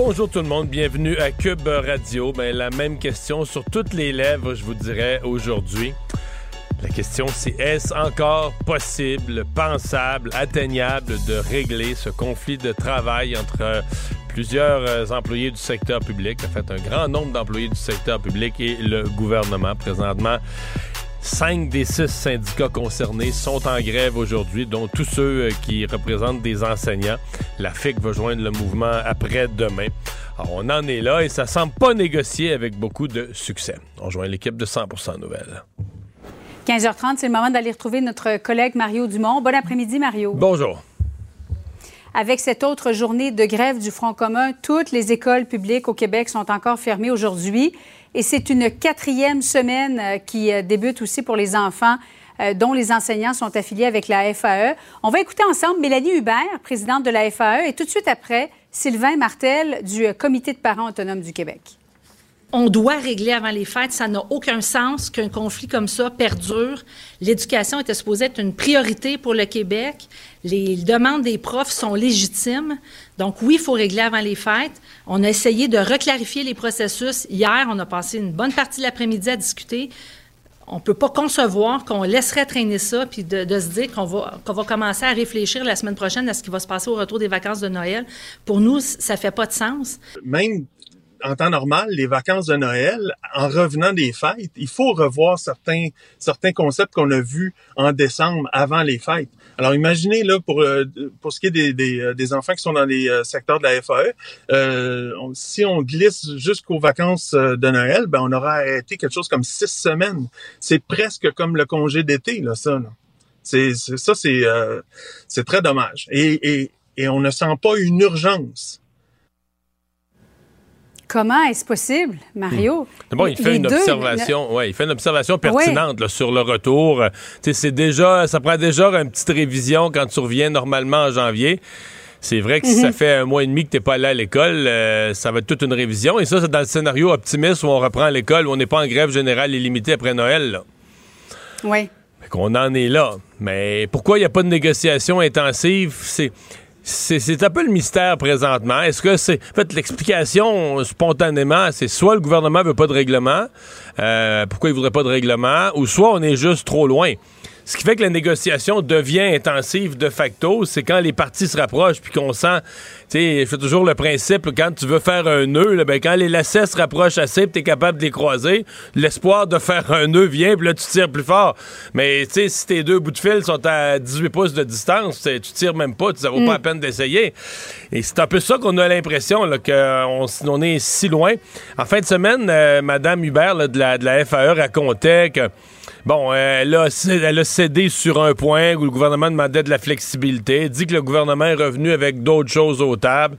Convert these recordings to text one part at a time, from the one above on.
Bonjour tout le monde, bienvenue à Cube Radio. Ben, la même question sur toutes les lèvres, je vous dirais, aujourd'hui. La question, c'est est-ce encore possible, pensable, atteignable de régler ce conflit de travail entre plusieurs euh, employés du secteur public, en fait un grand nombre d'employés du secteur public et le gouvernement présentement? Cinq des six syndicats concernés sont en grève aujourd'hui, dont tous ceux euh, qui représentent des enseignants. La FIC va joindre le mouvement après-demain. Alors, on en est là et ça semble pas négocier avec beaucoup de succès. On rejoint l'équipe de 100% Nouvelles. 15h30, c'est le moment d'aller retrouver notre collègue Mario Dumont. Bon après-midi, Mario. Bonjour. Avec cette autre journée de grève du Front commun, toutes les écoles publiques au Québec sont encore fermées aujourd'hui. Et c'est une quatrième semaine euh, qui euh, débute aussi pour les enfants euh, dont les enseignants sont affiliés avec la FAE. On va écouter ensemble Mélanie Hubert, présidente de la FAE, et tout de suite après, Sylvain Martel du Comité de parents autonomes du Québec on doit régler avant les fêtes. Ça n'a aucun sens qu'un conflit comme ça perdure. L'éducation était supposée être une priorité pour le Québec. Les demandes des profs sont légitimes. Donc oui, il faut régler avant les fêtes. On a essayé de reclarifier les processus. Hier, on a passé une bonne partie de l'après-midi à discuter. On ne peut pas concevoir qu'on laisserait traîner ça puis de, se dire qu'on va, qu'on va commencer à réfléchir la semaine prochaine à ce qui va se passer au retour des vacances de Noël. Pour nous, ça fait pas de sens. En temps normal, les vacances de Noël, en revenant des fêtes, il faut revoir certains certains concepts qu'on a vus en décembre avant les fêtes. Alors imaginez là pour euh, pour ce qui est des, des, euh, des, enfants qui sont dans les euh, secteurs de la FAE, euh, si on glisse jusqu'aux vacances de Noël, ben on aura arrêté quelque chose comme six semaines. C'est presque comme le congé d'été là, ça. C'est ça c'est c'est très dommage. Et, et et on ne sent pas une urgence Comment est-ce possible, Mario? Bon, il fait une observation, ouais, il fait une observation pertinente sur le retour. c'est déjà, ça prend déjà une petite révision quand tu reviens normalement en janvier. C'est vrai que si ça mhm. fait un mois et demi que tu n'es pas allé à l'école, euh, ça va être toute une révision. Et ça, c'est dans le scénario optimiste où on reprend l'école, où on n'est pas en grève générale illimitée après Noël. Oui. Qu'on en est là. Mais pourquoi il n'y a pas de négociation intensive? C'est c'est un peu le mystère présentement. Est-ce que c'est. En fait, l'explication spontanément, c'est soit le gouvernement veut pas de règlement, euh, pourquoi il voudrait pas de règlement, ou soit on est juste trop loin? Ce qui fait que la négociation devient intensive de facto, c'est quand les parties se rapprochent puis qu'on sent, tu sais, je fais toujours le principe, quand tu veux faire un nœud, ben, quand les lacets se rapprochent assez puis t'es capable de les croiser, l'espoir de faire un nœud vient puis là tu tires plus fort. Mais tu sais, si tes deux bouts de fil sont à 18 pouces de distance, tu tires même pas, ça vaut pas la mm. peine d'essayer. Et c'est un peu ça qu'on a l'impression, qu'on on est si loin. En fin de semaine, euh, Madame Hubert de, la, de la FAE racontait que Bon, elle a, elle a cédé sur un point où le gouvernement demandait de la flexibilité, dit que le gouvernement est revenu avec d'autres choses aux tables.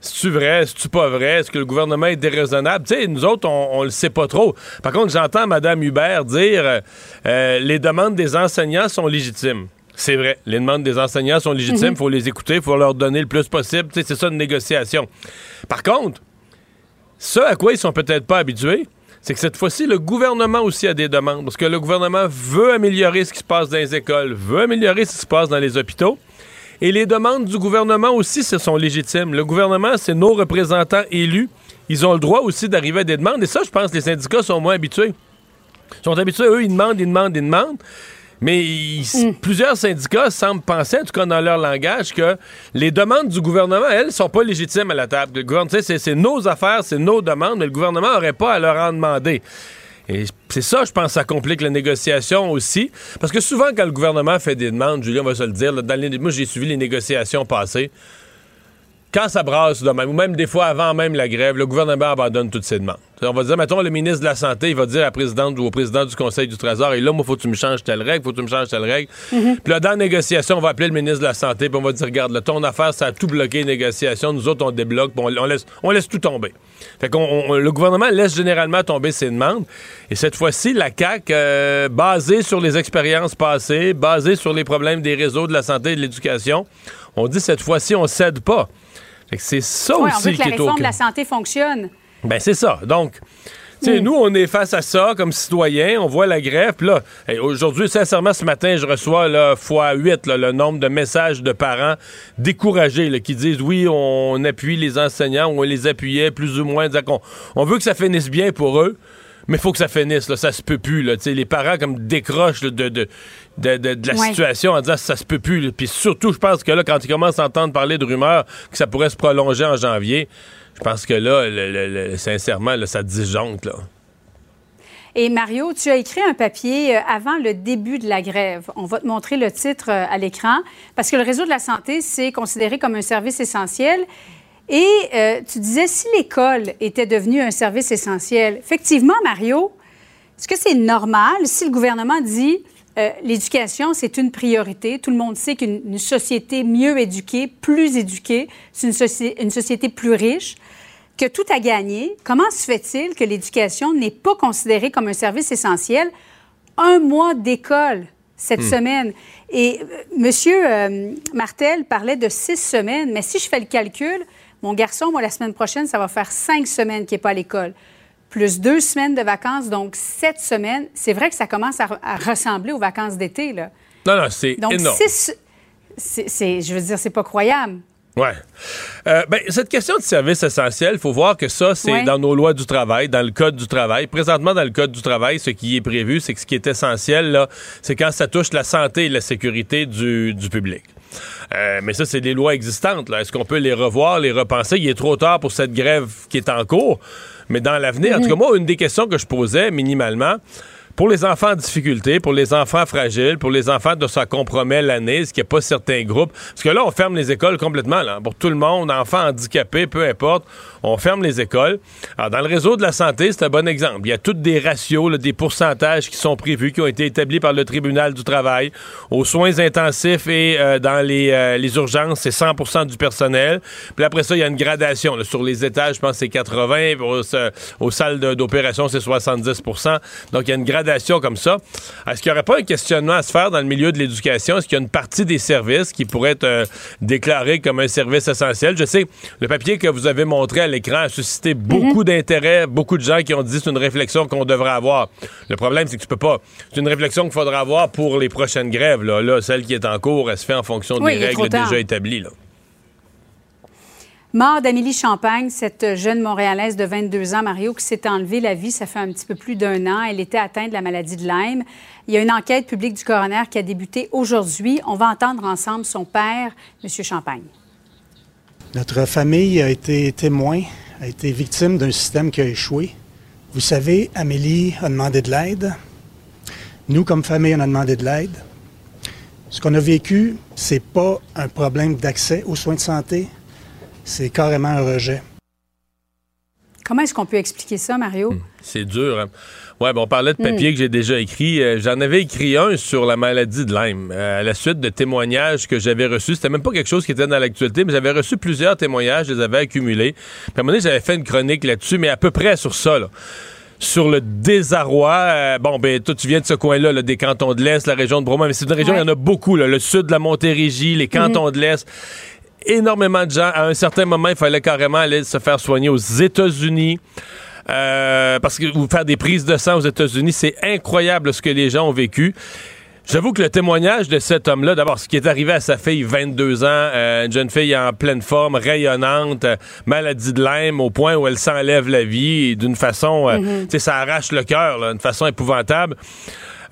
C'est-tu vrai? C'est-tu pas vrai? Est-ce que le gouvernement est déraisonnable? Tu sais, nous autres, on, le sait pas trop. Par contre, j'entends Mme Hubert dire euh, les demandes des enseignants sont légitimes. C'est vrai. Les demandes des enseignants sont légitimes. Il mhm. faut les écouter. Il faut leur donner le plus possible. Tu sais, c'est ça une négociation. Par contre, ce à quoi ils sont peut-être pas habitués, c'est que cette fois-ci, le gouvernement aussi a des demandes. Parce que le gouvernement veut améliorer ce qui se passe dans les écoles, veut améliorer ce qui se passe dans les hôpitaux. Et les demandes du gouvernement aussi, ce sont légitimes. Le gouvernement, c'est nos représentants élus. Ils ont le droit aussi d'arriver à des demandes. Et ça, je pense que les syndicats sont moins habitués. Ils sont habitués, eux, ils demandent, ils demandent, ils demandent. Mais mm. plusieurs syndicats semblent penser, en tout cas dans leur langage, que les demandes du gouvernement, elles, sont pas légitimes à la table. Le gouvernement, c'est nos affaires, c'est nos demandes, mais le gouvernement n'aurait pas à leur en demander. Et c'est ça, je pense, ça complique la négociation aussi. Parce que souvent, quand le gouvernement fait des demandes, Julien, on va se le dire, dans les, moi, j'ai suivi les négociations passées. Quand ça brasse de même, ou même des fois avant même la grève, le gouvernement abandonne toutes ses demandes. On va dire, mettons, le ministre de la Santé, il va dire à la présidente ou au président du Conseil du Trésor, et là, moi, faut que tu me changes telle règle, faut que tu me changes telle règle. Mm-hmm. Puis là, dans la négociation, on va appeler le ministre de la Santé, puis on va dire, regarde, là, ton affaire, ça a tout bloqué, négociation. Nous autres, on débloque, puis on, laisse, on laisse tout tomber. Fait qu'on le gouvernement laisse généralement tomber ses demandes. Et cette fois-ci, la CAQ, euh, basée sur les expériences passées, basée sur les problèmes des réseaux de la santé et de l'éducation, on dit cette fois-ci, on cède pas. C'est ça ouais, aussi on veut que la réforme de la santé fonctionne. Ben c'est ça. Donc, tu Hmm. nous, on est face à ça comme citoyens. On voit la grève. Puis là, aujourd'hui, sincèrement, ce matin, je reçois là, fois 8 là, le nombre de messages de parents découragés là, qui disent oui, on appuie les enseignants, on les appuyait plus ou moins. On, on veut que ça finisse bien pour eux. Mais il faut que ça finisse, là, ça se peut plus. Là. Les parents comme décrochent de, de, de- de la Ouais. situation en disant ça se peut plus. Puis surtout, je pense que là, quand ils commencent à entendre parler de rumeurs que ça pourrait se prolonger en janvier, je pense que là, le- le- le- sincèrement, là, ça disjoncte. Là. Et Mario, tu as écrit un papier euh, avant le début de la grève. On va te montrer le titre euh, à l'écran parce que le réseau de la santé, c'est considéré comme un service essentiel. Et euh, tu disais, si l'école était devenue un service essentiel, effectivement, Mario, est-ce que c'est normal si le gouvernement dit euh, l'éducation, c'est une priorité, tout le monde sait qu'une une société mieux éduquée, plus éduquée, c'est une, soci- une société plus riche, que tout a gagné, comment se fait-il que l'éducation n'est pas considérée comme un service essentiel? Un mois d'école cette semaine? Et euh, Monsieur euh, Martel parlait de six semaines, mais si je fais le calcul, mon garçon, moi, la semaine prochaine, ça va faire cinq semaines qu'il n'est pas à l'école, plus deux semaines de vacances, donc sept semaines. C'est vrai que ça commence à, à ressembler aux vacances d'été, là. Non, non, c'est Donc, énorme. six... c'est- c'est- je veux dire, c'est pas croyable. Ouais. Euh, ben, cette question de service essentiel, il faut voir que ça, c'est Ouais. dans nos lois du travail, dans le Code du travail. Présentement, dans le Code du travail, ce qui est prévu, c'est que ce qui est essentiel, là, c'est quand ça touche la santé et la sécurité du, du public. Euh, mais ça, c'est des lois existantes. là. Est-ce qu'on peut les revoir, les repenser? Il est trop tard pour cette grève qui est en cours. Mais dans l'avenir, en tout cas, moi, une des questions que je posais minimalement, pour les enfants en difficulté, pour les enfants fragiles, pour les enfants dont ça compromet l'année, ce qu'il n'y a pas certains groupes. Parce que là, on ferme les écoles complètement. Là, pour tout le monde, enfants handicapés, peu importe, on ferme les écoles. Alors, dans le réseau de la santé, c'est un bon exemple. Il y a toutes des ratios, des pourcentages qui sont prévus, qui ont été établis par le tribunal du travail. Aux soins intensifs et euh, dans les, euh, les urgences, c'est 100 du personnel. Puis après ça, il y a une gradation. Sur les étages, je pense que c'est 80. puis Aux, euh, aux salles d'opération, c'est 70% Donc, il y a une gradation comme ça. Est-ce qu'il n'y aurait pas un questionnement à se faire dans le milieu de l'éducation? Est-ce qu'il y a une partie des services qui pourrait être euh, déclarée comme un service essentiel? Je sais, le papier que vous avez montré à l'écran a suscité beaucoup d'intérêt, beaucoup de gens qui ont dit que c'est une réflexion qu'on devrait avoir. Le problème, c'est que tu peux pas. C'est une réflexion qu'il faudra avoir pour les prochaines grèves. Là, là celle qui est en cours, elle se fait en fonction Oui, des règles déjà établies. Là. Mort d'Amélie Champagne, cette jeune Montréalaise de 22 ans, Mario, qui s'est enlevée la vie, ça fait un petit peu plus d'un an. Elle était atteinte de la maladie de Lyme. Il y a une enquête publique du coroner qui a débuté aujourd'hui. On va entendre ensemble son père, M. Champagne. Notre famille a été témoin, a été victime d'un système qui a échoué. Vous savez, Amélie a demandé de l'aide. Nous, comme famille, on a demandé de l'aide. Ce qu'on a vécu, c'est pas un problème d'accès aux soins de santé, c'est carrément un rejet. Comment est-ce qu'on peut expliquer ça, Mario? C'est dur. Hein? Ouais, ben on parlait de papier que j'ai déjà écrit. Euh, J'en avais écrit un sur la maladie de Lyme. euh, à la suite de témoignages que j'avais reçus. C'était même pas quelque chose qui était dans l'actualité, mais j'avais reçu plusieurs témoignages, je les avais accumulés. Puis à un moment donné, j'avais fait une chronique là-dessus, mais à peu près sur ça, là. Sur le désarroi. euh, bon, ben, toi, tu viens de ce coin-là, là, des cantons de l'Est, la région de Bromont, mais c'est une région, il Ouais. y en a beaucoup, là, le sud de la Montérégie, les cantons de l'Est énormément de gens. À un certain moment, il fallait carrément aller se faire soigner aux États-Unis. Euh, parce que vous faire des prises de sang aux États-Unis, c'est incroyable ce que les gens ont vécu. J'avoue que le témoignage de cet homme-là, d'abord, ce qui est arrivé à sa fille, 22 ans, euh, une jeune fille en pleine forme, rayonnante, euh, maladie de Lyme, au point où elle s'enlève la vie d'une façon, euh, tu sais, ça arrache le cœur, d'une façon épouvantable.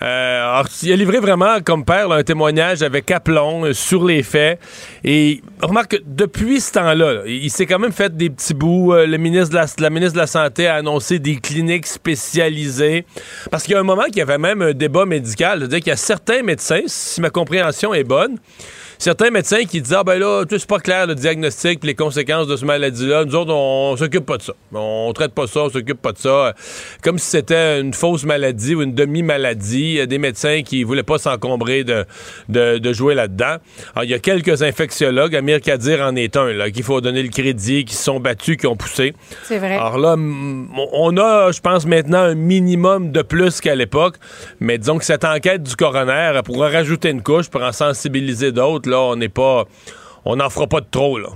Euh, alors, il a livré vraiment, comme père, un témoignage avec aplomb euh, sur les faits. Et remarque que depuis ce temps-là, là, il s'est quand même fait des petits bouts. Euh, le ministre de la, la ministre de la Santé a annoncé des cliniques spécialisées. Parce qu'il y a un moment qu'il y avait même un débat médical. C'est-à-dire qu'il y a certains médecins, si ma compréhension est bonne, certains médecins qui disent Ah, ben là, c'est pas clair le diagnostic et les conséquences de ce maladie-là. Nous autres, on, s'occupe pas de ça. On traite pas ça, on s'occupe pas de ça. Comme si c'était une fausse maladie ou une demi-maladie. Des médecins qui voulaient pas s'encombrer de, de, jouer là-dedans. Alors, il y a quelques infectiologues, Amir Kadir en est un, là, qu'il faut donner le crédit, qui se sont battus, qui ont poussé. C'est vrai. Alors là, on a, je pense, maintenant un minimum de plus qu'à l'époque. Mais disons que cette enquête du coroner pourra rajouter une couche pour en sensibiliser d'autres. Là, on n'est pas. On n'en fera pas de trop, là.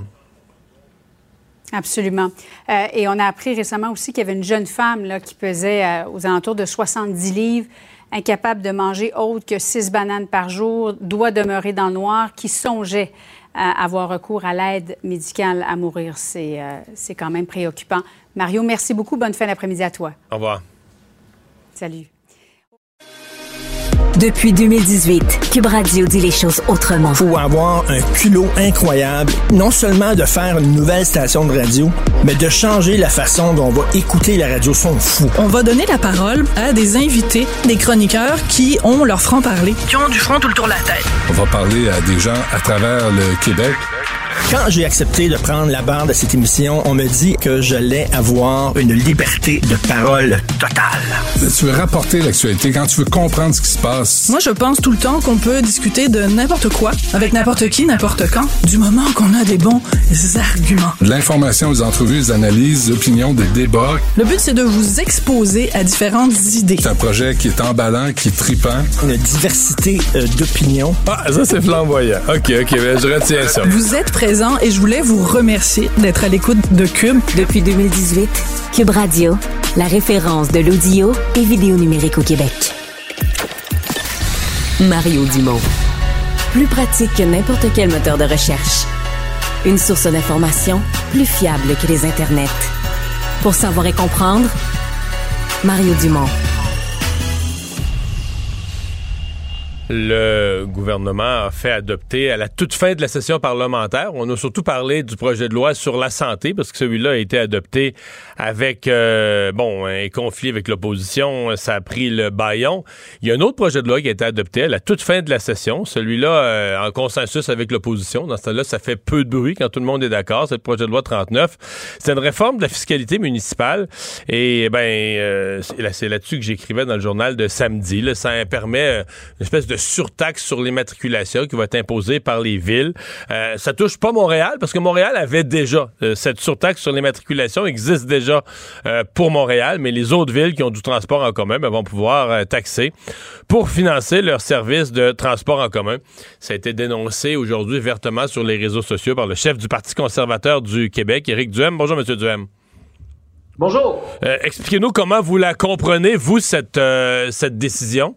Absolument. Euh, et on a appris récemment aussi qu'il y avait une jeune femme là, qui pesait euh, aux alentours de 70 livres, incapable de manger autre que six bananes par jour, doit demeurer dans le noir, qui songeait à avoir recours à l'aide médicale à mourir. C'est euh, quand même préoccupant. Mario, merci beaucoup. Bonne fin d'après-midi à toi. Au revoir. Salut. Depuis 2018, Cube Radio dit les choses autrement. Faut avoir un culot incroyable, non seulement de faire une nouvelle station de radio, mais de changer la façon dont on va écouter la radio. Sont fous. On va donner la parole à des invités, des chroniqueurs qui ont leur franc-parler, qui ont du front tout le tour de la tête. On va parler à des gens à travers le Québec. Quand j'ai accepté de prendre la barre de cette émission, on me dit que j'allais avoir une liberté de parole totale. Tu veux rapporter l'actualité quand tu veux comprendre ce qui se passe. Moi, je pense tout le temps qu'on peut discuter de n'importe quoi, avec n'importe qui, n'importe quand, du moment qu'on a des bons arguments. L'information, les entrevues, les analyses, les opinions, des débats. Le but, c'est de vous exposer à différentes idées. C'est un projet qui est emballant, qui est tripant. Une diversité euh, d'opinions. Ah, ça, c'est flamboyant. OK, OK, ben, je retiens ça. Vous êtes présent et je voulais vous remercier d'être à l'écoute de Cube. Depuis 2018, Cube Radio, la référence de l'audio et vidéo numérique au Québec. Mario Dumont. Plus pratique que n'importe quel moteur de recherche. Une source d'information plus fiable que les internets. Pour savoir et comprendre, Mario Dumont. Le gouvernement a fait adopter à la toute fin de la session parlementaire. On a surtout parlé du projet de loi sur la santé parce que celui-là a été adopté avec euh, bon un conflit avec l'opposition. Ça a pris le baillon. Il y a un autre projet de loi qui a été adopté à la toute fin de la session. Celui-là euh, en consensus avec l'opposition. Dans ce temps-là, ça fait peu de bruit quand tout le monde est d'accord. C'est le projet de loi 39. C'est une réforme de la fiscalité municipale. Et ben euh, c'est là-dessus que j'écrivais dans le journal de samedi. Là. Ça permet une espèce de surtaxe sur l'immatriculation qui va être imposée par les villes. Euh, ça touche pas Montréal parce que Montréal avait déjà euh, cette surtaxe sur l'immatriculation existe déjà euh, pour Montréal, mais les autres villes qui ont du transport en commun ben, vont pouvoir taxer pour financer leurs services de transport en commun. Ça a été dénoncé aujourd'hui vertement sur les réseaux sociaux par le chef du Parti conservateur du Québec, Éric Duhem. Bonjour, Monsieur Duhem. Bonjour. Expliquez-nous comment vous la comprenez, vous, cette, cette décision.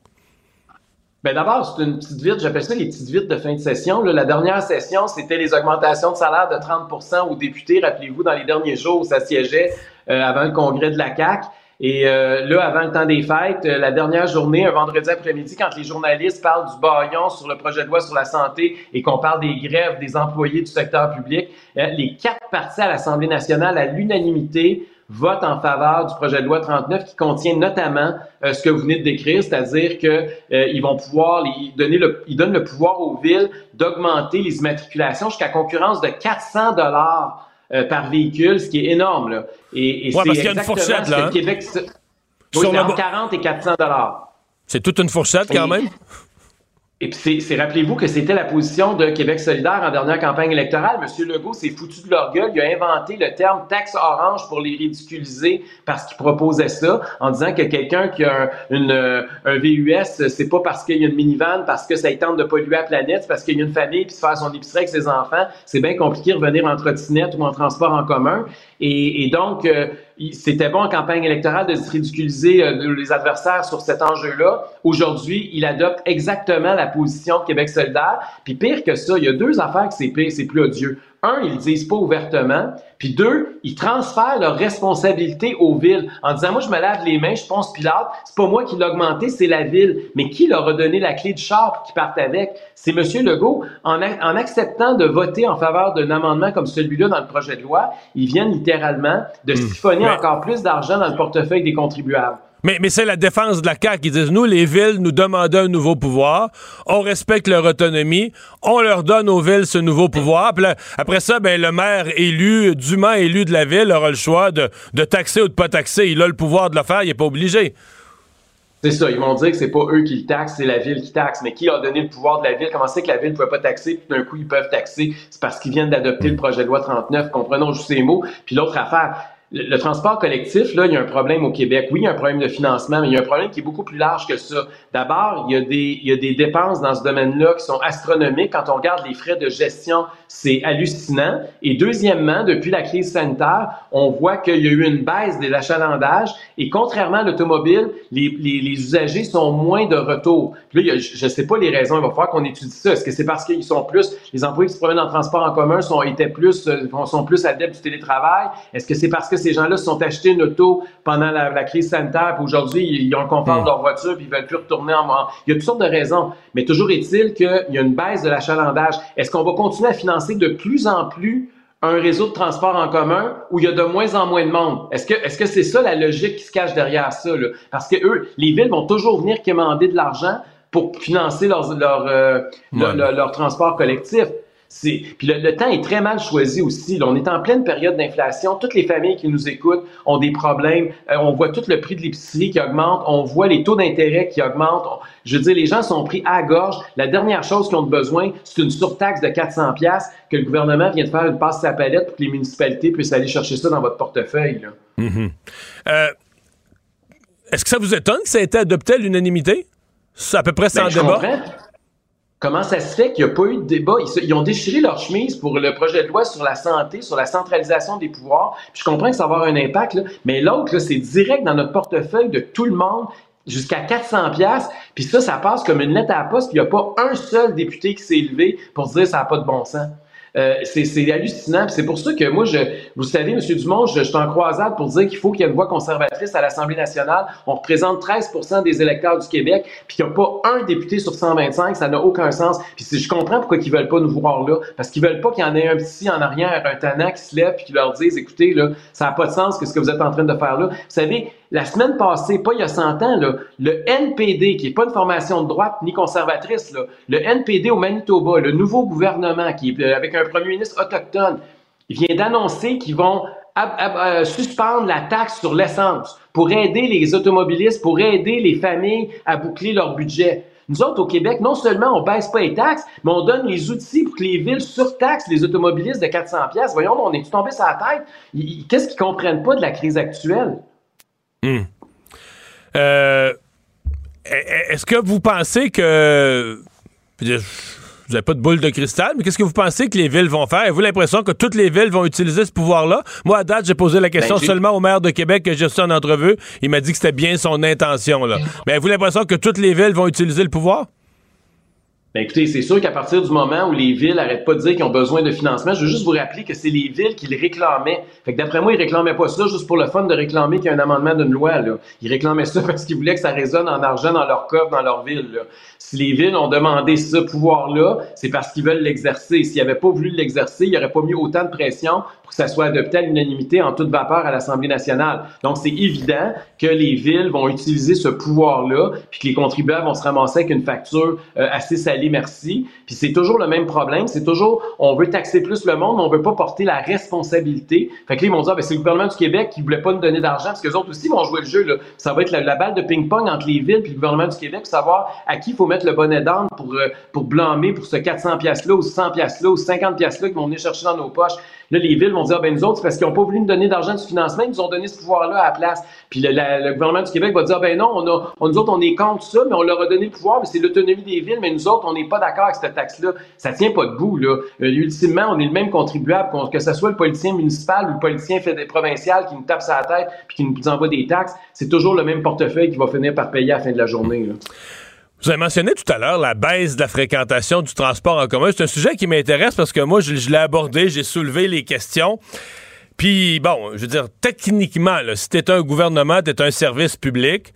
Ben d'abord, c'est une petite vite, j'appelle ça les petites vites de fin de session. la dernière session, c'était les augmentations de salaire de 30% aux députés. Rappelez-vous, dans les derniers jours, où ça siégeait euh, avant le congrès de la CAC. Et euh, là, avant le temps des fêtes, euh, la dernière journée, un vendredi après-midi, quand les journalistes parlent du baillon sur le projet de loi sur la santé et qu'on parle des grèves des employés du secteur public, les quatre partis à l'Assemblée nationale, à l'unanimité, vote en faveur du projet de loi 39 qui contient notamment euh, ce que vous venez de décrire, c'est-à-dire que euh, ils vont pouvoir donner le, ils donnent le pouvoir aux villes d'augmenter les immatriculations jusqu'à concurrence de 400 dollars euh, par véhicule, ce qui est énorme là. Et, et c'est exactement fourchette, là, ce que le hein? Québec oui, entre 40 et 400 dollars. C'est toute une fourchette quand même? Et puis, c'est, rappelez-vous que c'était la position de Québec solidaire en dernière campagne électorale. Monsieur Legault s'est foutu de leur gueule. Il a inventé le terme taxe orange pour les ridiculiser parce qu'il proposait ça en disant que quelqu'un qui a un, une, un VUS, c'est pas parce qu'il y a une minivan, parce que ça tente de polluer la planète, parce qu'il y a une famille puis se faire son épicerie avec ses enfants. C'est bien compliqué de revenir en trottinette ou en transport en commun. Et, et donc, euh, c'était bon en campagne électorale de se ridiculiser euh, les adversaires sur cet enjeu-là. Aujourd'hui, il adopte exactement la position de Québec solidaire. Puis pire que ça, il y a deux affaires que c'est plus odieux. Un, ils le disent pas ouvertement. Puis deux, ils transfèrent leur responsabilité aux villes en disant, moi, je me lave les mains, je pense Pilate, c'est pas moi qui l'ai augmenté, c'est la ville. Mais qui leur a donné la clé de char pour qu'ils partent avec? C'est M. Legault. En, en acceptant de voter en faveur d'un amendement comme celui-là dans le projet de loi, ils viennent littéralement de hmm. siphonner encore plus d'argent dans le portefeuille des contribuables. Mais, c'est la défense de la CAQ qui disent, nous, les villes nous demandent un nouveau pouvoir, on respecte leur autonomie, on leur donne aux villes ce nouveau pouvoir, puis après ça, ben, le maire élu, dûment élu de la ville, aura le choix de, de taxer ou de pas taxer. Il a le pouvoir de le faire, il n'est pas obligé. C'est ça, ils vont dire que c'est pas eux qui le taxent, c'est la ville qui taxe. Mais qui a donné le pouvoir de la ville? Comment c'est que la ville ne pouvait pas taxer, puis d'un coup, ils peuvent taxer? C'est parce qu'ils viennent d'adopter le projet de loi 39, comprenons juste ces mots. Puis l'autre affaire, le, transport collectif, là, il y a un problème au Québec. Oui, il y a un problème de financement, mais il y a un problème qui est beaucoup plus large que ça. D'abord, il y a des, il y a des dépenses dans ce domaine-là qui sont astronomiques. Quand on regarde les frais de gestion, c'est hallucinant. Et deuxièmement, depuis la crise sanitaire, on voit qu'il y a eu une baisse de l'achalandage. Et contrairement à l'automobile, les, les, les, usagers sont moins de retour. Puis là, je ne sais pas les raisons. Il va falloir qu'on étudie ça. Est-ce que c'est parce qu'ils sont plus, les employés qui se promènent en transport en commun sont, étaient plus, euh, sont plus adeptes du télétravail? Est-ce que c'est parce que ces gens-là se sont achetés une auto pendant la, crise sanitaire, puis aujourd'hui, ils ont le confort de hmm. leur voiture, puis ils veulent plus retourner en... Il y a toutes sortes de raisons. Mais toujours est-il qu'il y a une baisse de l'achalandage. Est-ce qu'on va continuer à financer de plus en plus un réseau de transport en commun où il y a de moins en moins de monde? Est-ce que est-ce que c'est ça la logique qui se cache derrière ça là? Parce que eux, les villes vont toujours venir commander de l'argent pour financer leur leur, euh, leur transport collectif. Puis le, temps est très mal choisi aussi. on est en pleine période d'inflation. Toutes les familles qui nous écoutent ont des problèmes. Euh, on voit tout le prix de l'épicerie qui augmente. On voit les taux d'intérêt qui augmentent. je veux dire, les gens sont pris à gorge. La dernière chose qu'ils ont besoin, c'est une surtaxe de 400 pièces que le gouvernement vient de faire une passe à la palette pour que les municipalités puissent aller chercher ça dans votre portefeuille. Mm-hmm. Euh, est-ce que ça vous étonne que ça ait été adopté à l'unanimité? C'est à peu près sans ben, débat? Comment ça se fait qu'il n'y a pas eu de débat? Ils, ont déchiré leur chemise pour le projet de loi sur la santé, sur la centralisation des pouvoirs. je comprends que ça va avoir un impact, mais l'autre, c'est direct dans notre portefeuille de tout le monde jusqu'à 400 pièces puis ça ça passe comme une lettre à la poste puis il n'y a pas un seul député qui s'est élevé pour dire ça n'a pas de bon sens. Euh, c'est hallucinant. C'est pour ça que moi, je, vous savez, M. Dumont, je, je suis en croisade pour dire qu'il faut qu'il y ait une voix conservatrice à l'Assemblée nationale. On représente 13 des électeurs du Québec, puis qu'il n'y a pas un député sur 125, ça n'a aucun sens. Puis je comprends pourquoi ils veulent pas nous voir là, parce qu'ils veulent pas qu'il y en ait un petit en arrière, un tannant qui se lève puis qui leur dise, écoutez, là, ça n'a pas de sens que ce que vous êtes en train de faire là. Vous savez, la semaine passée, pas il y a 100 ans, le NPD, qui n'est pas une formation de droite ni conservatrice, le NPD au Manitoba, le nouveau gouvernement qui est euh, avec un premier ministre autochtone, vient d'annoncer qu'ils vont euh, suspendre la taxe sur l'essence pour aider les automobilistes, pour aider les familles à boucler leur budget. Nous autres, au Québec, non seulement on baisse pas les taxes, mais on donne les outils pour que les villes surtaxent les automobilistes de 400 pièces. Voyons, on est tombé sur la tête? Qu'est-ce qu'ils comprennent pas de la crise actuelle? Hmm. Euh, est-ce que vous pensez que. Vous n'avez pas de boule de cristal, mais qu'est-ce que vous pensez que les villes vont faire? Avez-vous l'impression que toutes les villes vont utiliser ce pouvoir-là? Moi, à date, j'ai posé la question ben, seulement au maire de Québec que j'ai reçu en entrevue. Il m'a dit que c'était bien son intention. Là. Mais avez-vous l'impression que toutes les villes vont utiliser le pouvoir? Ben écoutez, c'est sûr qu'à partir du moment où les villes n'arrêtent pas de dire qu'ils ont besoin de financement, je veux juste vous rappeler que c'est les villes qui le réclamaient. Fait que d'après moi, ils réclamaient pas ça juste pour le fun de réclamer qu'il y a un amendement d'une loi. Là. Ils réclamaient ça parce qu'ils voulaient que ça résonne en argent dans leur coffre, dans leur ville. Si les villes ont demandé ce pouvoir-là, c'est parce qu'ils veulent l'exercer. S'ils n'avaient pas voulu l'exercer, ils n'auraient pas mis autant de pression pour que ça soit adopté à l'unanimité en toute vapeur à l'Assemblée nationale. Donc, c'est évident que les villes vont utiliser ce pouvoir-là, puis que les contribuables vont se ramasser avec une facture euh, assez salée, merci. Puis c'est toujours le même problème. C'est toujours, on veut taxer plus le monde, mais on veut pas porter la responsabilité. Fait que là, ils vont dire, ben, c'est le gouvernement du Québec qui voulait pas nous donner d'argent, parce que les autres aussi vont jouer le jeu. Ça va être la, balle de ping-pong entre les villes et le gouvernement du Québec pour savoir à qui il faut mettre le bonnet d'âne pour, euh, pour blâmer pour ce 400 pièces-là ou 100 pièces-là ou 50 pièces-là qu'ils vont venir chercher dans nos poches. Là, les villes vont dire, ben nous autres, c'est parce qu'ils n'ont pas voulu nous donner d'argent de financement, ils nous ont donné ce pouvoir-là à la place. Puis le, gouvernement du Québec va dire, ben non, on a, nous autres, on est contre ça, mais on leur a donné le pouvoir, mais c'est l'autonomie des villes, mais nous autres, on n'est pas d'accord avec cette taxe-là. Ça tient pas debout, là. Euh, ultimement, on est le même contribuable, que ce soit le politicien municipal ou le politicien provincial qui nous tape sa tête puis qui nous envoie des taxes, c'est toujours le même portefeuille qui va finir par payer à la fin de la journée. Vous avez mentionné tout à l'heure la baisse de la fréquentation du transport en commun. C'est un sujet qui m'intéresse parce que moi, je, l'ai abordé, j'ai soulevé les questions. Puis, bon, je veux dire, techniquement, si t'es un gouvernement, t'es un service public,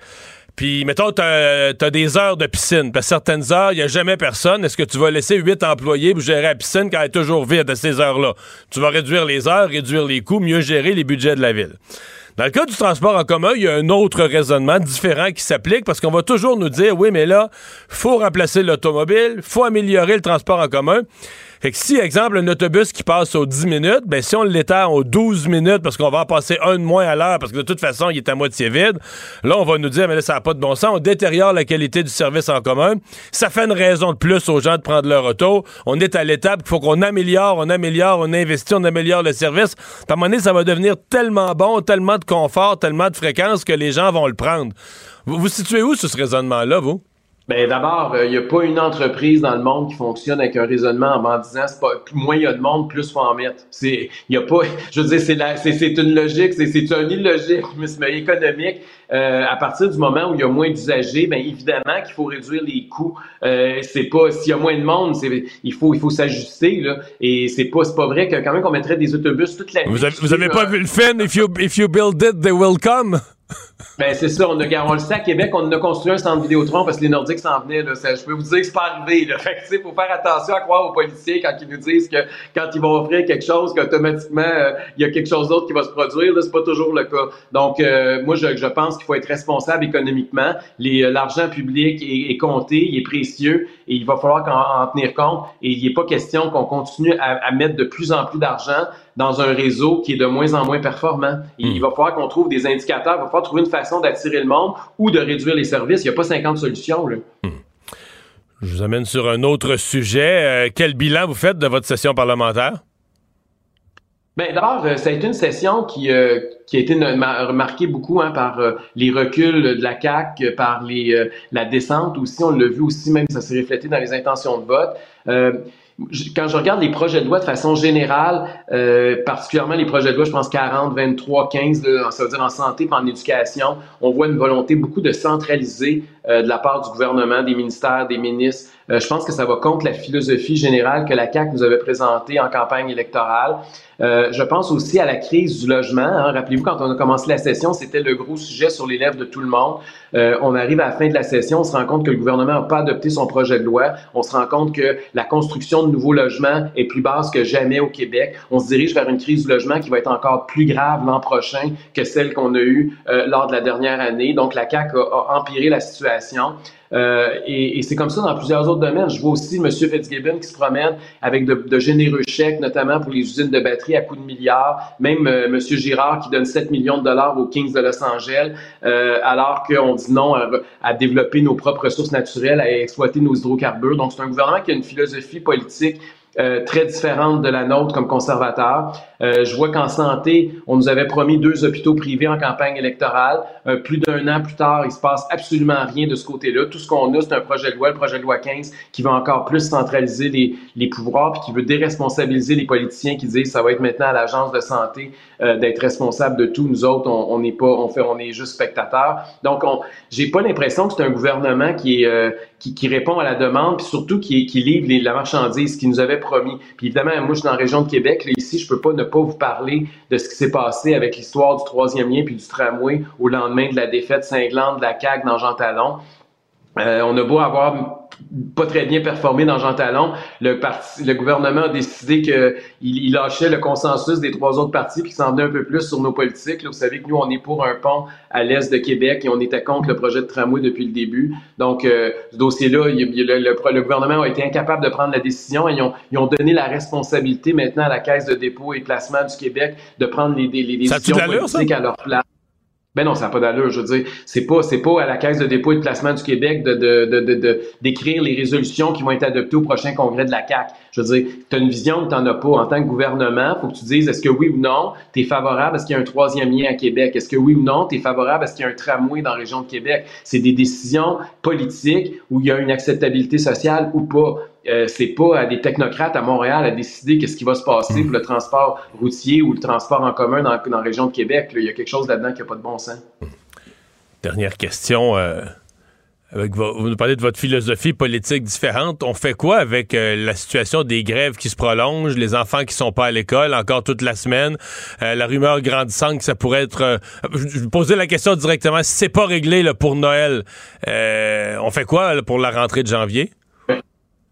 puis, mettons, t'as as des heures de piscine. Puis, certaines heures, il n'y a jamais personne. Est-ce que tu vas laisser huit employés pour gérer la piscine quand elle est toujours vide à ces heures-là? Tu vas réduire les heures, réduire les coûts, mieux gérer les budgets de la ville. Dans le cas du transport en commun, il y a un autre raisonnement différent qui s'applique parce qu'on va toujours nous dire, oui, mais là, faut remplacer l'automobile, faut améliorer le transport en commun. Que si, exemple, un autobus qui passe aux 10 minutes, ben si on l'étend aux 12 minutes parce qu'on va en passer un de moins à l'heure parce que de toute façon, il est à moitié vide, là, on va nous dire, mais là, ça n'a pas de bon sens. On détériore la qualité du service en commun. Ça fait une raison de plus aux gens de prendre leur auto. On est à l'étape qu'il faut qu'on améliore, on améliore, on investit, on améliore le service. À un moment donné, ça va devenir tellement bon, tellement de confort, tellement de fréquence que les gens vont le prendre. Vous vous situez où sur ce raisonnement-là, vous? Ben d'abord, il n'y a pas une entreprise dans le monde qui fonctionne avec un raisonnement en disant c'est pas moins il y a de monde, plus faut en mettre. C'est il y a pas je veux dire c'est la c'est c'est une logique, c'est c'est une illogique mais économique. Euh, à partir du moment où il y a moins d'usagers, ben évidemment qu'il faut réduire les coûts. Euh, c'est pas s'il y a moins de monde, c'est il faut il faut s'ajuster là et c'est pas c'est pas vrai que quand même qu'on mettrait des autobus toute la Vous avez, vous avez pas vu le film if you if you build it they will come? Ben c'est ça, on, a, le sait à Québec, on a construit un centre Vidéotron parce que les Nordiques s'en venaient. Je peux vous dire que c'est pas arrivé. Là. Fait que, faut faire attention à croire aux policiers quand ils nous disent que quand ils vont offrir quelque chose, qu'automatiquement euh, il y a quelque chose d'autre qui va se produire. C'est pas toujours le cas. Donc euh, moi je, pense qu'il faut être responsable économiquement. Euh, l'argent public est, compté, il est précieux et il va falloir en, en tenir compte. Et il n'est pas question qu'on continue à mettre de plus en plus d'argent dans un réseau qui est de moins en moins performant. Il, hmm. va falloir qu'on trouve des indicateurs, il va falloir trouver une façon d'attirer le monde ou de réduire les services. Il n'y a pas 50 solutions. Là. Hmm. Je vous amène sur un autre sujet. Euh, quel bilan vous faites de votre session parlementaire? Bien, d'abord, euh, ça a été une session qui, euh, qui a été remarquée beaucoup hein, par les reculs de la CAQ, par les, la descente aussi. On l'a vu aussi, même ça s'est reflété dans les intentions de vote quand je regarde les projets de loi de façon générale, euh, particulièrement les projets de loi, je pense 40, 23, 15, ça veut dire en santé et en éducation, on voit une volonté beaucoup de centraliser euh, de la part du gouvernement, des ministères, des ministres. Euh, je pense que ça va contre la philosophie générale que la CAQ nous avait présentée en campagne électorale. Euh, je pense aussi à la crise du logement. Hein. Rappelez-vous, quand on a commencé la session, c'était le gros sujet sur les lèvres de tout le monde. Euh, on arrive à la fin de la session, on se rend compte que le gouvernement n'a pas adopté son projet de loi. On se rend compte que la construction de nouveaux logements est plus basse que jamais au Québec. On se dirige vers une crise du logement qui va être encore plus grave l'an prochain que celle qu'on a eue euh, lors de la dernière année. Donc, la CAQ a, a empiré la situation. Euh, et, et c'est comme ça dans plusieurs autres domaines. Je vois aussi M. Fitzgibbon qui se promène avec de, de, généreux chèques, notamment pour les usines de batterie à coups de milliards. Même euh, M. Girard qui donne 7 millions de dollars aux Kings de Los Angeles, euh, alors qu'on dit non à, à, développer nos propres ressources naturelles, à exploiter nos hydrocarbures. Donc, c'est un gouvernement qui a une philosophie politique euh, très différente de la nôtre comme conservateur. Euh, je vois qu'en santé, on nous avait promis deux hôpitaux privés en campagne électorale. Euh, plus d'un an plus tard, il se passe absolument rien de ce côté-là. Tout ce qu'on a, c'est un projet de loi, le projet de loi 15, qui va encore plus centraliser les, les pouvoirs, puis qui veut déresponsabiliser les politiciens qui disent ça va être maintenant à l'agence de santé d'être responsable de tout. Nous autres, on n'est pas, on fait, on est juste spectateurs. Donc, on, j'ai pas l'impression que c'est un gouvernement qui est qui, répond à la demande, puis surtout qui, livre la marchandise, qui nous avait promis. Puis évidemment, moi, je suis dans la région de Québec. Là, ici, je peux pas ne pas vous parler de ce qui s'est passé avec l'histoire du troisième lien puis du tramway au lendemain de la défaite cinglante de la CAQ dans Jean Talon. Euh, on a beau avoir pas très bien performé dans Jean Talon. Le, parti, le gouvernement a décidé qu'il il lâchait le consensus des trois autres partis puis s'en venait un peu plus sur nos politiques. Là, vous savez que nous, on est pour un pont à l'est de Québec et on était contre le projet de tramway depuis le début. Donc, euh, ce dossier-là, le, le, le, gouvernement a été incapable de prendre la décision et ils ont, ils ont, donné la responsabilité maintenant à la Caisse de dépôt et placement du Québec de prendre les, les, les décisions politiques à leur place. Ben non, ça n'a pas d'allure. Je veux dire, c'est pas, c'est pas à la Caisse de dépôt et de placement du Québec de, de, de, de, d'écrire les résolutions qui vont être adoptées au prochain congrès de la CAC. Je veux dire, tu as une vision que tu n'en as pas. En tant que gouvernement, faut que tu dises est-ce que oui ou non, tu es favorable à ce qu'il y ait un troisième lien à Québec? Est-ce que oui ou non, tu es favorable à ce qu'il y ait un tramway dans la région de Québec? C'est des décisions politiques où il y a une acceptabilité sociale ou pas. Euh, c'est pas à des technocrates à Montréal à décider qu'est-ce qui va se passer pour le transport routier ou le transport en commun dans, la région de Québec. Il y a quelque chose là-dedans qui n'a pas de bon sens. Dernière question. Euh, vous nous parlez de votre philosophie politique différente. On fait quoi avec euh, la situation des grèves qui se prolongent, les enfants qui sont pas à l'école encore toute la semaine, la rumeur grandissante que ça pourrait être... Je posais la question directement, si c'est pas réglé pour Noël, on fait quoi pour la rentrée de janvier?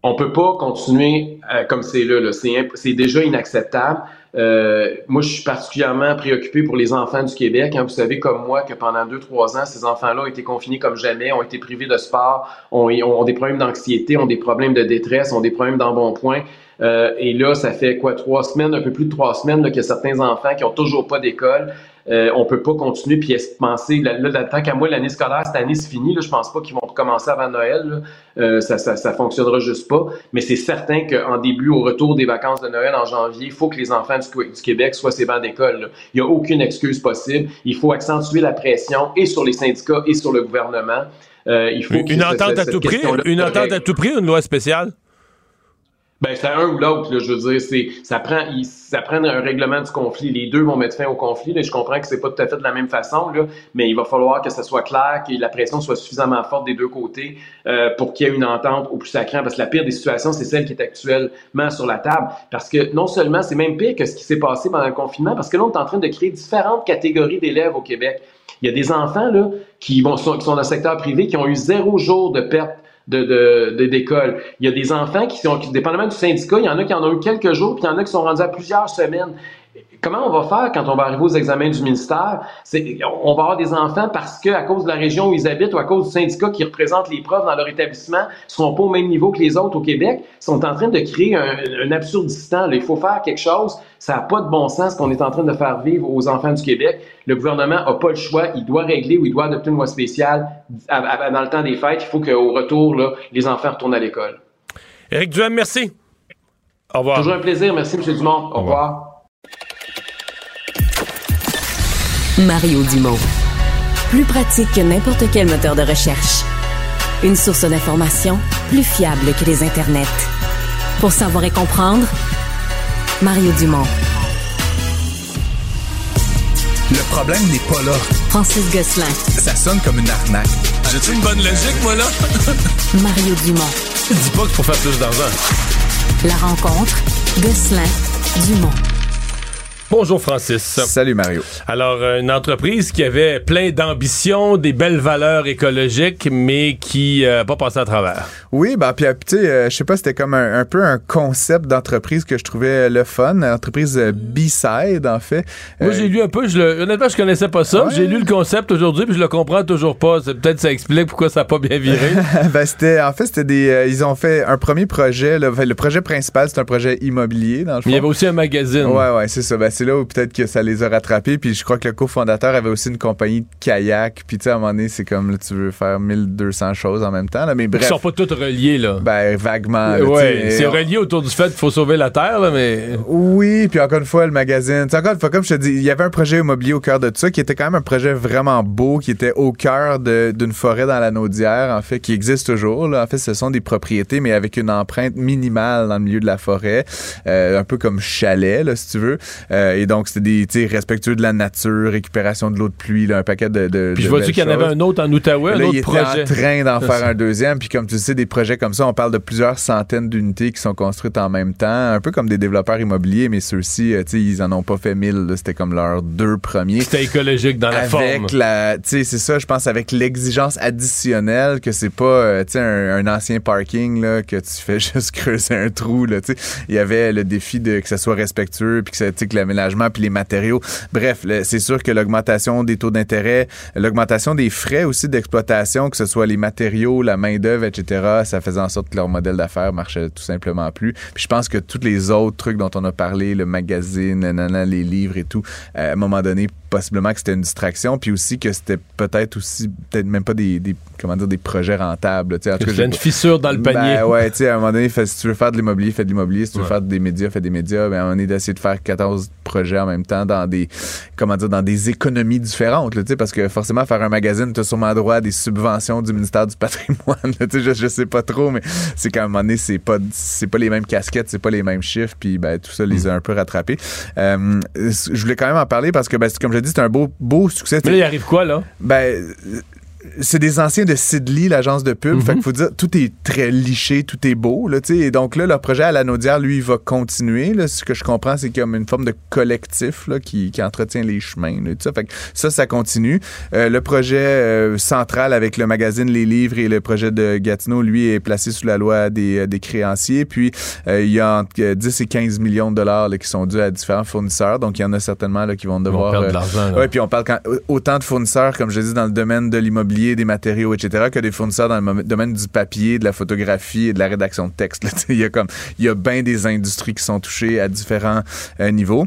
On peut pas continuer euh, comme c'est là. là. C'est, déjà inacceptable. Euh, moi, je suis particulièrement préoccupé pour les enfants du Québec. Hein. Vous savez, comme moi, que pendant deux, trois ans, ces enfants-là ont été confinés comme jamais, ont été privés de sport, ont, ont des problèmes d'anxiété, ont des problèmes de détresse, ont des problèmes d'embonpoint. Euh, et là, ça fait quoi, trois semaines, un peu plus de trois semaines, là, que certains enfants qui ont toujours pas d'école, euh, on peut pas continuer puis penser, là, là tant qu'à moi, l'année scolaire, cette année, c'est fini, là, je pense pas qu'ils vont commencer avant Noël, euh, ça, ça, ça fonctionnera juste pas, mais c'est certain qu'en début, au retour des vacances de Noël en janvier, il faut que les enfants du, du Québec soient ces bancs d'école. Il n'y a aucune excuse possible. Il faut accentuer la pression et sur les syndicats et sur le gouvernement. Euh, il faut une, entente à tout prix, une entente à tout prix, une loi spéciale? Ben, c'est un ou l'autre, je veux dire, c'est, ça prend, ça prend un règlement du conflit. Les deux vont mettre fin au conflit, je comprends que c'est pas tout à fait de la même façon, là, mais il va falloir que ça soit clair, que la pression soit suffisamment forte des deux côtés, euh, pour qu'il y ait une entente au plus sacré, parce que la pire des situations, c'est celle qui est actuellement sur la table. Parce que non seulement, c'est même pire que ce qui s'est passé pendant le confinement, parce que là, on est en train de créer différentes catégories d'élèves au Québec. Il y a des enfants, là, qui vont, qui sont dans le secteur privé, qui ont eu zéro jour de perte de, d'école. Il y a des enfants qui sont, qui, dépendamment du syndicat, il y en a qui en ont eu quelques jours, puis il y en a qui sont rendus à plusieurs semaines. Comment on va faire quand on va arriver aux examens du ministère? On va avoir des enfants parce que, à cause de la région où ils habitent ou à cause du syndicat qui représente les profs dans leur établissement, ne sont pas au même niveau que les autres au Québec, sont en train de créer un, un absurdistan. Il faut faire quelque chose. Ça n'a pas de bon sens qu'on est en train de faire vivre aux enfants du Québec. Le gouvernement n'a pas le choix. Il doit régler ou il doit adopter une loi spéciale dans le temps des fêtes. Il faut qu'au retour, là, les enfants retournent à l'école. Éric Duhem, merci. Au revoir. Toujours un plaisir. Merci, M. Dumont. Au, revoir. Mario Dumont. Plus pratique que n'importe quel moteur de recherche. Une source d'information plus fiable que les internets. Pour savoir et comprendre, Mario Dumont. Le problème n'est pas là. Francis Gosselin. Ça sonne comme une arnaque. J'ai-tu une bonne logique, moi, là? Mario Dumont. Dis pas qu'il faut faire plus d'argent. La rencontre, Gosselin, Dumont. Bonjour Francis. Salut Mario. Alors, euh, une entreprise qui avait plein d'ambition, des belles valeurs écologiques, mais qui n'a euh, pas passé à travers. Oui, ben, puis euh, tu sais, je sais pas, c'était comme un, peu un concept d'entreprise que je trouvais le fun, entreprise B-Side en fait. Moi, j'ai lu un peu, je le, honnêtement, je connaissais pas ça. J'ai lu le concept aujourd'hui, puis je le comprends toujours pas. Peut-être ça explique pourquoi ça n'a pas bien viré. ben, c'était, en fait, c'était des, ils ont fait un premier projet. le projet principal, c'est un projet immobilier dans le fond. Mais il y avait aussi un magazine. Ouais, ouais, c'est ça. Ben, c'est là où peut-être que ça les a rattrapés. Puis je crois que le cofondateur avait aussi une compagnie de kayak. Puis tu sais, à un moment donné, c'est comme là, tu veux faire 1200 choses en même temps. Là. Mais bref. Ils sont pas tous reliés, là. Ben, vaguement. ouais, c'est relié autour du fait qu'il faut sauver la Terre, là, mais. Oui, puis encore une fois, le magazine. T'sais, encore une fois, comme je te dis, il y avait un projet immobilier au cœur de tout ça qui était quand même un projet vraiment beau, qui était au cœur d'une forêt dans la Naudière, en fait, qui existe toujours. Là. En fait, ce sont des propriétés, mais avec une empreinte minimale dans le milieu de la forêt. Euh, un peu comme chalet, là, si tu veux. Euh, et donc, c'était des respectueux de la nature, récupération de l'eau de pluie, là, un paquet de. de puis je vois-tu qu'il y en avait un autre en Outaouais, un autre projet. Il était en train d'en faire un deuxième. Puis comme tu sais, des projets comme ça, on parle de plusieurs centaines d'unités qui sont construites en même temps, un peu comme des développeurs immobiliers, mais ceux-ci, euh, tu sais, ils en ont pas fait mille. C'était comme leurs deux premiers. C'était écologique dans la avec forme. La, tu sais, c'est ça, je pense, avec l'exigence additionnelle que c'est pas, euh, tu sais, un, ancien parking là que tu fais juste creuser un trou là. Tu sais, il y avait le défi de que ça soit respectueux puis que ça, que l'aménagement puis les matériaux. Bref, c'est sûr que l'augmentation des taux d'intérêt, l'augmentation des frais aussi d'exploitation, que ce soit les matériaux, la main-d'œuvre, etc., ça faisait en sorte que leur modèle d'affaires marchait tout simplement plus. Puis je pense que tous les autres trucs dont on a parlé, le magazine, les livres et tout, à un moment donné, possiblement que c'était une distraction, puis aussi que c'était peut-être aussi, peut-être même pas des, comment dire, des projets rentables. Tu sais, une fissure dans le panier. Ben, ouais, tu sais, à un moment donné, si tu veux faire de l'immobilier, fais de l'immobilier. Si tu veux faire des médias, fais des médias. Ben, à un moment donné, d'essayer de faire 14 projets en même temps dans des, comment dire, dans des économies différentes, tu sais, parce que forcément, faire un magazine, tu as sûrement droit à des subventions du ministère du patrimoine. tu sais, je, je sais pas trop, mais c'est qu'à un moment donné, c'est pas, c'est pas les mêmes casquettes, c'est pas les mêmes chiffres, puis ben, tout ça les a un peu rattrapés. Euh, je voulais quand même en parler parce que, ben, comme je c'est un beau, beau succès. Mais là, il arrive quoi, là? Ben, c'est des anciens de Sidley, l'agence de pub. Fait qu'il faut dire, tout est très liché, tout est beau, là. Et donc là, leur projet à la Naudière, lui, il va continuer, là. Ce que je comprends, c'est qu'il y a une forme de collectif, là, qui, qui entretient les chemins, là, tout ça. Fait que ça, ça continue. Euh, le projet euh, central avec le magazine Les Livres et le projet de Gatineau, lui, est placé sous la loi des, euh, des créanciers. Puis, euh, il y a entre euh, 10 et 15 millions de dollars là, qui sont dus à différents fournisseurs. Donc, il y en a certainement là, qui vont devoir... perdre de euh, l'argent, ouais, puis on parle quand, autant de fournisseurs, comme je dis, dans le domaine de l'immobilier, des matériaux, etc., que des fournisseurs dans le domaine du papier, de la photographie et de la rédaction de texte. Il y a comme, il y a bien des industries qui sont touchées à différents euh, niveaux.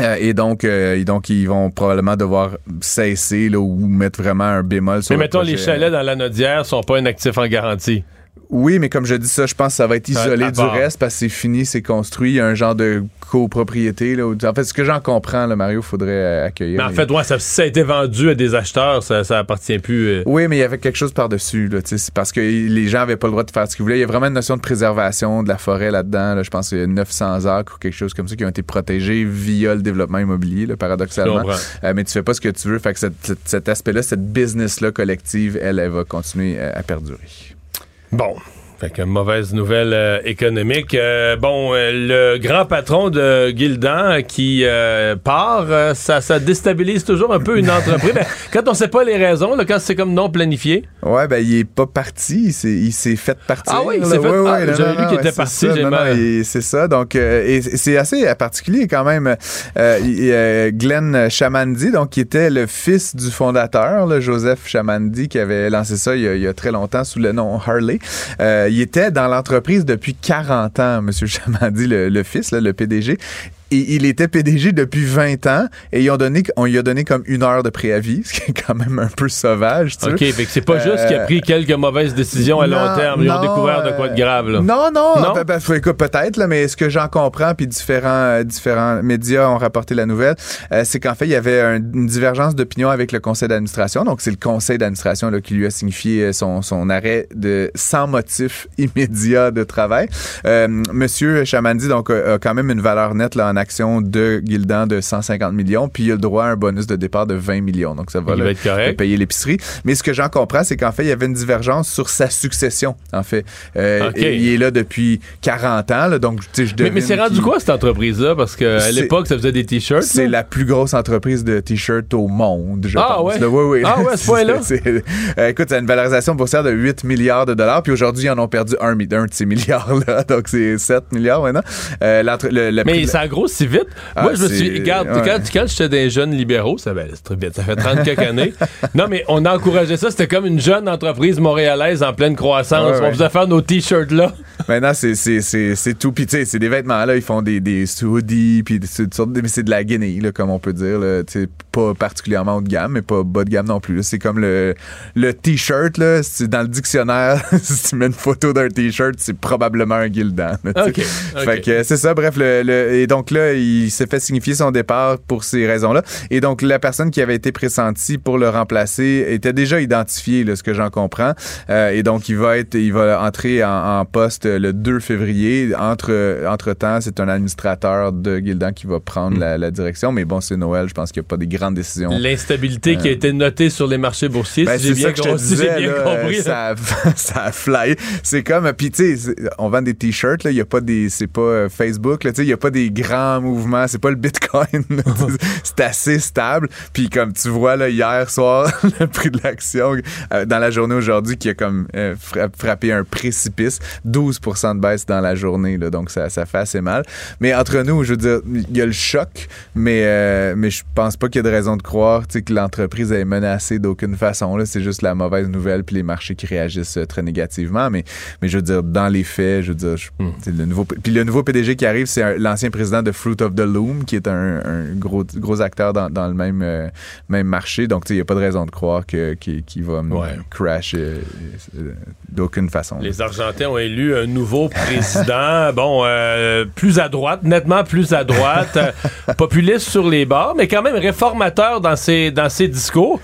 Euh, et donc, euh, et donc, ils vont probablement devoir cesser là, ou mettre vraiment un bémol sur Mais mettons, les chalets dans la Nodière sont pas un actif en garantie. Oui, mais comme je dis ça, je pense que ça va être isolé du part. reste parce que c'est fini, c'est construit. Il y a un genre de copropriété. Là, où- en fait, ce que j'en comprends, là, Mario, faudrait euh, accueillir. Mais en les- fait, ouais, ça, si ça a été vendu à des acheteurs, ça, ça appartient plus. euh, Oui, mais il y avait quelque chose par-dessus, c'est parce que les gens avaient pas le droit de faire ce qu'ils voulaient. Il y a vraiment une notion de préservation de la forêt là-dedans. là. Je pense qu'il y a 900 acres ou quelque chose comme ça qui ont été protégés via le développement immobilier, là, paradoxalement. Euh, mais tu fais pas ce que tu veux. Fait que cette- cette- cet aspect-là, cette business-là collective, elle, elle va continuer à perdurer. Bon. Fait que mauvaise nouvelle euh, économique. Euh, bon, euh, le grand patron de Gildan qui part, ça, ça déstabilise toujours un peu une entreprise. Ben, quand on sait pas les raisons, là, quand c'est comme non planifié. Ouais, ben il est pas parti, il s'est, fait partir. Ah oui, il s'est fait- Ouais, ouais, non, j'avais lu qu'il était parti, c'est ça, j'ai et c'est. Donc, et c'est assez particulier quand même. Euh, Glenn Chamandi, donc qui était le fils du fondateur, là, Joseph Chamandi, qui avait lancé ça il y a, il y a très longtemps sous le nom Harley. Euh, il était dans l'entreprise depuis 40 ans, Monsieur Chamandi, le, le fils, le PDG. Et il était PDG depuis 20 ans et ils ont donné, on lui a donné comme une heure de préavis, ce qui est quand même un peu sauvage. Tu OK, fait que c'est pas juste qu'il a Euh, pris quelques mauvaises décisions à long non, terme. Ils ont découvert de quoi de grave, là. Non, non, Non? faut- écoute, peut-être, mais ce que j'en comprends, puis différents, euh, différents médias ont rapporté la nouvelle, euh, c'est qu'en fait, il y avait un- une divergence d'opinion avec le conseil d'administration. Donc, c'est le conseil d'administration qui lui a signifié euh, son, son arrêt de sans motif immédiat de travail. Euh, Monsieur Chamandi, donc, a, a quand même une valeur nette là, en action de Gildan de 150 millions, puis il a le droit à un bonus de départ de 20 millions. Donc, ça va, là, va être correct. payer l'épicerie. Mais ce que j'en comprends, c'est qu'en fait, il y avait une divergence sur sa succession, en fait. Euh, et il est là depuis 40 ans, là, donc, Mais, c'est rendu quoi cette entreprise-là? Parce qu'à l'époque, ça faisait des t-shirts. C'est la plus grosse entreprise de t-shirts au monde, je Ah, pense. ouais? Là, oui, oui. Ah, ouais, ce point-là? Euh, écoute, c'est une valorisation boursière de 8 milliards de dollars, puis aujourd'hui, ils en ont perdu un, de ces milliards-là, donc c'est 7 milliards maintenant. Euh, le- le Mais ça grossit si vite. Ah, Moi, je me suis. Regarde, ouais. quand, quand j'étais des jeunes libéraux, ça, ben, c'est très vite, ça fait 30 quelques années. Non, mais on a encouragé ça. C'était comme une jeune entreprise montréalaise en pleine croissance. Ouais, ouais. On faisait faire nos t-shirts là. Maintenant, c'est, c'est, c'est, c'est tout. Puis, tu sais, c'est des vêtements, là. Ils font des, des hoodies, puis toutes sortes de- mais c'est de la guinée, là, comme on peut dire. Là. Pas particulièrement haut de gamme, mais pas bas de gamme non plus. C'est comme le, le T-shirt, là. C'est dans le dictionnaire, si tu mets une photo d'un T-shirt, c'est probablement un Gildan. là. Fait que c'est ça, bref, le, le- et donc là, il s'est fait signifier son départ pour ces raisons-là. Et donc, la personne qui avait été pressentie pour le remplacer était déjà identifiée, là, ce que j'en comprends. Euh, et donc, il va être, il va entrer en, en poste le 2 février. Entre, entre temps, c'est un administrateur de Gildan qui va prendre Hmm. la, la direction. Mais bon, c'est Noël, je pense qu'il n'y a pas des grandes décisions. L'instabilité qui a Euh. été notée sur les marchés boursiers, Ben, si j'ai bien, con- si bien là, compris. là. ça, a- ça fly. C'est comme, puis tu sais, on vend des t-shirts, là, il y a pas des, c'est pas euh, Facebook, là, tu sais, il y a pas des grands mouvements, c'est pas le Bitcoin, c'est assez stable. Puis comme tu vois, là, hier soir, le prix de l'action, euh, dans la journée aujourd'hui, qui a comme euh, fra- frappé un précipice, 12 de baisse dans la journée, là, donc ça, ça fait assez mal. Mais entre nous, je veux dire, il y a le choc, mais, euh, mais je pense pas qu'il y a de raison de croire que l'entreprise est menacée d'aucune façon. C'est juste la mauvaise nouvelle puis les marchés qui réagissent euh, très négativement. Mais, mais je veux dire, dans les faits, je veux dire, je- c'est le nouveau. Puis le nouveau PDG qui arrive, c'est l'ancien président de Fruit of the Loom, qui est un, un gros, gros acteur dans, dans le même, euh, même marché. Donc, il n'y a pas de raison de croire qu'il va Ouais. crash euh, euh, d'aucune façon. Les Argentins ont élu un nouveau président, bon, plus à droite, nettement plus à droite, populiste sur les bords, mais quand même réformateur dans ses, dans ses discours.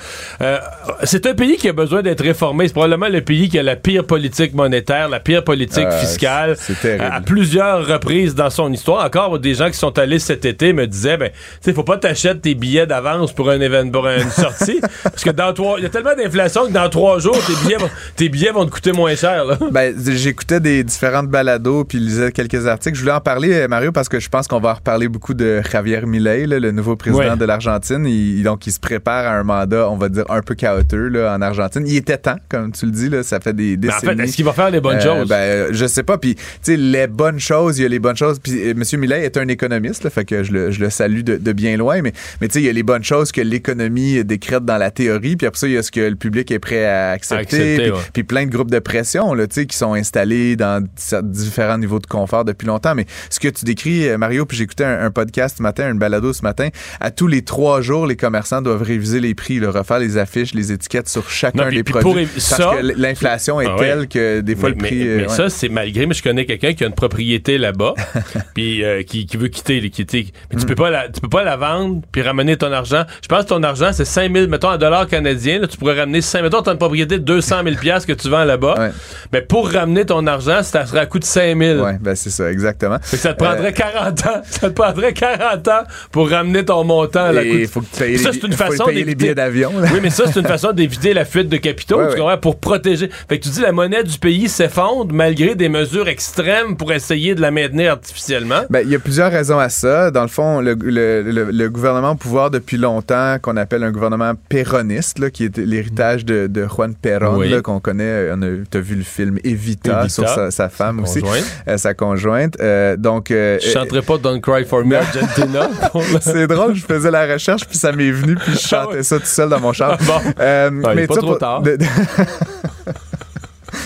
C'est un pays qui a besoin d'être réformé. C'est probablement le pays qui a la pire politique monétaire, la pire politique fiscale. À, à plusieurs reprises dans son histoire. Encore des gens qui sont allés cet été me disaient, ben, tu sais, faut pas t'acheter tes billets d'avance pour un événement, pour une sortie, parce que dans trois, il y a tellement d'inflation que dans trois jours, tes billets, vont, tes billets vont te coûter moins cher. Là. Ben, j'écoutais des différentes balados puis lisais quelques articles. Je voulais en parler, Mario, parce que je pense qu'on va en reparler beaucoup de Javier Milei, là, le nouveau président Ouais. de l'Argentine. Il, donc, il se prépare à un mandat, on va dire, un peu chaotique là, en Argentine. Il était temps, comme tu le dis, là, ça fait des Mais en décennies. fait, est-ce qu'il va faire les bonnes Euh, choses? Ben, euh, je sais pas. Puis, tu sais, les bonnes choses, il y a les bonnes choses. Puis, euh, M. Millet est un économiste, là, fait que je le, je le salue de, de bien loin. Mais, mais tu sais, il y a les bonnes choses que l'économie décrète dans la théorie. Puis après ça, il y a ce que le public est prêt à accepter. accepter, puis, ouais. puis plein de groupes de pression, là, tu sais, qui sont installés dans différents niveaux de confort depuis longtemps. Mais ce que tu décris, euh, Mario, puis j'écoutais un, un podcast ce matin, un balado ce matin, à tous les trois jours, les commerçants doivent réviser les prix, là, refaire les affiches, les étiquettes sur chacun Non, puis- des puis produits. pour parce que l'inflation est Ah ouais. telle que des fois mais, le prix... mais- euh, mais ouais. ça, c'est malgré. Mais je connais quelqu'un qui a une propriété là-bas, puis euh, qui, qui veut quitter, quitter. Mais Mm. tu peux pas la, tu peux pas la vendre puis ramener ton argent. Je pense que ton argent c'est 5000, mettons en dollars canadiens. Là, tu pourrais ramener 5 mettons t'as une propriété de 200 000 pièces que tu vends là-bas. Mais pour ramener ton argent, ça serait à coût de 5000. Ouais, ben c'est ça, exactement. Fait que ça te prendrait Euh, 40 ans. Ça te prendrait 40 ans pour ramener ton montant à la coût. il faut que tu payes ça, les- c'est une faut façon payer les billets d'avion. Oui, mais ça, c'est une façon d'éviter la fuite de capitaux, Ouais, tu comprends, pour protéger. Fait que tu dis la monnaie du pays s'effondre malgré des mesures extrêmes pour essayer de la maintenir artificiellement. Ben, il y a plusieurs raisons à ça. Dans le fond, le, le- le- le gouvernement au pouvoir depuis longtemps, qu'on appelle un gouvernement péroniste, là, qui est l'héritage de, de Juan Perón, Oui. qu'on connaît. On a, t'as vu le film Evita, Evita, sur sa, sa femme aussi, euh, sa conjointe. Euh, donc, euh, Je chanterai pas Don't Cry for Me Argentina. c'est drôle, je faisais la recherche, puis ça m'est venu, puis je chantais ça tout seul dans mon char. Euh, Ah, il est pas trop pour- tard.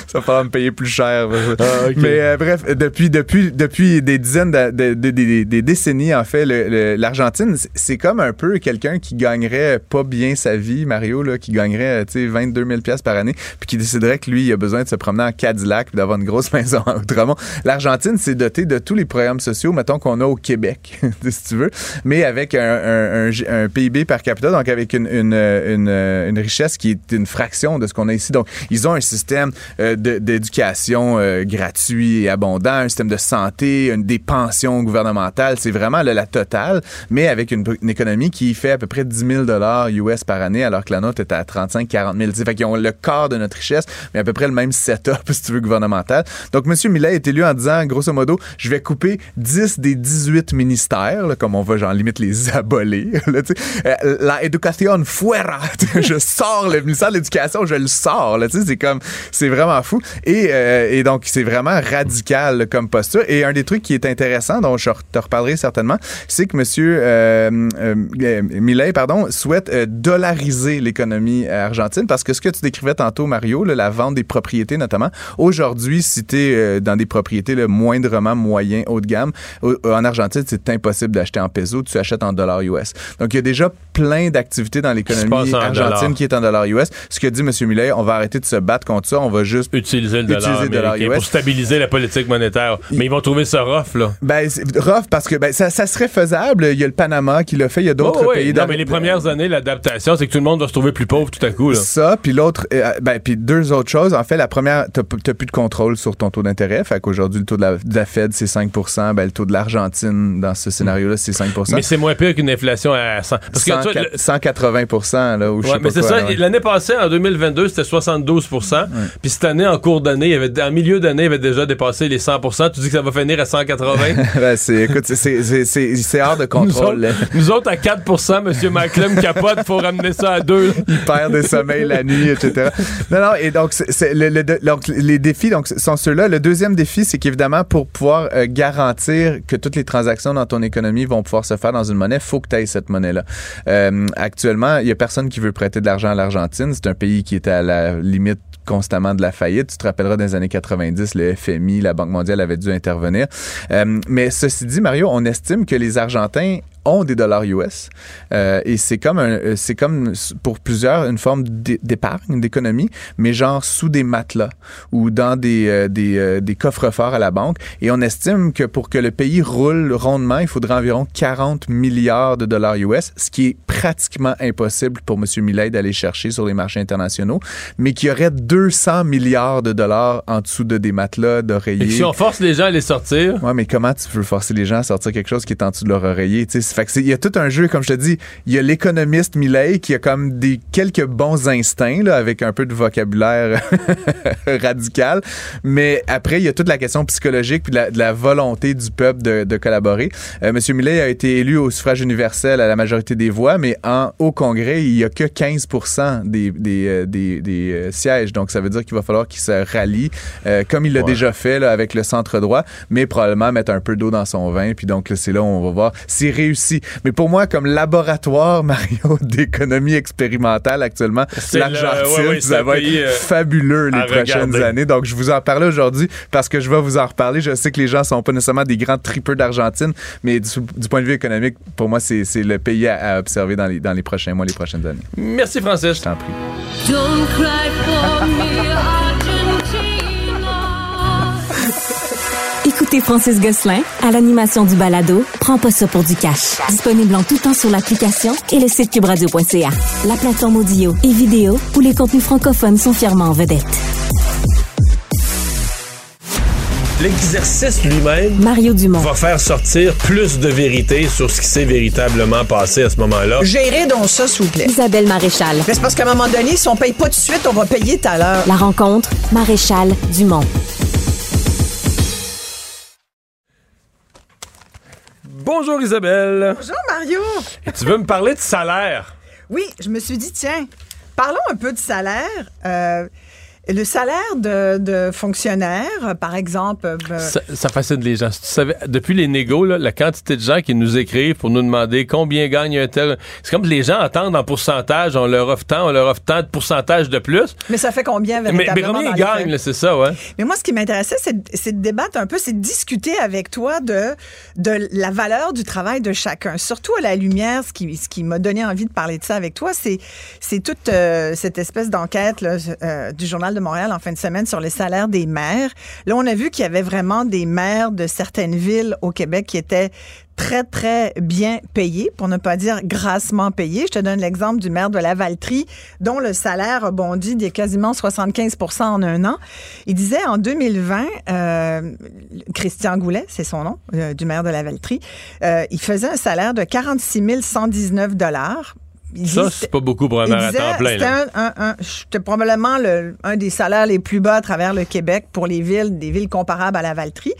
ça va me payer plus cher. Ah. Mais euh, bref, depuis, depuis, depuis des dizaines de, de- de- de- des décennies, en fait, l'Argentine, c'est- comme un peu quelqu'un qui gagnerait pas bien sa vie, Mario, là, qui gagnerait tu sais, 22 000 pièces par année, puis qui déciderait que lui, il a besoin de se promener en Cadillac puis d'avoir une grosse maison à Outremont. L'Argentine, c'est doté de tous les programmes sociaux, mettons, qu'on a au Québec, si tu veux, mais avec un, un- un- un PIB par capita, donc avec une, une, une, une richesse qui est une fraction de ce qu'on a ici. Donc, ils ont un système euh, d'éducation euh, gratuit et abondant, un système de santé, des pensions gouvernementales. C'est vraiment la totale, mais avec une, économie qui fait à peu près 10 000 US par année, alors que la nôtre est à 35-40 000. Tu sais, Fait qu'ils ont le quart de notre richesse, mais à peu près le même setup, si tu veux, gouvernemental. Donc, M. Millet est élu en disant, grosso modo, je vais couper 10 des 18 ministères, comme on va, genre, limite les abolir. Euh, la education fuera. Je sors le ministère de l'Éducation, je le sors. C'est comme, c'est vraiment euh, et donc, c'est vraiment radical comme posture. Et un des trucs qui est intéressant, dont je te reparlerai certainement, c'est que M. Euh, euh, Millet, pardon, souhaite euh, dollariser l'économie euh, argentine parce que ce que tu décrivais tantôt, Mario, la vente des propriétés notamment, aujourd'hui, si tu es dans des propriétés là, moindrement moyen, haut de gamme, en Argentine, c'est impossible d'acheter en pesos, tu achètes en dollars US. Donc, il y a déjà plein d'activités dans l'économie argentine qui est en dollars US. Ce que dit M. Millet, on va arrêter de se battre contre ça, on va juste Utiliser le dollar, Utiliser le dollar US. pour stabiliser la politique monétaire. Mais ils vont trouver ça rough, là. Ben, rough parce que ben, ça, ça serait faisable. Il y a le Panama qui l'a fait, il y a d'autres Oh, oui. pays Non, mais les premières années, l'adaptation, c'est que tout le monde va se trouver plus pauvre tout à coup. Là. Ça, puis l'autre, euh, ben, puis deux autres choses. En fait, la première, t'as plus de contrôle sur ton taux d'intérêt. Fait qu'aujourd'hui, le taux de la, de la Fed, c'est 5% ben, le taux de l'Argentine, dans ce scénario-là, c'est 5% Mais c'est moins pire qu'une inflation à 100. Parce que, le- 180% là, ou je Ouais, sais mais c'est ça. L'année passée, en 2022, c'était 72% Puis cette année, en cours d'année, il y avait, en milieu d'année, il avait déjà dépassé les 100% Tu dis que ça va finir à 180 Ben, c'est, écoute, c'est- c'est, c'est, c'est, c'est hors de nous, contrôle. autres, nous autres, à 4% M. Maclem capote, faut ramener ça à 2. il perd des sommeils la nuit, etc. Non, non, et donc, c'est le- le- donc, les défis donc, sont ceux-là. Le deuxième défi, c'est qu'évidemment, pour pouvoir euh, garantir que toutes les transactions dans ton économie vont pouvoir se faire dans une monnaie, faut que tu aies cette monnaie-là. Euh, actuellement, il y a personne qui veut prêter de l'argent à l'Argentine. C'est un pays qui était à la limite constamment de la faillite. Tu te rappelleras dans les années 90, le FMI, la Banque mondiale avait dû intervenir. Euh, mais ceci dit, Mario, on estime que les Argentins ont des dollars US. Euh, et c'est comme, un, c'est comme pour plusieurs une forme d'épargne, d'économie, mais genre sous des matelas ou dans des, des, des coffres-forts à la banque. Et on estime que pour que le pays roule rondement, il faudrait environ 40 milliards de dollars US, ce qui est pratiquement impossible pour M. Millet d'aller chercher sur les marchés internationaux, mais qui aurait 200 milliards de dollars en dessous de des matelas, d'oreillers. Et si on force les gens à les sortir? Ouais, mais comment tu veux forcer les gens à sortir quelque chose qui est en dessous de leur oreiller? Fait que il y a tout un jeu, comme je te dis, il y a l'économiste Millet qui a comme des quelques bons instincts, là, avec un peu de vocabulaire radical. Mais après, il y a toute la question psychologique puis de la, volonté du peuple de, collaborer. Euh, Monsieur Millet a été élu au suffrage universel à la majorité des voix, mais en, au Congrès, il y a que 15 des, des, euh, des, des euh, sièges. Donc, ça veut dire qu'il va falloir qu'il se rallie, euh, comme il l'a déjà fait là, avec le centre droit, mais probablement mettre un peu d'eau dans son vin. Puis donc, c'est là où on va voir s'il réussit. Mais pour moi, comme laboratoire, Mario, d'économie expérimentale actuellement, l'Argentine, ça va être fabuleux les prochaines années. Donc, je vous en parle aujourd'hui parce que je vais vous en reparler. Je sais que les gens sont pas nécessairement des grands tripeux d'Argentine, mais du, point de vue économique, pour moi, c'est le pays à, observer dans les, dans les prochains mois, les prochaines années. Merci, Francis. Je t'en prie. Écoutez Francis Gosselin à l'animation du balado Prends pas ça pour du cash. Disponible en tout temps sur l'application et le site cubradio.ca. La plateforme audio et vidéo où les contenus francophones sont fièrement en vedette. L'exercice lui-même Mario Dumont. va faire sortir plus de vérité sur ce qui s'est véritablement passé à ce moment-là. Gérez donc ça, s'il vous plaît. Isabelle Maréchal. c'est parce qu'à un moment donné, si on paye pas tout de suite, on va payer tout à l'heure. La rencontre, Maréchal Dumont. Bonjour Isabelle. Bonjour Mario. Et tu veux me parler de salaire? Oui, je me suis dit, tiens, parlons un peu de salaire. Euh, le salaire de, de fonctionnaires, par exemple. Euh, ça, fascine les gens. tu savais, depuis les négos, la quantité de gens qui nous écrivent pour nous demander combien gagne un tel. C'est comme les gens attendent en pourcentage, on leur offre tant, on leur offre tant de pourcentage de plus. Mais ça fait combien véritablement? Mais, mais combien ils gagnent, c'est ça, ouais. Mais moi, ce qui m'intéressait, c'est de débattre un peu, c'est de discuter avec toi de, de la valeur du travail de chacun. Surtout à la lumière, ce qui, ce qui m'a donné envie de parler de ça avec toi, c'est toute euh, cette espèce d'enquête euh, du journal de Montréal en fin de semaine sur les salaires des maires. Là, on a vu qu'il y avait vraiment des maires de certaines villes au Québec qui étaient très, très bien payés, pour ne pas dire grassement payés. Je te donne l'exemple du maire de la Valtrie, dont le salaire a bondi de quasiment 75% en un an. Il disait en 2020, euh, Christian Goulet, c'est son nom, euh, du maire de la Valtrie, euh, il faisait un salaire de 46 119 ça, c'est pas beaucoup pour un temps plein. C'était probablement le, un des salaires les plus bas à travers le Québec pour les villes, des villes comparables à la Valtrie.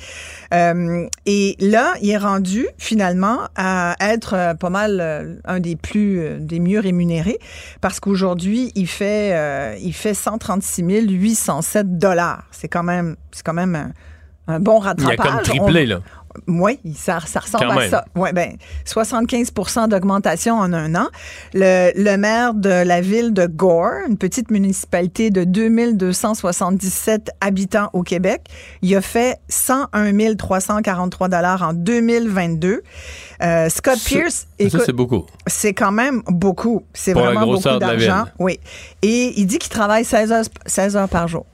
Euh, et là, il est rendu finalement à être euh, pas mal euh, un des plus, des mieux rémunérés parce qu'aujourd'hui, il fait, il fait 136 807 dollars. C'est quand même, c'est quand même un, bon rattrapage. Il a comme triplé, là. Oui, ça, ça ressemble à ça. Ouais, ben, 75% d'augmentation en un an. Le, le, maire de la ville de Gore, une petite municipalité de 2277 habitants au Québec, il a fait 101 343 dollars en 2022. Euh, Scott Pierce, écoute, c'est beaucoup. C'est quand même beaucoup. C'est vraiment beaucoup d'argent. Oui. Et il dit qu'il travaille 16 heures, 16 heures par jour.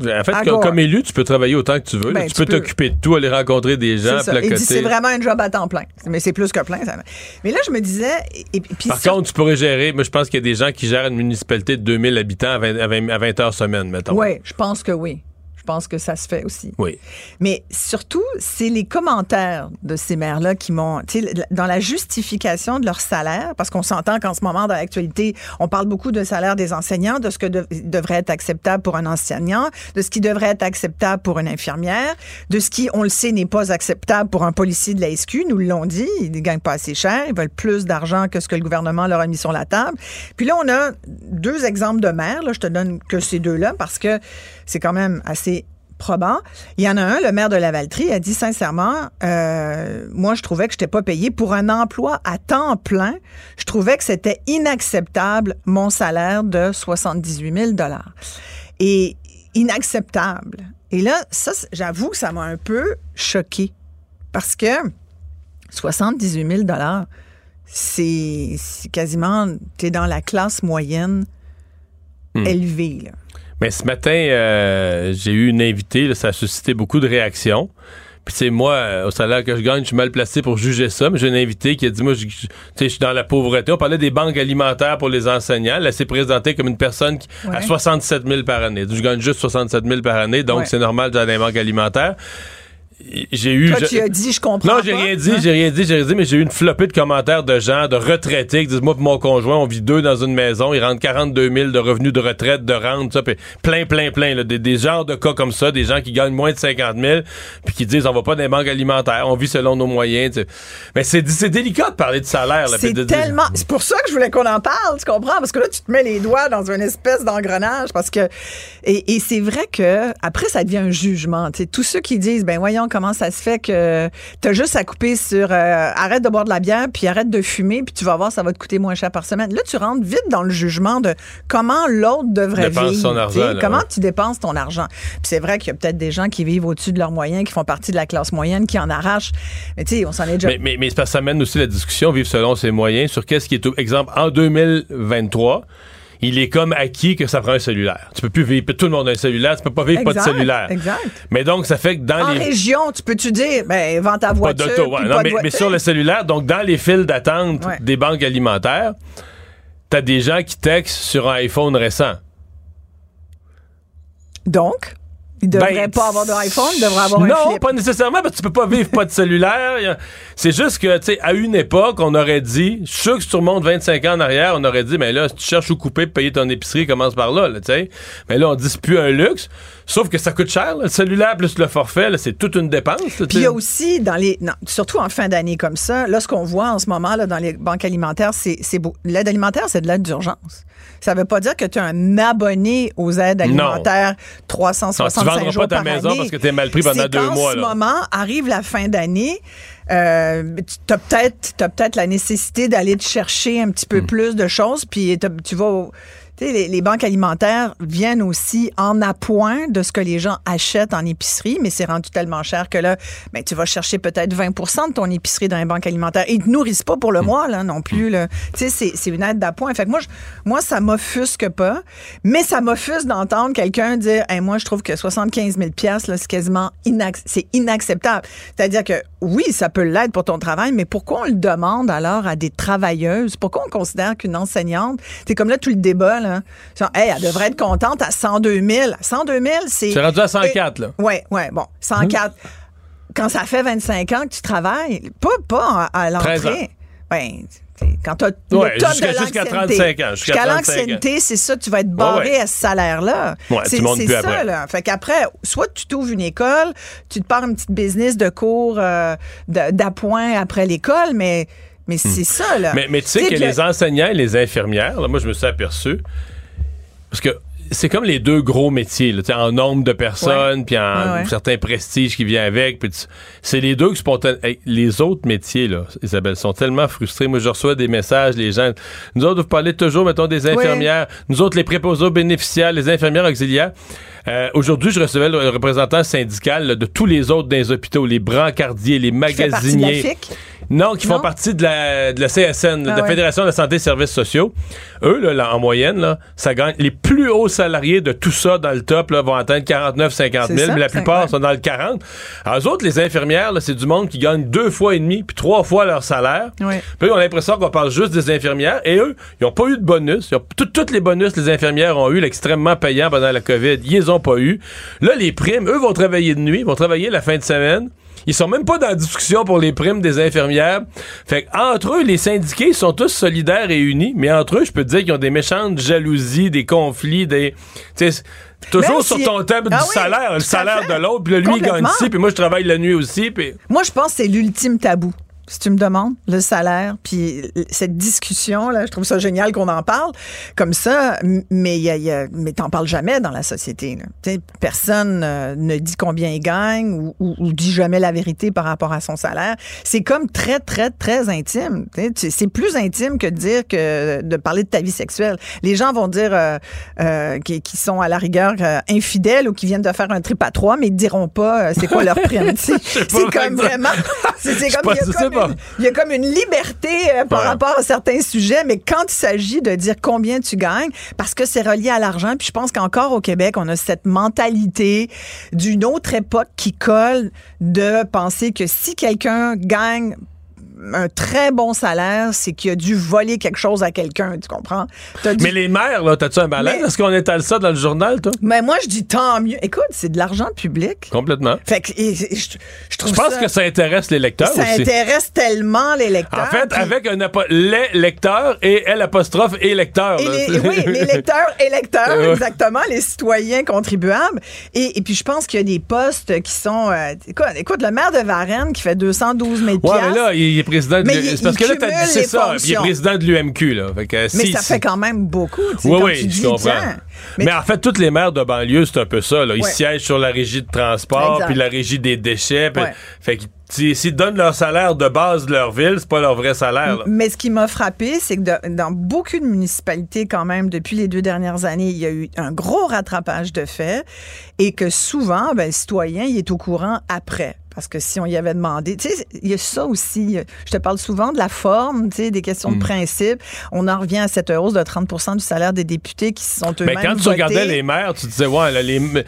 En fait, comme, élu, tu peux travailler autant que tu veux. Ben, tu, peux t'occuper de tout, aller rencontrer des gens, C'est vraiment un job à temps plein. Mais c'est plus que plein. Mais là, je me disais... Par contre, tu pourrais gérer... Moi, je pense qu'il y a des gens qui gèrent une municipalité de 2000 habitants à 20, à 20 heures semaine, mettons. Oui, je pense que oui. Je pense que ça se fait aussi. Oui. Mais surtout, c'est les commentaires de ces maires-là qui m'ont, dans la justification de leur salaire, parce qu'on s'entend qu'en ce moment, dans l'actualité, on parle beaucoup de salaire des enseignants, de ce que devrait être acceptable pour un enseignant, de ce qui devrait être acceptable pour une infirmière, de ce qui, on le sait, n'est pas acceptable pour un policier de la SQ. Nous l'ont dit, ils ne gagnent pas assez cher, ils veulent plus d'argent que ce que le gouvernement leur a mis sur la table. Puis là, on a deux exemples de maires. Là, je te donne que ces deux-là parce que c'est quand même assez Il y en a un, le maire de Lavaltrie, a dit sincèrement, euh, moi, je trouvais que je n'étais pas payé pour un emploi à temps plein. Je trouvais que c'était inacceptable mon salaire de 78 000 Et inacceptable. Et là, ça, j'avoue que ça m'a un peu choqué parce que 78 000 c'est quasiment, tu es dans la classe moyenne Hmm. élevée. Là. Mais ce matin, euh, j'ai eu une invitée, là, ça a suscité beaucoup de réactions. Puis, tu sais, moi, euh, au salaire que je gagne, je suis mal placé pour juger ça, mais j'ai une invitée qui a dit, moi, je, je- tu sais, je suis dans la pauvreté. On parlait des banques alimentaires pour les enseignants. Elle s'est présentée comme une personne qui a Ouais. 67 000 par année. Je gagne juste 67 000 par année, donc Ouais. c'est normal dans les banques alimentaires. J'ai eu... Toi, je- tu as dit, je comprends non, j'ai rien dit, hein? j'ai rien dit, j'ai rien dit, mais j'ai eu une flopée de commentaires de gens, de retraités qui disent, moi, mon conjoint, on vit deux dans une maison, ils rentrent 42 000 de revenus de retraite, de rente, ça, puis plein, plein, plein, là, des, des genres de cas comme ça, des gens qui gagnent moins de 50 000, puis qui disent, on va pas dans les banques alimentaires, on vit selon nos moyens. Mais c'est, délicat de parler de salaire, là. C'est tellement. C'est pour ça que je voulais qu'on en parle, tu comprends? Parce que là, tu te mets les doigts dans une espèce d'engrenage. Parce que. Et, et c'est vrai que après, ça devient un jugement. Tu tous ceux qui disent, ben voyons comment ça se fait que t'as juste à couper sur euh, arrête de boire de la bière, puis arrête de fumer, puis tu vas voir, ça va te coûter moins cher par semaine. Là, tu rentres vite dans le jugement de comment l'autre devrait Dépense vivre. son argent, tu là, comment ouais. tu dépenses ton argent? Puis c'est vrai qu'il y a peut-être des gens qui vivent au-dessus de leurs moyens, qui font partie de la classe moyenne, qui en arrachent. Mais tu sais, on s'en est déjà. Mais, mais, ça mène aussi la discussion, vivre selon ses moyens, sur qu'est-ce qui est, exemple, en 2023, il est comme acquis que ça prend un cellulaire. Tu peux plus vivre, tout le monde a un cellulaire, tu peux pas vivre pas de cellulaire. exact. Mais donc, ça fait que dans en les... région, tu peux-tu dire, ben, vends ta voiture. ouais. Non, pas de mais, sur le cellulaire, donc dans les files d'attente Ouais. des banques alimentaires, t'as des gens qui textent sur un iPhone récent. Donc, il devrait Ben, pas avoir d'iPhone, il devrait avoir un non, pas nécessairement, parce que tu peux pas vivre pas de cellulaire. C'est juste que, tu sais, à une époque, on aurait dit, je suis sûr que si tu remontes 25 ans en arrière, on aurait dit, mais là, si tu cherches où couper pour payer ton épicerie, commence par là, là, tu sais. Mais là, on dit, c'est plus un luxe. Sauf que ça coûte cher, là. le cellulaire plus le forfait, c'est toute une dépense. là, Puis il y a aussi, dans les, non, surtout en fin d'année comme ça, là, ce qu'on voit en ce moment là, dans les banques alimentaires, c'est beau. L'aide alimentaire, c'est de l'aide d'urgence. Ça veut pas dire que tu es un abonné aux aides alimentaires Non, 365 tu vendras jours pas ta par maison année. parce que t'es mal pris pendant deux mois, ce là. moment, arrive la fin d'année, euh, tu as peut-être t'as peut-être la nécessité d'aller te chercher un petit peu Hmm. plus de choses, puis tu vas tu les, les banques alimentaires viennent aussi en appoint de ce que les gens achètent en épicerie, mais c'est rendu tellement cher que là, ben, tu vas chercher peut-être 20% de ton épicerie dans les banques alimentaires. Ils ne te nourrissent pas pour le Hmm. mois, là, non plus. là. Tu sais, c'est, c'est une aide d'appoint. Fait que moi, je- moi, ça m'offusque pas, mais ça m'offusque d'entendre quelqu'un dire, Hey, moi, je trouve que 75 000 pièces là, c'est quasiment inac- c'est inacceptable. C'est-à-dire que, oui, ça peut l'être pour ton travail, mais pourquoi on le demande alors à des travailleuses? Pourquoi on considère qu'une enseignante, c'est comme là tout le débat, là, genre, hey, elle devrait être contente à 102 000. 102 000, c'est... C'est rendu à 104, là. Oui, oui, bon, 104. Quand ça fait 25 ans que tu travailles, pas, pas à, à 13 ans. l'entrée. Ben, quand tu as Ouais, le top jusqu'à- de jusqu'à l'ancienneté. 35 ans, jusqu'à Jusqu'à 35 ans. l'ancienneté, c'est ça, tu vas être barré Ouais, ouais. à ce salaire-là. Ouais, c'est c'est plus ça, après. là. Fait qu'après, soit tu t'ouvres une école, tu te pars une petite business de cours euh, d'appoint après l'école, mais, mais c'est ça, là. Hmm. Mais, mais tu sais que, les enseignants et les infirmières, là, moi, je me suis aperçu, parce que c'est comme les deux gros métiers, là, en nombre de personnes, puis en ouais. certains prestiges qui viennent avec. C'est les deux qui spontanément. Hey, les autres métiers, là, Isabelle, sont tellement frustrés. Moi, je reçois des messages, les gens. Nous autres, vous parlez toujours, mettons, des infirmières. Nous autres, les préposés aux bénéficiaires, les infirmières auxiliaires. Euh, Aujourd'hui, je recevais le représentant syndical là, de tous les autres dans les hôpitaux, les brancardiers, les magasiniers. Non, qui font partie de la, de la CSN, de Ah la ouais. Fédération de la santé et services sociaux. Eux, là, là, en moyenne, là, ça gagne. Les plus hauts salariés de tout ça dans le top là, vont atteindre 49, 50 C'est 000, ça, mais la plupart sont dans le 40. Alors, eux autres, les infirmières, c'est du monde qui gagne deux fois et demi, puis trois fois leur salaire. Ouais. Puis on a l'impression qu'on parle juste des infirmières. Et eux, ils n'ont pas eu de bonus. Ils ont- tout- Tous les bonus que les infirmières ont eu, là, extrêmement payants pendant la COVID, ils les ont pas eu. Là, les primes, eux vont travailler de nuit, vont travailler la fin de semaine. Ils sont même pas dans la discussion pour les primes des infirmières. Fait entre eux, les syndiqués sont tous solidaires et unis, mais entre eux, je peux te dire qu'ils ont des méchantes jalousies, des conflits, des. toujours sur ton thème Ah du oui, salaire, le salaire de l'autre, puis là, lui, il gagne Complètement. ci, puis moi, je travaille la nuit aussi, puis. Moi, je pense que c'est l'ultime tabou. Si tu me demandes, le salaire, puis cette discussion, là, je trouve ça génial qu'on en parle comme ça, mais il y a, y a- mais t'en parles jamais dans la société. là. Personne euh, ne dit combien il gagne ou, ou- ou dit jamais la vérité par rapport à son salaire. C'est comme très, très, très intime. C'est plus intime que de dire que de parler de ta vie sexuelle. Les gens vont dire euh, euh, qui, qui sont à la rigueur euh, infidèles ou qui viennent de faire un trip à trois, mais ils diront pas euh, c'est quoi leur prime. C'est comme vraiment. C'est comme il y a comme pas. une- il y a comme une liberté euh, par Ouais. rapport à certains sujets, mais quand il s'agit de dire combien tu gagnes, parce que c'est relié à l'argent, puis je pense qu'encore au Québec, on a cette mentalité d'une autre époque qui colle de penser que si quelqu'un gagne un très bon salaire, c'est qu'il a dû voler quelque chose à quelqu'un, tu comprends? Mais les maires, là, t'as-tu un malaise? Mais- Est-ce qu'on étale ça dans le journal, toi? Mais moi, je dis tant mieux. Écoute, c'est de l'argent public. Complètement. Fait que et- et je, je trouve Je pense ça- que ça intéresse les lecteurs ça aussi. intéresse tellement les lecteurs. En fait, puis- avec un les lecteurs et L apostrophe et lecteurs. Et les, oui, les lecteurs électeurs, Ouais. exactement, les citoyens contribuables. Et, et puis, je pense qu'il y a des postes qui sont... euh, écoute, écoute, le maire de Varennes qui fait 212 000 Ouais, mais là, il est président de parce que là, t'as dit c'est ça. Il est président de l'UMQ, là. Fait que, Mais si- ça si- fait quand même beaucoup, Oui, oui, tu dis, je comprends. Mais, en fait, toutes les maires de banlieue, c'est un peu ça. Là. Ils Ouais. siègent sur la régie de transport, Exact. puis la régie des déchets. puis- Ouais. Fait que s'ils s'ils donnent leur salaire de base de leur ville, c'est pas leur vrai salaire. là. Mais ce qui m'a frappé, c'est que de- dans beaucoup de municipalités, quand même, depuis les deux dernières années, il y a eu un gros rattrapage de faits et que souvent, ben, le citoyen, il est au courant après. Parce que si on y avait demandé, tu sais, il y a ça aussi. Je te parle souvent de la forme, tu sais, des questions Mm. de principe. On en revient à cette hausse de 30% du salaire des députés qui se sont eux-mêmes Mais quand tu regardais les maires, tu disais, ouais, là, les, euh,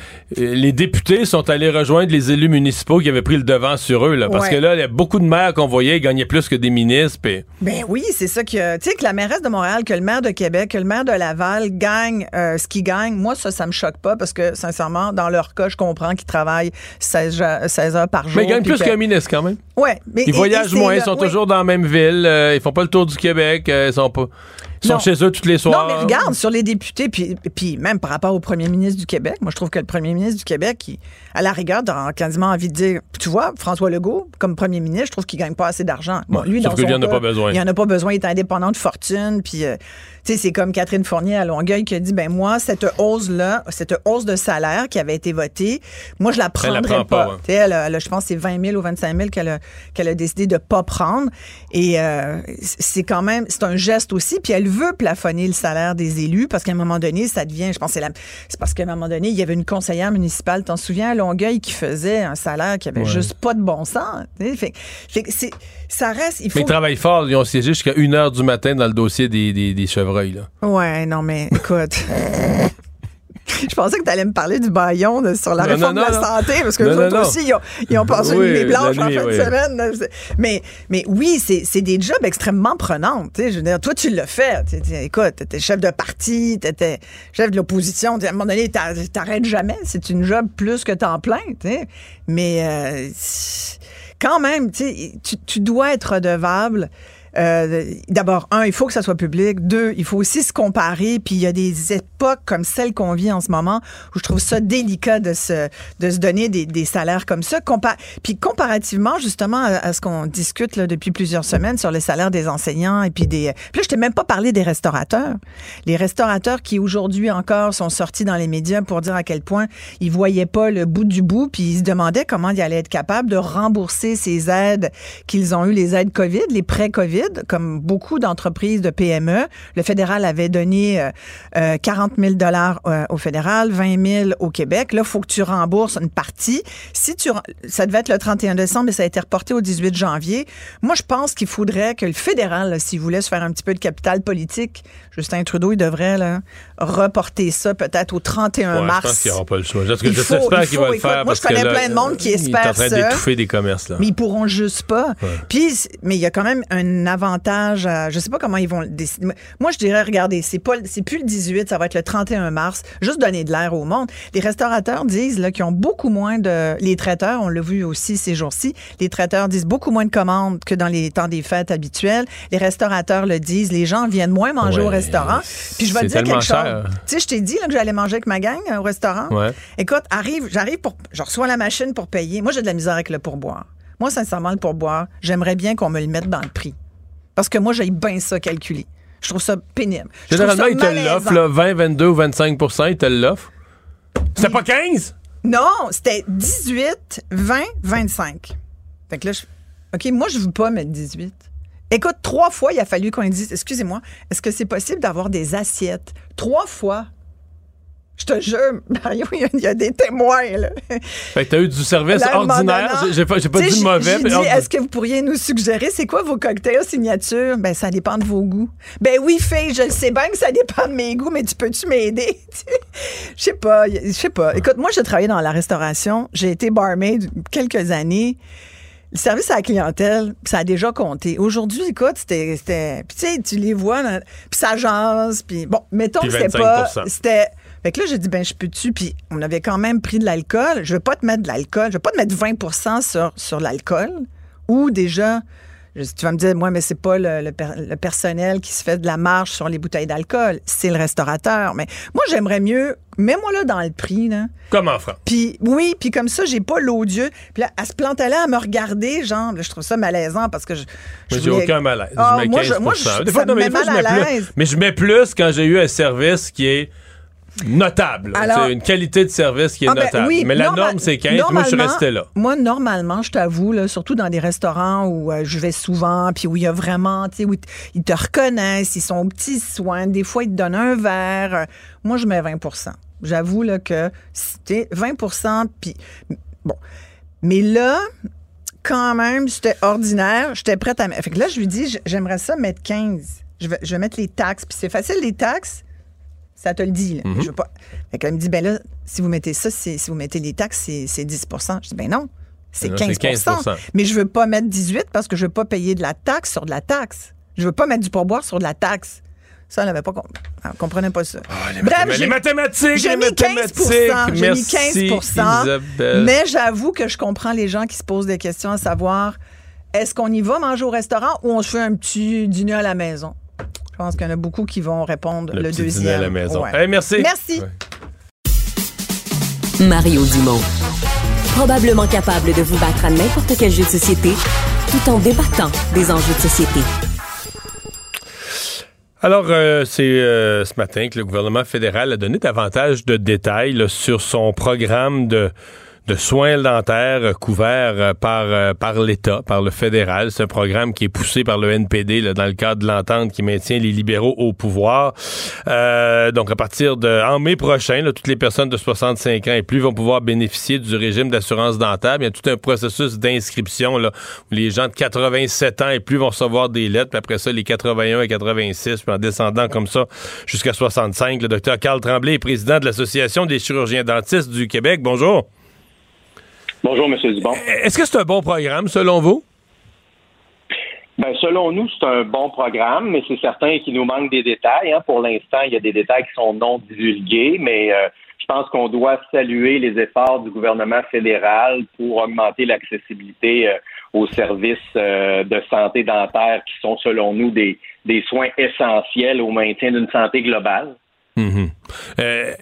les députés sont allés rejoindre les élus municipaux qui avaient pris le devant sur eux. Là, parce Ouais. que là, il y a beaucoup de maires qu'on voyait, ils gagnaient plus que des ministres. puis- Ben oui, c'est ça que tu sais que la mairesse de Montréal, que le maire de Québec, que le maire de Laval gagne euh, ce qu'ils gagnent. Moi ça ça me choque pas parce que sincèrement dans leur cas, je comprends qu'ils travaillent 16, ja- 16 heures par jour. Mais ils gagnent plus que- qu'un ministre quand même. Ouais, mais Ils et- voyagent et moins, ils sont oui. toujours dans la même ville, euh, ils font pas le tour du Québec, euh, ils sont pas. Ils sont Non. chez eux tous les soirs. Non, mais regarde, sur les députés, puis, puis même par rapport au premier ministre du Québec, moi, je trouve que le premier ministre du Québec, il, à la rigueur, a quasiment envie de dire, tu vois, François Legault, comme premier ministre, je trouve qu'il gagne pas assez d'argent. Bon, lui, sauf dans son il en a pas besoin. Il en a pas besoin, il est indépendant de fortune, puis, euh, tu sais, c'est comme Catherine Fournier à Longueuil qui a dit, ben moi, cette hausse-là, cette hausse de salaire qui avait été votée, moi, je la Elle la prendrais prend pas, pas. sais, Elle, elle je pense, que c'est 20 000 ou 25 000 qu'elle a, qu'elle a décidé de pas prendre. Et euh, c'est quand même, c'est un geste aussi. Puis elle veut plafonner le salaire des élus parce qu'à un moment donné, ça devient, je pense, c'est la- c'est parce qu'à un moment donné, il y avait une conseillère municipale, t'en souviens, à Longueuil, qui faisait un salaire qui avait Ouais. juste pas de bon sens. Fait, fait ça reste, il faut. Mais ils travaillent fort, ils ont siégé jusqu'à 1h du matin dans le dossier des, des, des chevreuils. Là. Ouais, non, mais écoute. Je pensais que tu allais me parler du baillon de- sur la Non, réforme non, de la santé, parce que non, autres non. aussi, ils ont, ils ont passé Oui, une nuit blanche la en nuit, fin de semaine. Mais, mais oui, c'est des jobs extrêmement prenants. Je veux dire, toi, tu l'as fait. Tu sais, Écoute, tu étais chef de parti, tu étais chef de l'opposition. À un moment donné, t'a- t'arrêtes jamais. C'est une job plus que temps plein. tu sais. Mais euh, quand même, tu, tu dois être redevable. Euh, D'abord, un, il faut que ça soit public. Deux, il faut aussi se comparer. Puis il y a des époques comme celle qu'on vit en ce moment où je trouve ça délicat de se, de se donner des, des salaires comme ça. Puis comparativement, justement, à, ce qu'on discute là, depuis plusieurs semaines sur les salaires des enseignants et puis des... Puis là, je t'ai même pas parlé des restaurateurs. Les restaurateurs qui, aujourd'hui encore, sont sortis dans les médias pour dire à quel point ils voyaient pas le bout du bout puis ils se demandaient comment ils allaient être capables de rembourser ces aides qu'ils ont eues, les aides COVID, les prêts COVID, comme beaucoup d'entreprises de PME. Le fédéral avait donné euh, euh, 40 000 dollars euh, au fédéral, 20 000 au Québec. Là, il faut que tu rembourses une partie. Si tu, ça devait être le 31 décembre, mais ça a été reporté au 18 janvier. Moi, je pense qu'il faudrait que le fédéral, s'il voulait se faire un petit peu de capital politique, Justin Trudeau, il devrait là, reporter ça peut-être au 31 Ouais, mars. Je pense qu'il n'y aura pas le choix. J'espère il qu'il va le faire. moi, je parce que connais là, plein de monde qui Il est espère en train ça. d'étouffer des commerces. Là. Mais ils pourront juste pas. Puis, mais il y a quand même un avantage. À, je sais pas comment ils vont le décider. Moi, je dirais, regardez, c'est pas, c'est plus le 18, ça va être le 31 mars. Juste donner de l'air au monde. Les restaurateurs disent là qu'ils ont beaucoup moins de. Les traiteurs, on l'a vu aussi ces jours-ci. Les traiteurs disent beaucoup moins de commandes que dans les temps des fêtes habituels. Les restaurateurs le disent. Les gens viennent moins manger Ouais, au restaurant. Puis je vais te dire quelque chose. cher. Tu sais, je t'ai dit là, que j'allais manger avec ma gang euh, au restaurant. Ouais. Écoute, arrive, j'arrive pour. Je reçois la machine pour payer. Moi, j'ai de la misère avec le pourboire. Moi, sincèrement, le pourboire, j'aimerais bien qu'on me le mette dans le prix. Parce que moi, j'ai bien ça calculé. Je trouve ça pénible. Généralement, ça ils te l'offrent, là, 20, 22 ou 25% ils te l'offrent. C'était pas 15? Non, c'était 18, 20, 25. Fait que là, je... OK, moi, je veux pas mettre 18. Écoute, trois fois, il a fallu qu'on dit, excusez-moi, est-ce que c'est possible d'avoir des assiettes? Trois fois. Je te jure, Mario, il y a- il y, a des témoins, là. Fait que t'as eu du service Là, ordinaire. J'ai pas, pas dit mauvais. dit, est-ce que vous pourriez nous suggérer, c'est quoi vos cocktails signature? Ben, ça dépend de vos goûts. Ben oui, fille, je le sais bien que ça dépend de mes goûts, mais tu peux-tu m'aider? Je sais pas, je sais pas. Écoute, moi, j'ai travaillé dans la restauration. J'ai été barmaid quelques années. Le service à la clientèle, ça a déjà compté. Aujourd'hui, écoute, c'était. Puis tu sais, tu les vois, puis ça jase, puis bon, mettons que c'était pas. 25%. C'était. Fait que là, j'ai dit, ben, je peux-tu? Puis on avait quand même pris de l'alcool. Je veux pas te mettre de l'alcool. Je veux pas te mettre 20 sur, sur l'alcool. Ou déjà, je- tu vas me dire, moi, mais c'est pas le, le per- le personnel qui se fait de la marge sur les bouteilles d'alcool. C'est le restaurateur. Mais moi, j'aimerais mieux, mets-moi là dans le prix, là. Comme en France. Puis oui, puis comme ça, j'ai pas l'odieux. Puis là, elle se plantait là à me regarder, genre, là, je trouve ça malaisant parce que je. je j'ai voulais- aucun malaise. Ah, je mets moi, 15 je- moi, je- Des fois, me non, met fois, je mal mets à plus. l'aise. Mais je mets plus quand j'ai eu un service qui est notable. C'est une qualité de service qui est Ah, ben notable. oui, mais la norme, c'est 15. Moi, je suis resté là. Moi, normalement, je t'avoue, surtout dans des restaurants où euh, je vais souvent, puis où il y a vraiment, tu sais, où ils te reconnaissent, ils sont aux petits soins, des fois, ils te donnent un verre. Euh, Moi, je mets 20% J'avoue là, que c'était 20% puis bon. Mais là, quand même, c'était ordinaire. J'étais prête à mettre. Fait que là, je lui dis, j'aimerais ça mettre 15. Je vais, je vais mettre les taxes. Puis c'est facile, les taxes. Ça te le dit. Là. Mhm. Je veux pas. Fait qu'elle me dit, ben là, si vous mettez ça, si vous mettez les taxes, c'est c'est 10% Je dis, ben non, c'est Non, 15, c'est 15 Mais je veux pas mettre 18% parce que je veux pas payer de la taxe sur de la taxe. Je veux pas mettre du pourboire sur de la taxe. Ça, elle n'avait pas compris. Elle comprenait pas ça. Bref, j'ai- les mathématiques, j'ai mis 15 mathématiques. J'ai mis Merci, 15 Isabelle. Mais j'avoue que je comprends les gens qui se posent des questions à savoir est-ce qu'on y va manger au restaurant ou on se fait un petit dîner à la maison? Je pense qu'il y en a beaucoup qui vont répondre le, Le petit deuxième. dîner à la maison. Ouais. Hey, merci. Merci. Mario Dumont. Probablement capable de vous battre à n'importe quel jeu de société tout en débattant des enjeux de société. Alors, euh, c'est euh, ce matin que le gouvernement fédéral a donné davantage de détails là, sur son programme de, de soins dentaires euh, couverts euh, par, euh, par l'État, par le fédéral. C'est un programme qui est poussé par le NPD dans le cadre de l'entente qui maintient les libéraux au pouvoir. Donc, à partir de en mai prochain, toutes les personnes de 65 ans et plus vont pouvoir bénéficier du régime d'assurance dentaire. Il y a tout un processus d'inscription où les gens de 87 ans et plus vont recevoir des lettres. Puis après ça, les 81 et 86, puis en descendant comme ça jusqu'à 65. Le docteur Carl Tremblay est président de l'Association des chirurgiens dentistes du Québec. Bonjour. Bonjour, M. Dubon. Est-ce que c'est un bon programme, selon vous? Ben, selon nous, c'est un bon programme, mais c'est certain qu'il nous manque des détails. hein. Pour l'instant, il y a des détails qui sont non divulgués, mais euh, je pense qu'on doit saluer les efforts du gouvernement fédéral pour augmenter l'accessibilité euh, aux services euh, de santé dentaire qui sont, selon nous, des, des soins essentiels au maintien d'une santé globale. Mhm. Euh,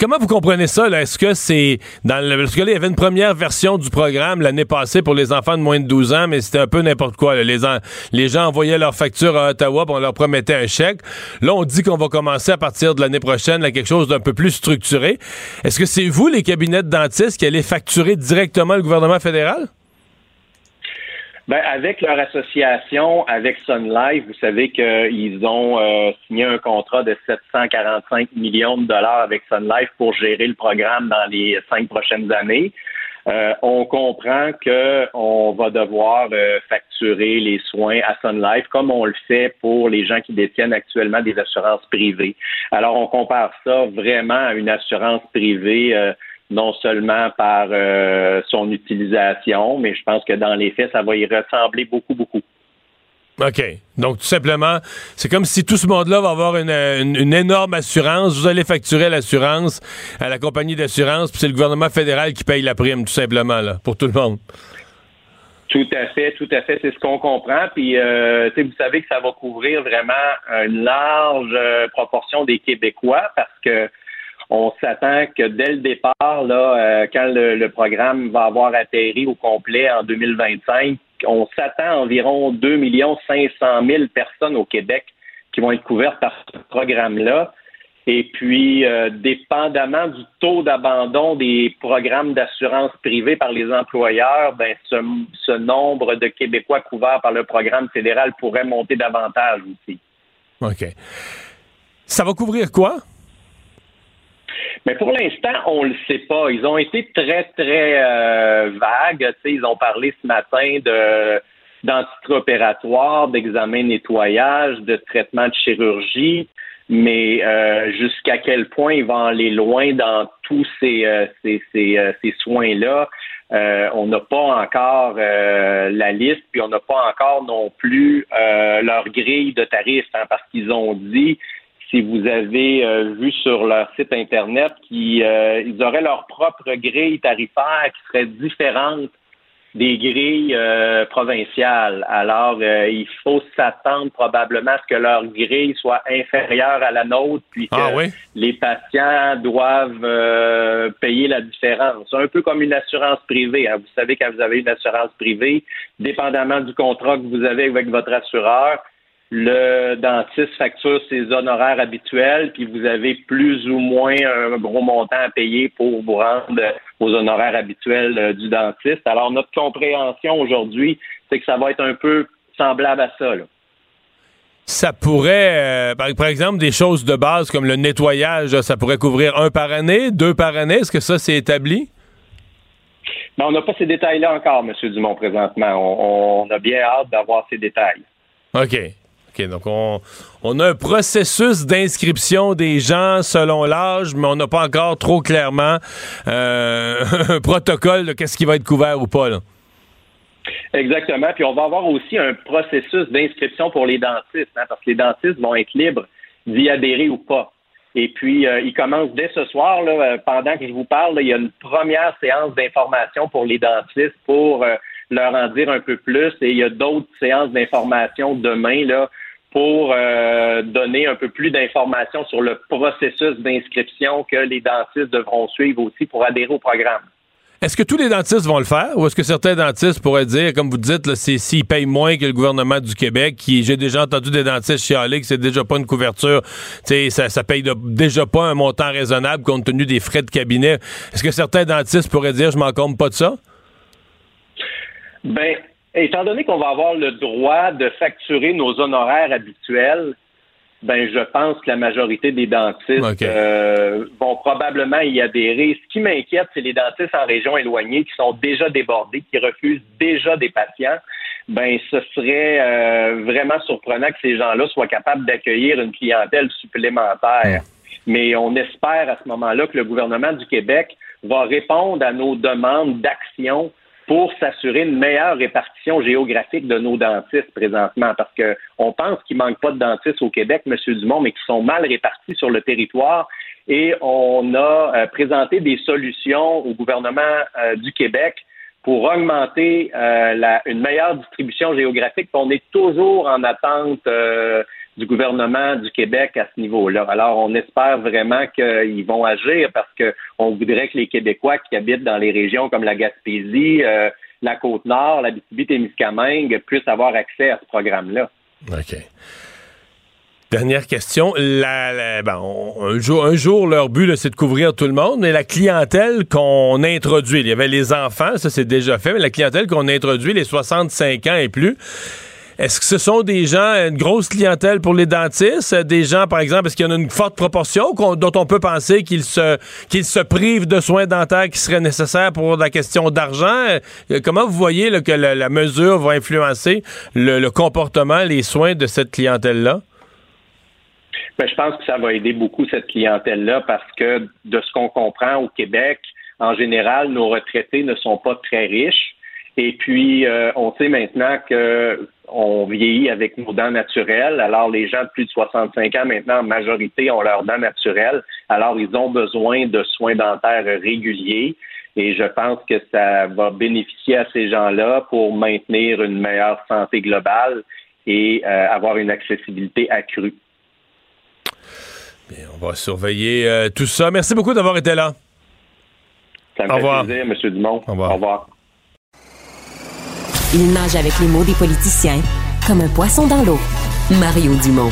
comment vous comprenez ça? Est-ce que c'est dans le. Parce que là, il y avait une première version du programme l'année passée pour les enfants de moins de 12 ans, mais c'était un peu n'importe quoi. Les, en- les gens envoyaient leur facture à Ottawa, puis on leur promettait un chèque. Là, on dit qu'on va commencer à partir de l'année prochaine là, quelque chose d'un peu plus structuré. Est-ce que c'est vous, les cabinets de dentistes, qui allez facturer directement le gouvernement fédéral? Ben, avec leur association, avec Sun Life, vous savez qu'ils ont euh, signé un contrat de 745 millions de dollars avec Sun Life pour gérer le programme dans les cinq prochaines années. Euh, on comprend qu'on va devoir euh, facturer les soins à Sun Life comme on le fait pour les gens qui détiennent actuellement des assurances privées. Alors, on compare ça vraiment à une assurance privée. Non seulement par euh, son utilisation, mais je pense que dans les faits, ça va y ressembler beaucoup, beaucoup. OK. Donc, tout simplement, c'est comme si tout ce monde-là va avoir une, une- une énorme assurance. Vous allez facturer l'assurance à la compagnie d'assurance, puis c'est le gouvernement fédéral qui paye la prime, tout simplement, là, pour tout le monde. Tout à fait, tout à fait, c'est ce qu'on comprend. Puis, euh, vous savez que ça va couvrir vraiment une large euh, proportion des Québécois parce que on s'attend que dès le départ, là, euh, quand le, programme va avoir atterri au complet en 2025, on s'attend à environ 2 500 000 personnes au Québec qui vont être couvertes par ce programme-là. Et puis, euh, dépendamment du taux d'abandon des programmes d'assurance privée par les employeurs, ben, ce, ce nombre de Québécois couverts par le programme fédéral pourrait monter davantage aussi. OK. Ça va couvrir quoi? Mais pour l'instant, on le sait pas. Ils ont été très, très euh, vagues. Tu sais, ils ont parlé ce matin de d'antitres d'examen nettoyage, de traitement de chirurgie, mais euh, jusqu'à quel point ils vont aller loin dans tous ces, euh, ces, ces, euh, ces soins-là, on n'a pas encore la liste, puis on n'a pas encore non plus leur grille de tarifs, hein, parce qu'ils ont dit si vous avez vu sur leur site internet qu'ils auraient leur propre grille tarifaire qui serait différente des grilles euh, provinciales. Alors, euh, il faut s'attendre probablement à ce que leur grille soit inférieure à la nôtre, puis ah que les patients doivent euh, payer la différence. Un peu comme une assurance privée. Hein. Vous savez, quand vous avez une assurance privée, dépendamment du contrat que vous avez avec votre assureur, le dentiste facture ses honoraires habituels, puis vous avez plus ou moins un gros montant à payer pour vous rendre aux honoraires habituels euh, du dentiste. Alors, notre compréhension aujourd'hui, c'est que ça va être un peu semblable à ça. Ça pourrait, euh, par, exemple, des choses de base comme le nettoyage, ça pourrait couvrir un par année, deux par année. Est-ce que ça, c'est établi? Mais on n'a pas ces détails-là encore, M. Dumont, présentement. on a bien hâte d'avoir ces détails. OK donc on, a un processus d'inscription des gens selon l'âge, mais on n'a pas encore trop clairement euh, un protocole de qu'est-ce qui va être couvert ou pas. Exactement. Puis on va avoir aussi un processus d'inscription pour les dentistes, hein, parce que les dentistes vont être libres d'y adhérer ou pas. Et puis, euh, il commence dès ce soir, euh, pendant que je vous parle, il y a une première séance d'information pour les dentistes pour leur en dire un peu plus. Et il y a d'autres séances d'information demain là, pour euh, donner un peu plus d'informations sur le processus d'inscription que les dentistes devront suivre aussi pour adhérer au programme. Est-ce que tous les dentistes vont le faire ou est-ce que certains dentistes pourraient dire, comme vous dites, c'est s'ils payent moins que le gouvernement du Québec, qui j'ai déjà entendu des dentistes chialer que c'est déjà pas une couverture, ça, ça paye déjà pas un montant raisonnable compte tenu des frais de cabinet. Est-ce que certains dentistes pourraient dire, je m'en compte pas de ça? Ben, Étant donné qu'on va avoir le droit de facturer nos honoraires habituels, ben je pense que la majorité des dentistes euh, vont probablement y adhérer. Ce qui m'inquiète, c'est les dentistes en région éloignée qui sont déjà débordés, qui refusent déjà des patients. Ben, ce serait euh, vraiment surprenant que ces gens-là soient capables d'accueillir une clientèle supplémentaire. Mais on espère à ce moment-là que le gouvernement du Québec va répondre à nos demandes d'action pour s'assurer une meilleure répartition géographique de nos dentistes présentement, parce qu'on pense qu'il manque pas de dentistes au Québec, M. Dumont, mais qui sont mal répartis sur le territoire. Et on a euh, présenté des solutions au gouvernement euh, du Québec pour augmenter euh, une meilleure distribution géographique. On est toujours en attente du gouvernement du Québec à ce niveau-là. Alors, on espère vraiment qu'ils vont agir parce qu'on voudrait que les Québécois qui habitent dans les régions comme la Gaspésie, euh, la Côte-Nord, la Bitibi-Témiscamingue puissent avoir accès à ce programme-là. OK. Dernière question. La, un, jour, un jour, leur but, c'est de couvrir tout le monde, mais la clientèle qu'on introduit, il y avait les enfants, ça c'est déjà fait, mais la clientèle qu'on introduit, les 65 ans et plus, est-ce que ce sont des gens, une grosse clientèle pour les dentistes? Des gens, par exemple, est-ce qu'il y en a une forte proportion dont on peut penser qu'ils se, se privent de soins dentaires qui seraient nécessaires pour la question d'argent? Euh, comment vous voyez que la, mesure va influencer le, comportement, les soins de cette clientèle-là? Ben, je pense que ça va aider beaucoup cette clientèle-là parce que de ce qu'on comprend au Québec, en général, nos retraités ne sont pas très riches. Et puis, euh, on sait maintenant que on vieillit avec nos dents naturelles. Alors, les gens de plus de 65 ans, maintenant, en majorité, ont leurs dents naturelles. Alors, ils ont besoin de soins dentaires réguliers. Et je pense que ça va bénéficier à ces gens-là pour maintenir une meilleure santé globale et euh, avoir une accessibilité accrue. Bien, on va surveiller euh, tout ça. Merci beaucoup d'avoir été là. Ça me Au fait revoir. plaisir, M. Dumont. Au revoir. Au revoir. Il nage avec les mots des politiciens comme un poisson dans l'eau. Mario Dumont.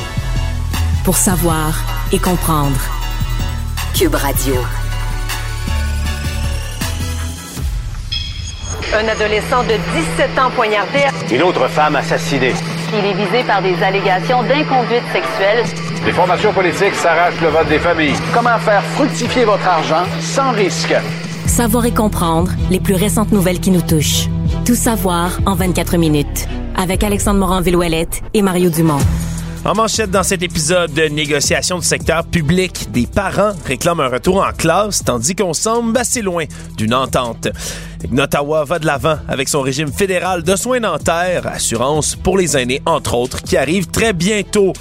Pour savoir et comprendre. Cube Radio. Un adolescent de 17 ans poignardé. Une autre femme assassinée. Il est visé par des allégations d'inconduite sexuelle. Les formations politiques s'arrachent le vote des familles. Comment faire fructifier votre argent sans risque? Savoir et comprendre les plus récentes nouvelles qui nous touchent. Tout savoir en 24 minutes. Avec Alexandre Morin-Villouellette et Mario Dumont. En manchette dans cet épisode de négociation du secteur public, des parents réclament un retour en classe tandis qu'on semble assez loin d'une entente. Ottawa va de l'avant avec son régime fédéral de soins dentaires, assurance pour les aînés entre autres, qui arrive très bientôt.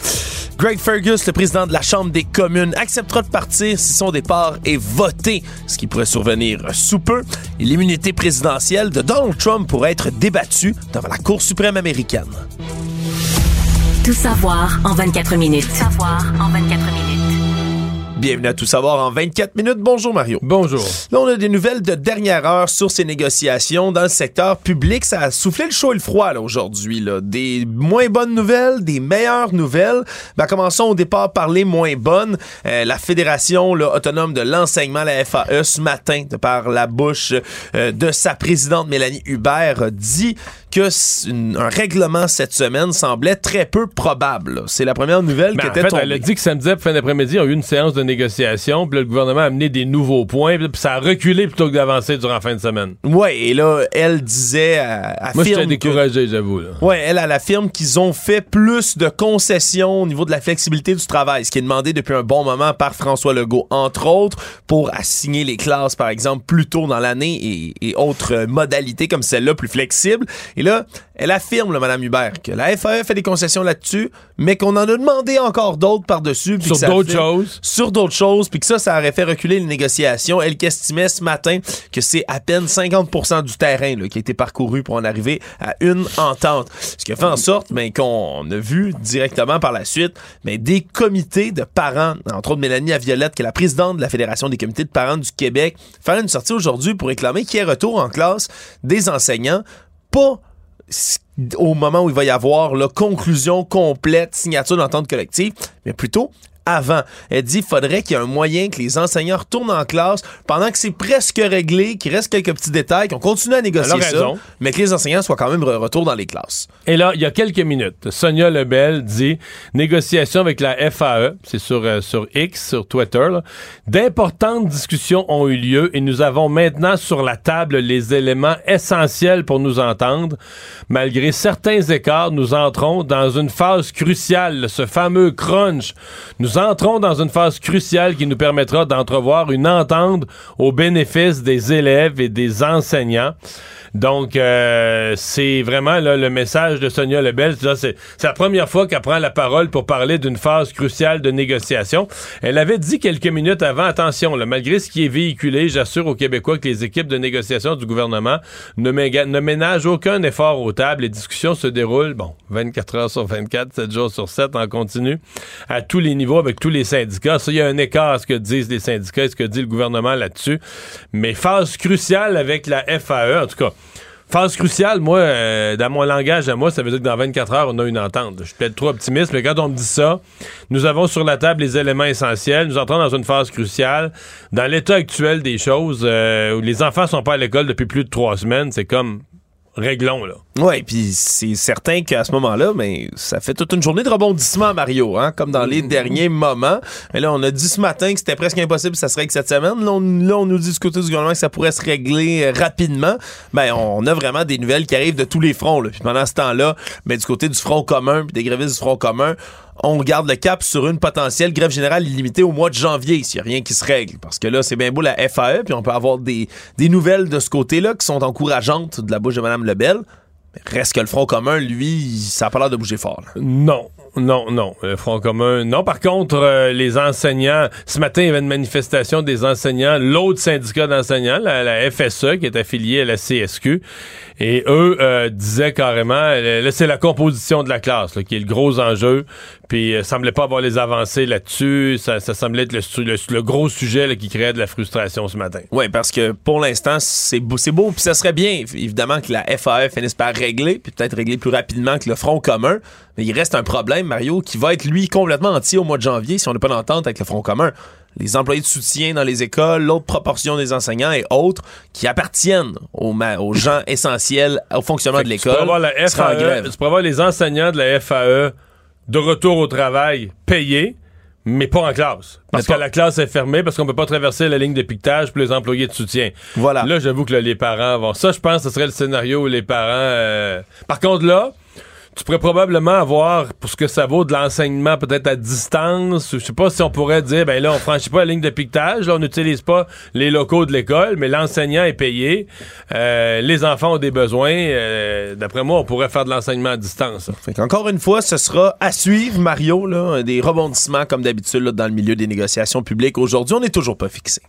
Greg Fergus, le président de la Chambre des communes, acceptera de partir si son départ est voté, ce qui pourrait survenir sous peu. Et l'immunité présidentielle de Donald Trump pourrait être débattue devant la Cour suprême américaine. Tout savoir en 24 minutes. Tout savoir en 24 minutes. Bienvenue à Tout savoir en 24 minutes. Bonjour Mario. Bonjour. Là, on a des nouvelles de dernière heure sur ces négociations dans le secteur public. Ça a soufflé le chaud et le froid là, aujourd'hui. Là. Des moins bonnes nouvelles, des meilleures nouvelles. Ben, commençons au départ par les moins bonnes. Euh, la Fédération là, autonome de l'enseignement, la FAE, ce matin, de par la bouche euh, de sa présidente Mélanie Hubert, dit que une, un règlement cette semaine semblait très peu probable. C'est la première nouvelle Ben, qui en était fait, tombée. elle a dit que samedi, fin d'après-midi, il y a eu une séance de négociation, puis le gouvernement a amené des nouveaux points, puis ça a reculé plutôt que d'avancer durant la fin de semaine. Ouais, et là, elle disait, euh, Moi, j'étais découragé, j'avoue. Ouais, elle, elle affirme qu'ils ont fait plus de concessions au niveau de la flexibilité du travail, ce qui est demandé depuis un bon moment par François Legault, entre autres, pour assigner les classes, par exemple, plus tôt dans l'année et, et autres modalités comme celle-là, plus flexibles. Et là, elle affirme, là, Mme Hubert, que la FAE fait des concessions là-dessus, mais qu'on en a demandé encore d'autres par-dessus. Sur d'autres choses. Sur d'autres choses, puis que ça, ça aurait fait reculer les négociations. Elle qui estimait ce matin que c'est à peine 50% du terrain là, qui a été parcouru pour en arriver à une entente. Ce qui a fait en sorte ben, qu'on a vu directement par la suite ben, des comités de parents, entre autres Mélanie Aviolette, qui est la présidente de la Fédération des comités de parents du Québec, faire une sortie aujourd'hui pour réclamer qu'il y ait retour en classe des enseignants, pas au moment où il va y avoir la conclusion complète, signature d'entente collective, mais plutôt avant. Elle dit qu'il faudrait qu'il y ait un moyen que les enseignants retournent en classe pendant que c'est presque réglé, qu'il reste quelques petits détails, qu'on continue à négocier ça, raison. mais que les enseignants soient quand même de retour dans les classes. Et là, il y a quelques minutes, Sonia Lebel dit négociation avec la FAE, c'est sur, euh, sur X, sur Twitter. D'importantes discussions ont eu lieu et nous avons maintenant sur la table les éléments essentiels pour nous entendre. Malgré certains écarts, nous entrons dans une phase cruciale, ce fameux crunch. Nous entrons dans une phase cruciale qui nous permettra d'entrevoir une entente au bénéfice des élèves et des enseignants. Donc, euh, c'est vraiment là, le message de Sonia Lebel. C'est, la première fois qu'elle prend la parole pour parler d'une phase cruciale de négociation. Elle avait dit quelques minutes avant, attention, là, malgré ce qui est véhiculé, j'assure aux Québécois que les équipes de négociation du gouvernement ne ménagent aucun effort aux tables. Les discussions se déroulent, bon, 24 heures sur 24, 7 jours sur 7 en continu, à tous les niveaux avec tous les syndicats. Ça, il y a un écart à ce que disent les syndicats et ce que dit le gouvernement là-dessus. Mais phase cruciale avec la FAE, en tout cas. Phase cruciale, moi, euh, dans mon langage à moi, ça veut dire que dans 24 heures, on a une entente. Je suis peut-être trop optimiste, mais quand on me dit ça, nous avons sur la table les éléments essentiels. Nous entrons dans une phase cruciale. Dans l'état actuel des choses, euh, où les enfants sont pas à l'école depuis plus de trois semaines, c'est comme réglons, là. Ouais, puis c'est certain qu'à ce moment-là, ben, ça fait toute une journée de rebondissement, Mario, hein, comme dans les derniers moments. Mais là, on a dit ce matin que c'était presque impossible, ça serait que cette semaine. Là on, là, on nous dit du côté du gouvernement que ça pourrait se régler euh, rapidement. Ben, on a vraiment des nouvelles qui arrivent de tous les fronts. Là. Puis pendant ce temps-là, ben, du côté du Front commun, puis des grévistes du Front commun, on garde le cap sur une potentielle grève générale illimitée au mois de janvier, s'il n'y a rien qui se règle. Parce que là, c'est bien beau la FAE, puis on peut avoir des, nouvelles de ce côté-là qui sont encourageantes de la bouche de Mme Lebel. Mais reste que le Front commun, lui, ça n'a pas l'air de bouger fort. Non, non, non. Le Front commun, non. Par contre, euh, les enseignants, ce matin, il y avait une manifestation des enseignants, l'autre syndicat d'enseignants, la, la FSE, qui est affiliée à la CSQ, et eux euh, disaient carrément, euh, là, c'est la composition de la classe là, qui est le gros enjeu, puis euh, semblait pas avoir les avancées là-dessus, ça, ça semblait être le, gros sujet qui créait de la frustration ce matin. Oui, parce que pour l'instant, c'est beau, c'est beau, puis ça serait bien, évidemment, que la FAE finisse par régler, puis peut-être régler plus rapidement que le Front commun. Mais il reste un problème, Mario, qui va être, lui, complètement entier au mois de janvier si on n'a pas d'entente avec le Front commun. Les employés de soutien dans les écoles, l'autre proportion des enseignants et autres qui appartiennent aux, gens essentiels au fonctionnement de que tu l'école avoir la FAE, grève. tu peux avoir les enseignants de la FAE de retour au travail payés, mais pas en classe. Parce que la classe est fermée, parce qu'on peut pas traverser la ligne de piquetage pour les employés de soutien. Voilà. Là, j'avoue que là, les parents vont. Ça, je pense que ce serait le scénario où les parents. euh, Par contre, là, tu pourrais probablement avoir, pour ce que ça vaut, de l'enseignement peut-être à distance. Je sais pas si on pourrait dire, ben là, on franchit pas la ligne de piquetage, là, on n'utilise pas les locaux de l'école, mais l'enseignant est payé. Euh, les enfants ont des besoins. Euh, D'après moi, on pourrait faire de l'enseignement à distance. Fait qu'encore une fois, ce sera à suivre, Mario, là, des rebondissements comme d'habitude dans le milieu des négociations publiques. Aujourd'hui, on n'est toujours pas fixé.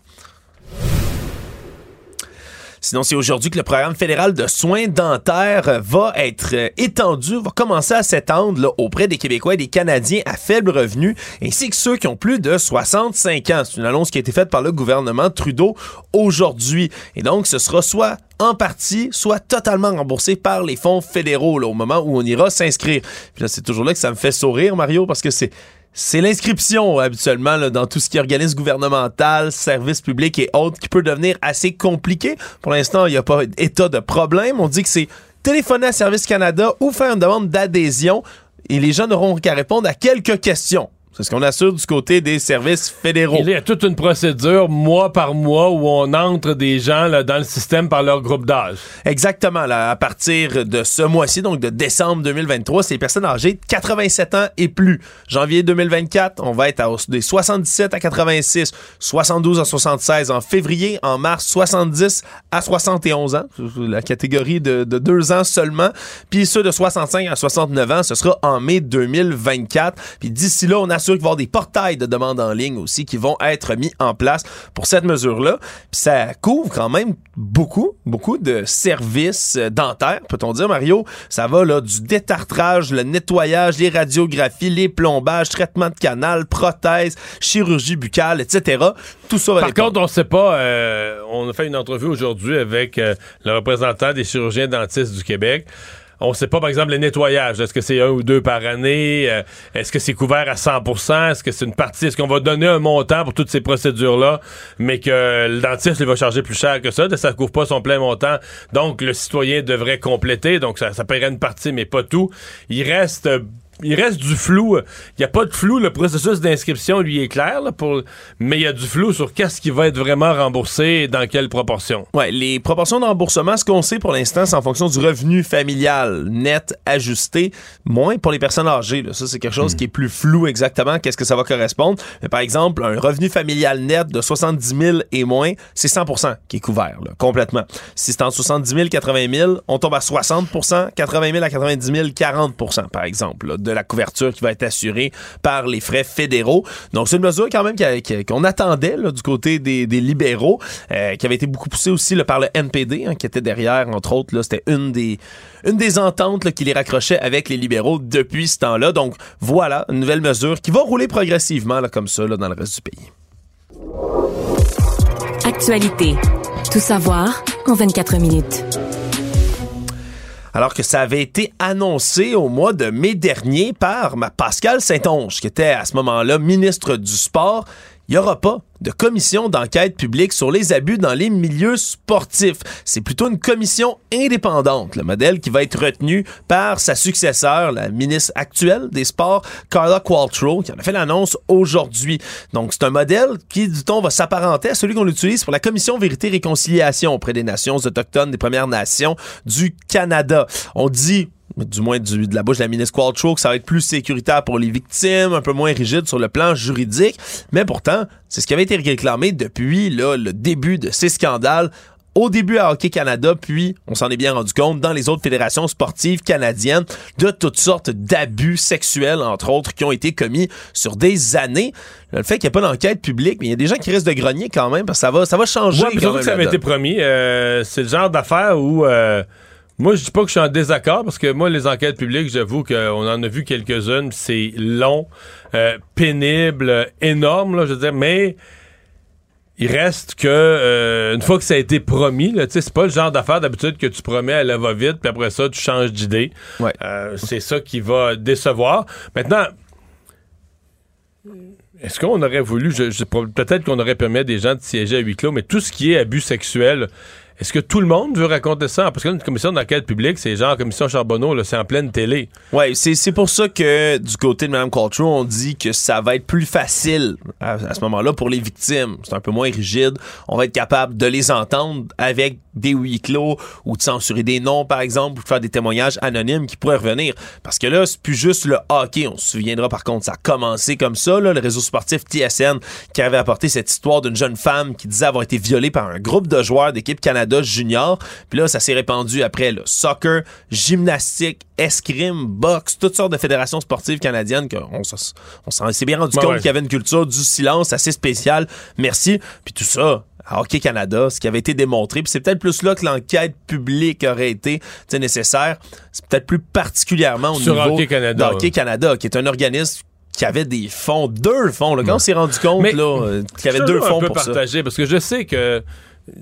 Sinon, c'est aujourd'hui que le programme fédéral de soins dentaires va être euh, étendu, va commencer à s'étendre auprès des Québécois et des Canadiens à faible revenu, ainsi que ceux qui ont plus de 65 ans. C'est une annonce qui a été faite par le gouvernement Trudeau aujourd'hui. Et donc, ce sera soit en partie, soit totalement remboursé par les fonds fédéraux au moment où on ira s'inscrire. C'est toujours là que ça me fait sourire, Mario, parce que c'est c'est l'inscription habituellement là, dans tout ce qui est organisme gouvernemental, services publics et autres qui peut devenir assez compliqué. Pour l'instant, il n'y a pas état de problème. On dit que c'est téléphoner à Service Canada ou faire une demande d'adhésion et les gens n'auront qu'à répondre à quelques questions. C'est ce qu'on assure du côté des services fédéraux. Il y a toute une procédure, mois par mois, où on entre des gens là, dans le système par leur groupe d'âge. Exactement. Là, à partir de ce mois-ci, donc de décembre 2023, c'est les personnes âgées de 87 ans et plus. Janvier 2024, on va être à, des 77 à 86, 72 à 76 en février, en mars 70 à 71 ans, la catégorie de, de deux ans seulement. Puis ceux de 65 à 69 ans, ce sera en mai 2024. Puis d'ici là, on assure qu'il va y avoir des portails de demandes en ligne aussi qui vont être mis en place pour cette mesure-là. Ça couvre quand même beaucoup, beaucoup de services euh, dentaires, peut-on dire, Mario. Ça va là du détartrage, le nettoyage, les radiographies, les plombages, traitement de canal, prothèses, chirurgie buccale, etc. Tout ça va Par contre, on sait pas. euh, on a fait une entrevue aujourd'hui avec euh, le représentant des chirurgiens dentistes du Québec. On sait pas, par exemple, les nettoyages. Est-ce que c'est un ou deux par année? Euh, Est-ce que c'est couvert à 100% Est-ce que c'est une partie? Est-ce qu'on va donner un montant pour toutes ces procédures-là, mais que le dentiste lui va charger plus cher que ça? Ça couvre pas son plein montant. Donc, le citoyen devrait compléter. Donc, ça, ça paierait une partie, mais pas tout. Il reste... il reste du flou. Il n'y a pas de flou. Le processus d'inscription, lui, est clair, là, pour... mais il y a du flou sur qu'est-ce qui va être vraiment remboursé et dans quelle proportion. Ouais, les proportions de remboursement, ce qu'on sait pour l'instant, c'est en fonction du revenu familial net ajusté, moins pour les personnes âgées. là. Ça, c'est quelque chose qui est plus flou exactement. Qu'est-ce que ça va correspondre? Mais par exemple, un revenu familial net de 70 000 et moins, c'est 100% qui est couvert, là, complètement. Si c'est entre 70 000 et 80 000, on tombe à 60% 80 000 à 90 000, 40 par exemple, là, de la couverture qui va être assurée par les frais fédéraux. Donc, c'est une mesure quand même qu'on attendait du côté des, libéraux, euh, qui avait été beaucoup poussée aussi par le NPD, hein, qui était derrière, entre autres. C'était une des, ententes là, qui les raccrochait avec les libéraux depuis ce temps-là. Donc, voilà, une nouvelle mesure qui va rouler progressivement comme ça dans le reste du pays. Actualité. Tout savoir en 24 minutes. Alors que ça avait été annoncé au mois de mai dernier par Pascal Saint-Onge, qui était à ce moment-là ministre du Sport. Il n'y aura pas de commission d'enquête publique sur les abus dans les milieux sportifs. C'est plutôt une commission indépendante, le modèle qui va être retenu par sa successeur, la ministre actuelle des Sports, Carla Qualtrough, qui en a fait l'annonce aujourd'hui. Donc, c'est un modèle qui, dit-on, va s'apparenter à celui qu'on utilise pour la commission Vérité-Réconciliation auprès des nations autochtones, des Premières Nations du Canada. On dit du moins de la bouche de la ministre Qualtrough, que ça va être plus sécuritaire pour les victimes, un peu moins rigide sur le plan juridique. Mais pourtant, c'est ce qui avait été réclamé depuis là, le début de ces scandales. Au début à Hockey Canada, puis on s'en est bien rendu compte dans les autres fédérations sportives canadiennes de toutes sortes d'abus sexuels, entre autres, qui ont été commis sur des années. Le fait qu'il n'y ait pas d'enquête publique, mais il y a des gens qui risquent de grogner quand même, parce que ça va, ça va changer. Ouais, quand même que ça avait été promis. euh, c'est le genre d'affaire où. euh, moi, je dis pas que je suis en désaccord parce que moi, les enquêtes publiques, j'avoue qu'on en a vu quelques-unes. C'est long, euh, pénible, énorme, là, je veux dire, mais il reste que euh, une fois que ça a été promis, là, tu sais, c'est pas le genre d'affaire d'habitude que tu promets, elle va vite, puis après ça, tu changes d'idée. Euh, c'est ça qui va décevoir. Maintenant, est-ce qu'on aurait voulu, je, je- peut-être qu'on aurait permis à des gens de siéger à huis clos, mais tout ce qui est abus sexuel, Est-ce que tout le monde veut raconter ça? Parce que là, une commission d'enquête publique, c'est genre commission Charbonneau, c'est en pleine télé? Oui, c'est, c'est pour ça que du côté de Mme Coltrane, on dit que ça va être plus facile à ce moment-là pour les victimes. C'est un peu moins rigide. On va être capable de les entendre avec des huis clos ou de censurer des noms, par exemple, ou de faire des témoignages anonymes qui pourraient revenir. Parce que là, c'est plus juste le hockey. On se souviendra par contre, ça a commencé comme ça, là, le réseau sportif TSN qui avait apporté cette histoire d'une jeune femme qui disait avoir été violée par un groupe de joueurs d'équipe Canada junior. Puis là, ça s'est répandu après le soccer, gymnastique, escrime, boxe, toutes sortes de fédérations sportives canadiennes qu'on s'en s'est bien rendu Ouais, compte ouais. qu'il y avait une culture du silence assez spéciale. Merci. Puis tout ça, à Hockey Canada, ce qui avait été démontré, puis c'est peut-être plus là que l'enquête publique aurait été nécessaire. C'est peut-être plus particulièrement au Sur niveau Hockey Canada, d'Hockey Canada, qui est un organisme qui avait des fonds, deux fonds. Là. Quand on s'est rendu compte euh, qu'il y avait deux fonds un peu pour ça. partagé parce que je sais que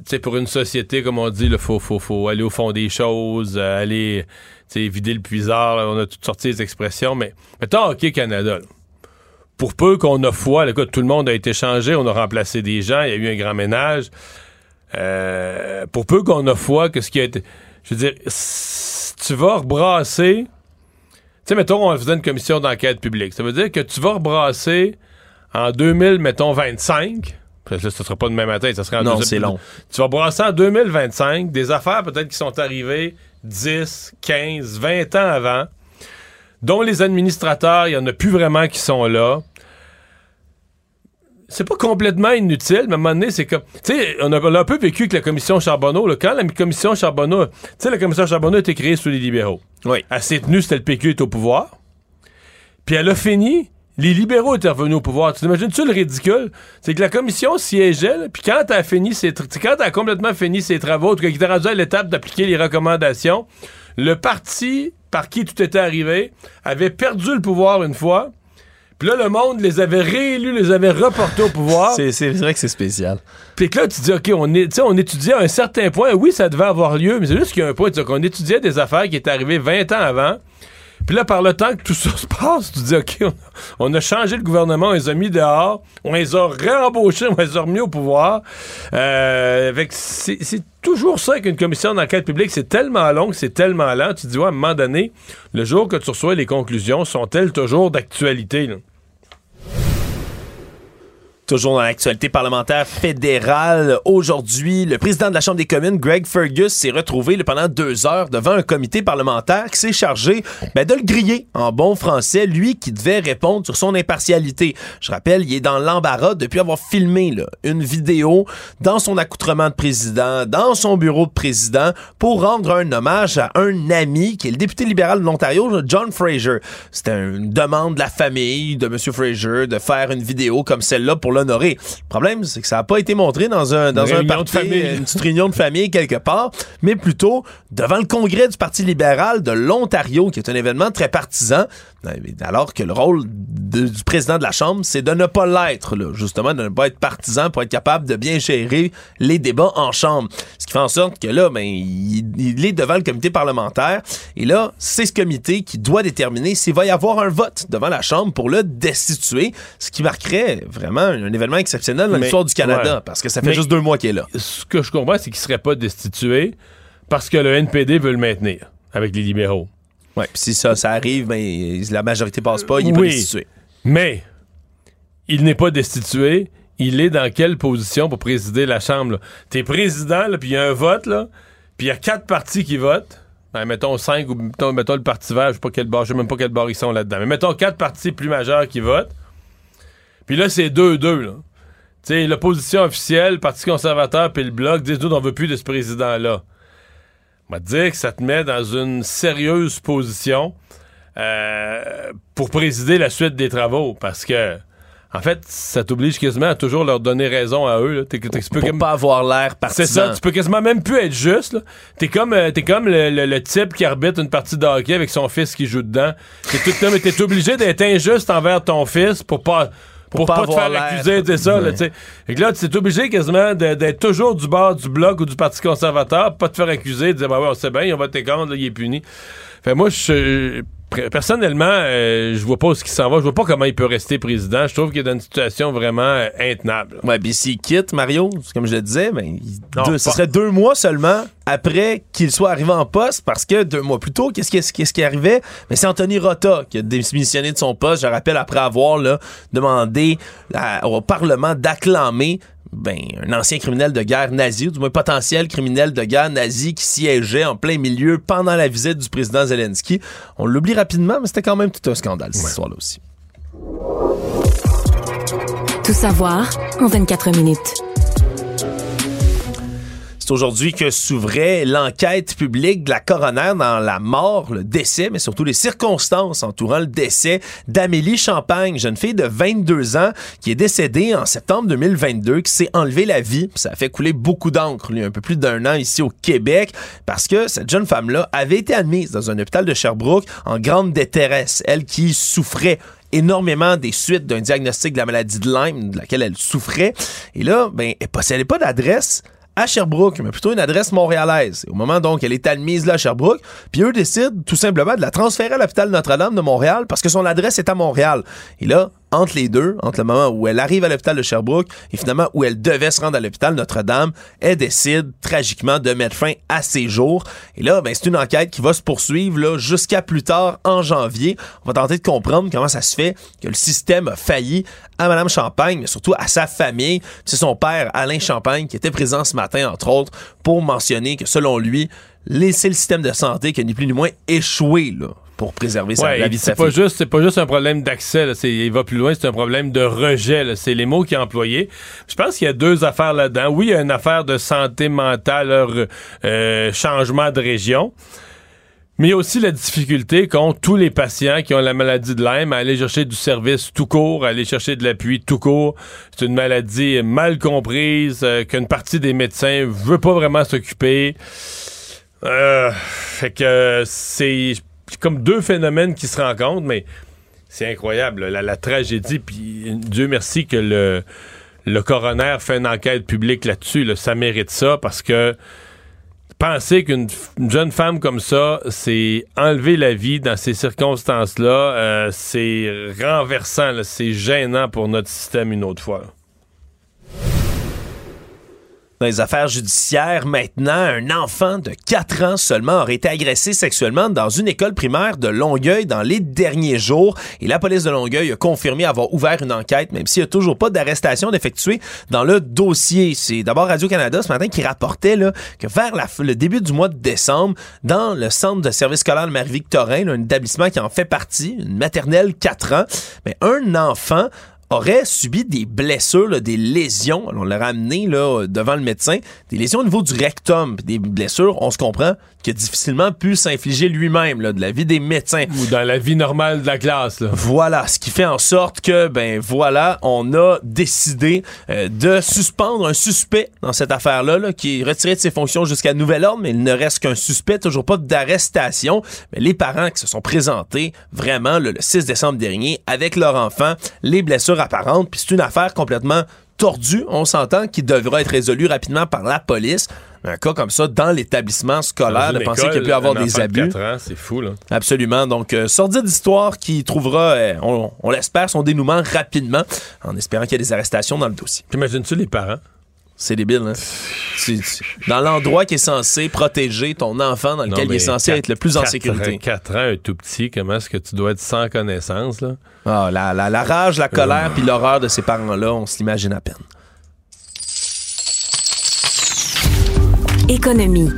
sais, pour une société, comme on dit, il faut, faut, faut aller au fond des choses, euh, aller vider le puisard. là, on a toutes sorties des expressions, mais mettons Hockey Canada. là. Pour peu qu'on a foi, là, écoute, tout le monde a été changé, on a remplacé des gens, il y a eu un grand ménage. Euh, pour peu qu'on a foi que ce qui a été. Je veux dire, si tu vas rebrasser. Tu sais, mettons, on faisait une commission d'enquête publique. Ça veut dire que tu vas rebrasser en 2000, mettons, 25. Parce que là, ce sera pas demain matin, ça sera en Non, c'est long. Tu vas brasser en 2025 des affaires peut-être qui sont arrivées 10, 15, 20 ans avant, dont les administrateurs, il y en a plus vraiment qui sont là. C'est pas complètement inutile, mais à un moment donné, c'est comme. Tu sais, on a, on a un peu vécu avec la commission Charbonneau. là. Quand la commission Charbonneau. Tu sais, la commission Charbonneau a été créée sous les libéraux. Oui. Elle s'est tenue, c'était le PQ est au pouvoir. Puis elle a fini. Les libéraux étaient revenus au pouvoir. Tu t'imagines-tu le ridicule? C'est que la commission siégeait, puis quand elle a fini ses quand elle a complètement fini ses travaux, en tout cas, qu'il était rendu à l'étape d'appliquer les recommandations, le parti par qui tout était arrivé avait perdu le pouvoir une fois. Puis là, le monde les avait réélus, les avait reportés au pouvoir. C'est, vrai que c'est spécial. Puis que là, tu dis, OK, on, est, tu sais, on étudiait à un certain point. Oui, ça devait avoir lieu, mais c'est juste qu'il y a un point. C'est qu'on étudiait des affaires qui étaient arrivées 20 ans avant. Puis là, par le temps que tout ça se passe, tu dis, OK, on, on a changé le gouvernement, on les a mis dehors, on les a réembauchés, on les a remis au pouvoir. Euh, c'est c'est toujours ça qu'une commission d'enquête publique, c'est tellement long, c'est tellement lent. Tu te dis, ouais, à un moment donné, le jour que tu reçois les conclusions, sont-elles toujours d'actualité? Toujours dans l'actualité parlementaire fédérale, aujourd'hui, le président de la Chambre des communes, Greg Fergus, s'est retrouvé pendant deux heures devant un comité parlementaire qui s'est chargé ben, de le griller en bon français, lui qui devait répondre sur son impartialité. Je rappelle, il est dans l'embarras depuis avoir filmé là, une vidéo dans son accoutrement de président, dans son bureau de président, pour rendre un hommage à un ami qui est le député libéral de l'Ontario, John Fraser. C'était une demande de la famille de M. Fraser de faire une vidéo comme celle-là pour l'honorer. Le problème, c'est que ça n'a pas été montré dans un, dans Une un parti, une petite réunion de famille quelque part, mais plutôt devant le congrès du Parti libéral de l'Ontario, qui est un événement très partisan, alors que le rôle de- du président de la Chambre, c'est de ne pas l'être, justement, de ne pas être partisan pour être capable de bien gérer les débats en Chambre. Ce qui fait en sorte que là, ben, il, il est devant le comité parlementaire, et là, c'est ce comité qui doit déterminer s'il va y avoir un vote devant la Chambre pour le destituer, ce qui marquerait vraiment un événement exceptionnel dans l'histoire du Canada, ouais. parce que ça fait Mais- juste deux mois qu'il est là. ce que je comprends, c'est qu'il serait pas destitué parce que le NPD veut le maintenir avec les libéraux. Ouais, puis si ça, ça arrive, ben, la majorité passe pas, il est pas Oui. destitué. Mais il n'est pas destitué. Il est dans quelle position pour présider la Chambre? T'es président, puis il y a un vote, là, puis il y a quatre partis qui votent. Ben, mettons cinq, ou mettons, mettons le Parti vert, je sais pas quel je sais même pas quel bar ils sont là-dedans. Mais mettons quatre partis plus majeurs qui votent. Puis là, c'est 2-2, là. Tu sais, l'opposition officielle, le Parti conservateur puis le Bloc disent, nous, on veut plus de ce président-là. On va te dire que ça te met dans une sérieuse position euh, pour présider la suite des travaux, parce que, en fait, ça t'oblige quasiment à toujours leur donner raison à eux. Là. T'es- t'es- tu peux Pour comme- pas avoir l'air partisan. c'est ça, tu peux quasiment même plus être juste. T'es comme, euh, t'es comme le, le- le type qui arbitre une partie de hockey avec son fils qui joue dedans. T'es, tout, obligé d'être injuste envers ton fils pour pas... Pour, pas pas, te faire accuser, c'est ça, là, Ouais. tu sais. Fait que là, tu es obligé quasiment d'être toujours du bord du bloc ou du Parti conservateur, pour pas te faire accuser, de dire, bah ouais, on sait bien, on va te contre, là, il est puni. Fait moi, je, personnellement, euh, je vois pas où ce qui s'en va. Je vois pas comment il peut rester président. Je trouve qu'il est dans une situation vraiment euh, intenable. Ouais, puis s'il quitte, Mario, comme je le disais, ben, Non, deux- ce serait deux mois seulement après qu'il soit arrivé en poste, parce que deux mois plus tôt, qu'est-ce qui, qui arrivait? Mais c'est Anthony Rota qui a démissionné de son poste, je rappelle, après avoir là, demandé à- au Parlement d'acclamer ben, un ancien criminel de guerre nazi, ou du moins potentiel criminel de guerre nazi qui siégeait en plein milieu pendant la visite du président Zelensky. On l'oublie rapidement, mais c'était quand même tout un scandale, cette histoire-là aussi. Tout savoir en 24 minutes. Aujourd'hui que s'ouvrait l'enquête publique de la coroner dans la mort, le décès, mais surtout les circonstances entourant le décès d'Amélie Champagne, jeune fille de 22 ans qui est décédée en septembre 2022, qui s'est enlevé la vie. Ça a fait couler beaucoup d'encre, un peu plus d'un an ici au Québec, parce que cette jeune femme-là avait été admise dans un hôpital de Sherbrooke en grande détresse. Elle qui souffrait énormément des suites d'un diagnostic de la maladie de Lyme, de laquelle elle souffrait. Et là, ben, elle possédait pas d'adresse à Sherbrooke, mais plutôt une adresse montréalaise. Au moment donc elle est admise là à Sherbrooke, puis eux décident tout simplement de la transférer à l'hôpital Notre-Dame de Montréal parce que son adresse est à Montréal. Et là, entre les deux, entre le moment où elle arrive à l'hôpital de Sherbrooke et finalement où elle devait se rendre à l'hôpital Notre-Dame, elle décide tragiquement de mettre fin à ses jours. Et là, ben, c'est une enquête qui va se poursuivre là, jusqu'à plus tard en janvier. On va tenter de comprendre comment ça se fait que le système a failli à Madame Champagne, mais surtout à sa famille. C'est son père, Alain Champagne, qui était présent ce matin, entre autres, pour mentionner que selon lui, c'est le système de santé qui a ni plus ni moins échoué là, pour préserver sa- Ouais, la vie de c'est sa pas fille. juste c'est pas juste un problème d'accès c'est- il va plus loin c'est un problème de rejet c'est les mots qu'il a employés je pense qu'il y a deux affaires là-dedans oui il y a une affaire de santé mentale euh, changement de région mais il y a aussi la difficulté qu'ont tous les patients qui ont la maladie de Lyme à aller chercher du service tout court, à aller chercher de l'appui tout court. C'est une maladie mal comprise, euh, qu'une partie des médecins veut pas vraiment s'occuper. Euh, fait que c'est comme deux phénomènes qui se rencontrent, mais c'est incroyable, la, tragédie. Puis Dieu merci que le, le coroner fait une enquête publique là-dessus. là. ça mérite ça parce que penser qu'une jeune femme comme ça s'est enlever la vie dans ces circonstances-là, euh, c'est renversant, c'est gênant pour notre système une autre fois. Dans les affaires judiciaires, maintenant, un enfant de 4 ans seulement aurait été agressé sexuellement dans une école primaire de Longueuil dans les derniers jours. Et la police de Longueuil a confirmé avoir ouvert une enquête, même s'il n'y a toujours pas d'arrestation d'effectuer dans le dossier. C'est d'abord Radio-Canada ce matin qui rapportait là, que vers le début du mois de décembre, dans le centre de service scolaire de Marie-Victorin, un établissement qui en fait partie, une maternelle 4 ans, mais un enfant aurait subi des blessures, là, des lésions. Alors, on l'a ramené là, devant le médecin. Des lésions au niveau du rectum. Des blessures, on se comprend, qui a difficilement pu s'infliger lui-même de la vie des médecins. Ou dans la vie normale de la classe. là. Voilà, ce qui fait en sorte que, ben voilà, on a décidé euh, de suspendre un suspect dans cette affaire-là, là, qui est retiré de ses fonctions jusqu'à nouvel ordre, mais il ne reste qu'un suspect, toujours pas d'arrestation. Mais les parents qui se sont présentés vraiment le 6 décembre dernier avec leur enfant, les blessures apparentes, puis c'est une affaire complètement tordue, on s'entend, qui devra être résolue rapidement par la police. Un cas comme ça dans l'établissement scolaire, Dans de penser qu'il peut y avoir des de abus. 4 ans, c'est fou, là. Absolument. Donc, euh, sordide histoire qui trouvera, euh, on, on l'espère, son dénouement rapidement, en espérant qu'il y ait des arrestations dans le dossier. T'imagines-tu les parents? C'est débile, hein? Dans l'endroit qui est censé protéger ton enfant, dans lequel il est censé être le plus en sécurité. 4 ans, un tout petit, comment est-ce que tu dois être sans connaissance, là? Ah, la, la- la rage, la colère, puis l'horreur de ces parents-là, on se l'imagine à peine. Économie.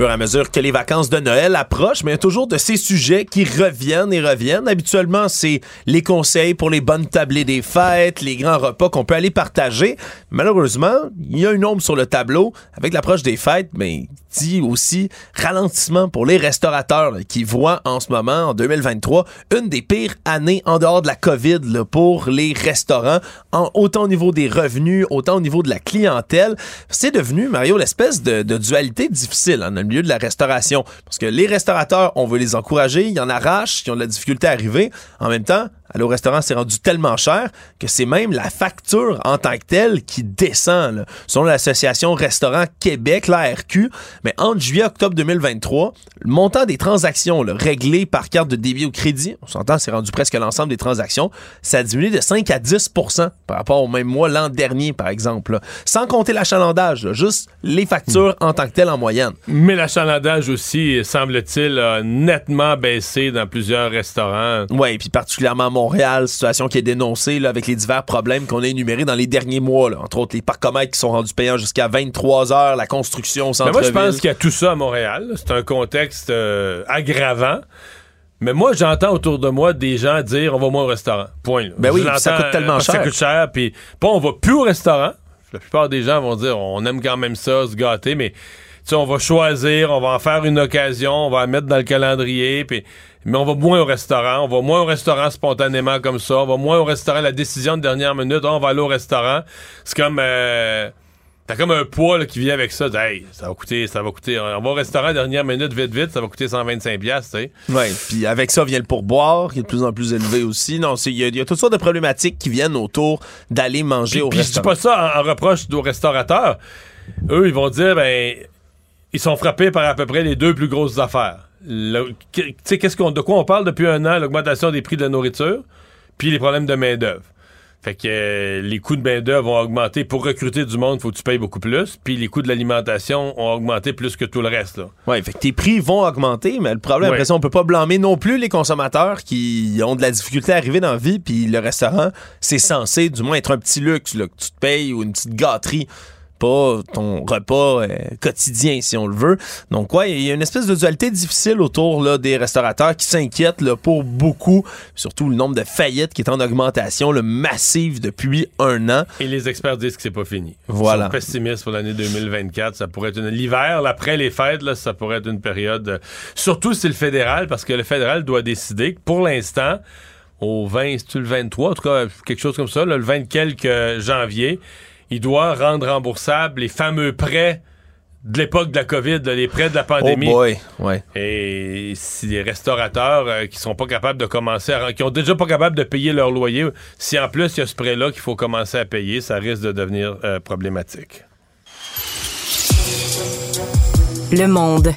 Fur et à mesure que les vacances de Noël approchent, mais il y a toujours de ces sujets qui reviennent et reviennent. Habituellement, c'est les conseils pour les bonnes tablées des fêtes, les grands repas qu'on peut aller partager. Malheureusement, il y a une ombre sur le tableau. Avec l'approche des fêtes, mais dit aussi ralentissement pour les restaurateurs qui voient en ce moment, en 2023, une des pires années en dehors de la COVID pour les restaurants, en, autant au niveau des revenus, autant au niveau de la clientèle. C'est devenu, Mario, l'espèce de, dualité difficile hein, dans le milieu de la restauration. Parce que les restaurateurs, on veut les encourager, ils en arrachent, qui ont de la difficulté à arriver. En même temps, Aller au restaurant, c'est rendu tellement cher que c'est même la facture en tant que telle qui descend. Là. Selon l'Association Restaurant Québec, l'ARQ, mais entre juillet et octobre 2023, le montant des transactions là, réglées par carte de débit ou crédit, on s'entend, c'est rendu presque l'ensemble des transactions, ça a diminué de 5 à 10% par rapport au même mois l'an dernier, par exemple. là. Sans compter l'achalandage, juste les factures en tant que telles en moyenne. Mais l'achalandage aussi, semble-t-il, a nettement baissé dans plusieurs restaurants. Oui, puis particulièrement Montréal, situation qui est dénoncée là, avec les divers problèmes qu'on a énumérés dans les derniers mois. là. Entre autres, les parcomètres qui sont rendus payants jusqu'à 23 heures, la construction au Mais centre moi, je pense qu'il y a tout ça à Montréal. C'est un contexte euh, aggravant. Mais moi, j'entends autour de moi des gens dire on va moins au restaurant. Point. là. Ben oui, ça coûte tellement cher. Ça coûte cher. Puis pas on va plus au restaurant. La plupart des gens vont dire on aime quand même ça, se gâter, mais sais, on va choisir, on va en faire une occasion, on va la mettre dans le calendrier, puis mais on va moins au restaurant, on va moins au restaurant spontanément comme ça, on va moins au restaurant, la décision de dernière minute, on va aller au restaurant. C'est comme euh, T'as comme un poids là, qui vient avec ça. Hey, ça va coûter, ça va coûter. On va au restaurant dernière minute, vite, vite, ça va coûter 125$, piastres, tu sais. Oui, puis avec ça vient le pourboire, qui est de plus en plus élevé aussi. Non, c'est- il y, a- il y a toutes sortes de problématiques qui viennent autour d'aller manger au Puis je dis restaurant. pas ça en, en reproche aux restaurateurs. Eux, ils vont dire, ben, ils sont frappés par à peu près les deux plus grosses affaires. Le- qu'est-ce qu'on, de quoi on parle depuis un an? L'augmentation des prix de la nourriture, puis les problèmes de main-d'œuvre. Fait que euh, les coûts de main-d'œuvre vont augmenter. Pour recruter du monde, il faut que tu payes beaucoup plus. Puis les coûts de l'alimentation ont augmenté plus que tout le reste. Oui, fait que tes prix vont augmenter, mais le problème, Ouais. après ça, on peut pas blâmer non plus les consommateurs qui ont de la difficulté à arriver dans la vie, puis le restaurant, c'est censé du moins être un petit luxe là, que tu te payes ou une petite gâterie. Pas ton repas euh, quotidien, si on le veut. Donc, ouais, il y a une espèce de dualité difficile autour là, des restaurateurs qui s'inquiètent là, pour beaucoup, surtout le nombre de faillites qui est en augmentation le massive depuis un an. Et les experts disent que c'est pas fini. Voilà. Ils sont pessimistes pour l'année 2024. Ça pourrait être une... l'hiver, là, après les fêtes, là, ça pourrait être une période. euh, Surtout si c'est le fédéral, parce que le fédéral doit décider que pour l'instant, au 20, c'est-tu le 23, en tout cas, quelque chose comme ça, là, le 20 quelques janvier, il doit rendre remboursables les fameux prêts de l'époque de la COVID, là, les prêts de la pandémie. Oh boy, ouais. Et si les restaurateurs euh, qui sont pas capables de commencer à... qui ont déjà pas capables de payer leur loyer, si en plus il y a ce prêt-là qu'il faut commencer à payer, ça risque de devenir euh, problématique. Le monde.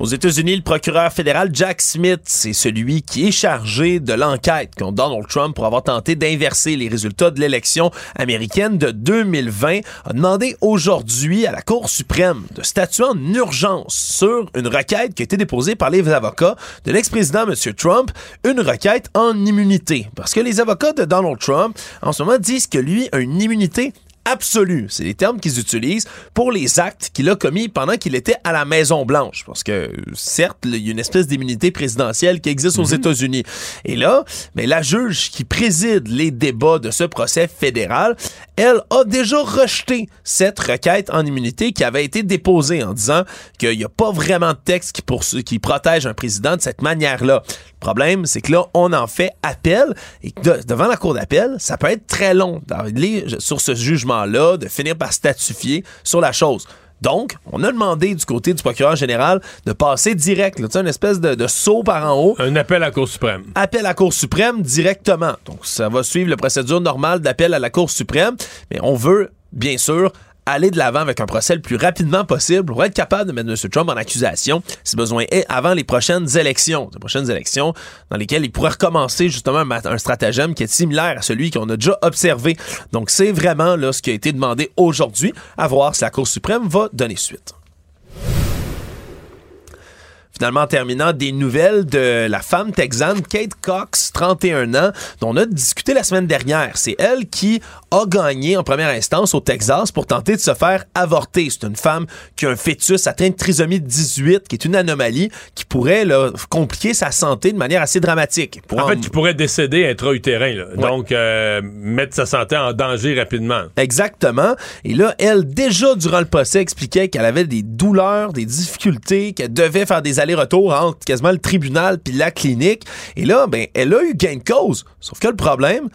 Aux États-Unis, le procureur fédéral Jack Smith, c'est celui qui est chargé de l'enquête contre Donald Trump pour avoir tenté d'inverser les résultats de l'élection américaine de 2020, a demandé aujourd'hui à la Cour suprême de statuer en urgence sur une requête qui a été déposée par les avocats de l'ex-président M. Trump, une requête en immunité. Parce que les avocats de Donald Trump, en ce moment, disent que lui a une immunité absolue. C'est les termes qu'ils utilisent pour les actes qu'il a commis pendant qu'il était à la Maison-Blanche. Parce que, certes, il y a une espèce d'immunité présidentielle qui existe aux États-Unis. Et là, mais la juge qui préside les débats de ce procès fédéral, elle a déjà rejeté cette requête en immunité qui avait été déposée en disant qu'il n'y a pas vraiment de texte qui, protège un président de cette manière-là. Le problème, c'est que là, on en fait appel et devant la cour d'appel, ça peut être très long sur ce jugement-là, de finir par statufier sur la chose. Donc, on a demandé du côté du procureur général de passer direct, là, une espèce de, de saut par en haut. Un appel à la Cour suprême. Appel à la Cour suprême directement. Donc, ça va suivre la procédure normale d'appel à la Cour suprême, mais on veut, bien sûr, aller de l'avant avec un procès le plus rapidement possible pour être capable de mettre M. Trump en accusation, si besoin est, avant les prochaines élections. Les prochaines élections dans lesquelles il pourrait recommencer justement un, un stratagème qui est similaire à celui qu'on a déjà observé. Donc, c'est vraiment là, ce qui a été demandé aujourd'hui, à voir si la Cour suprême va donner suite. Finalement, en terminant, des nouvelles de la femme texane Kate Cox, 31 ans, dont on a discuté la semaine dernière. C'est elle qui a gagné en première instance au Texas pour tenter de se faire avorter. C'est une femme qui a un fœtus atteint de trisomie 18, qui est une anomalie qui pourrait là, compliquer sa santé de manière assez dramatique. Pour En fait, tu pourrais décéder intra-utérin, là. donc euh, mettre sa santé en danger rapidement. Exactement. Et là, elle, déjà durant le procès, expliquait qu'elle avait des douleurs, des difficultés, qu'elle devait faire des allers-retours entre quasiment le tribunal puis la clinique. Et là, ben, elle a eu gain de cause. Sauf que le problème,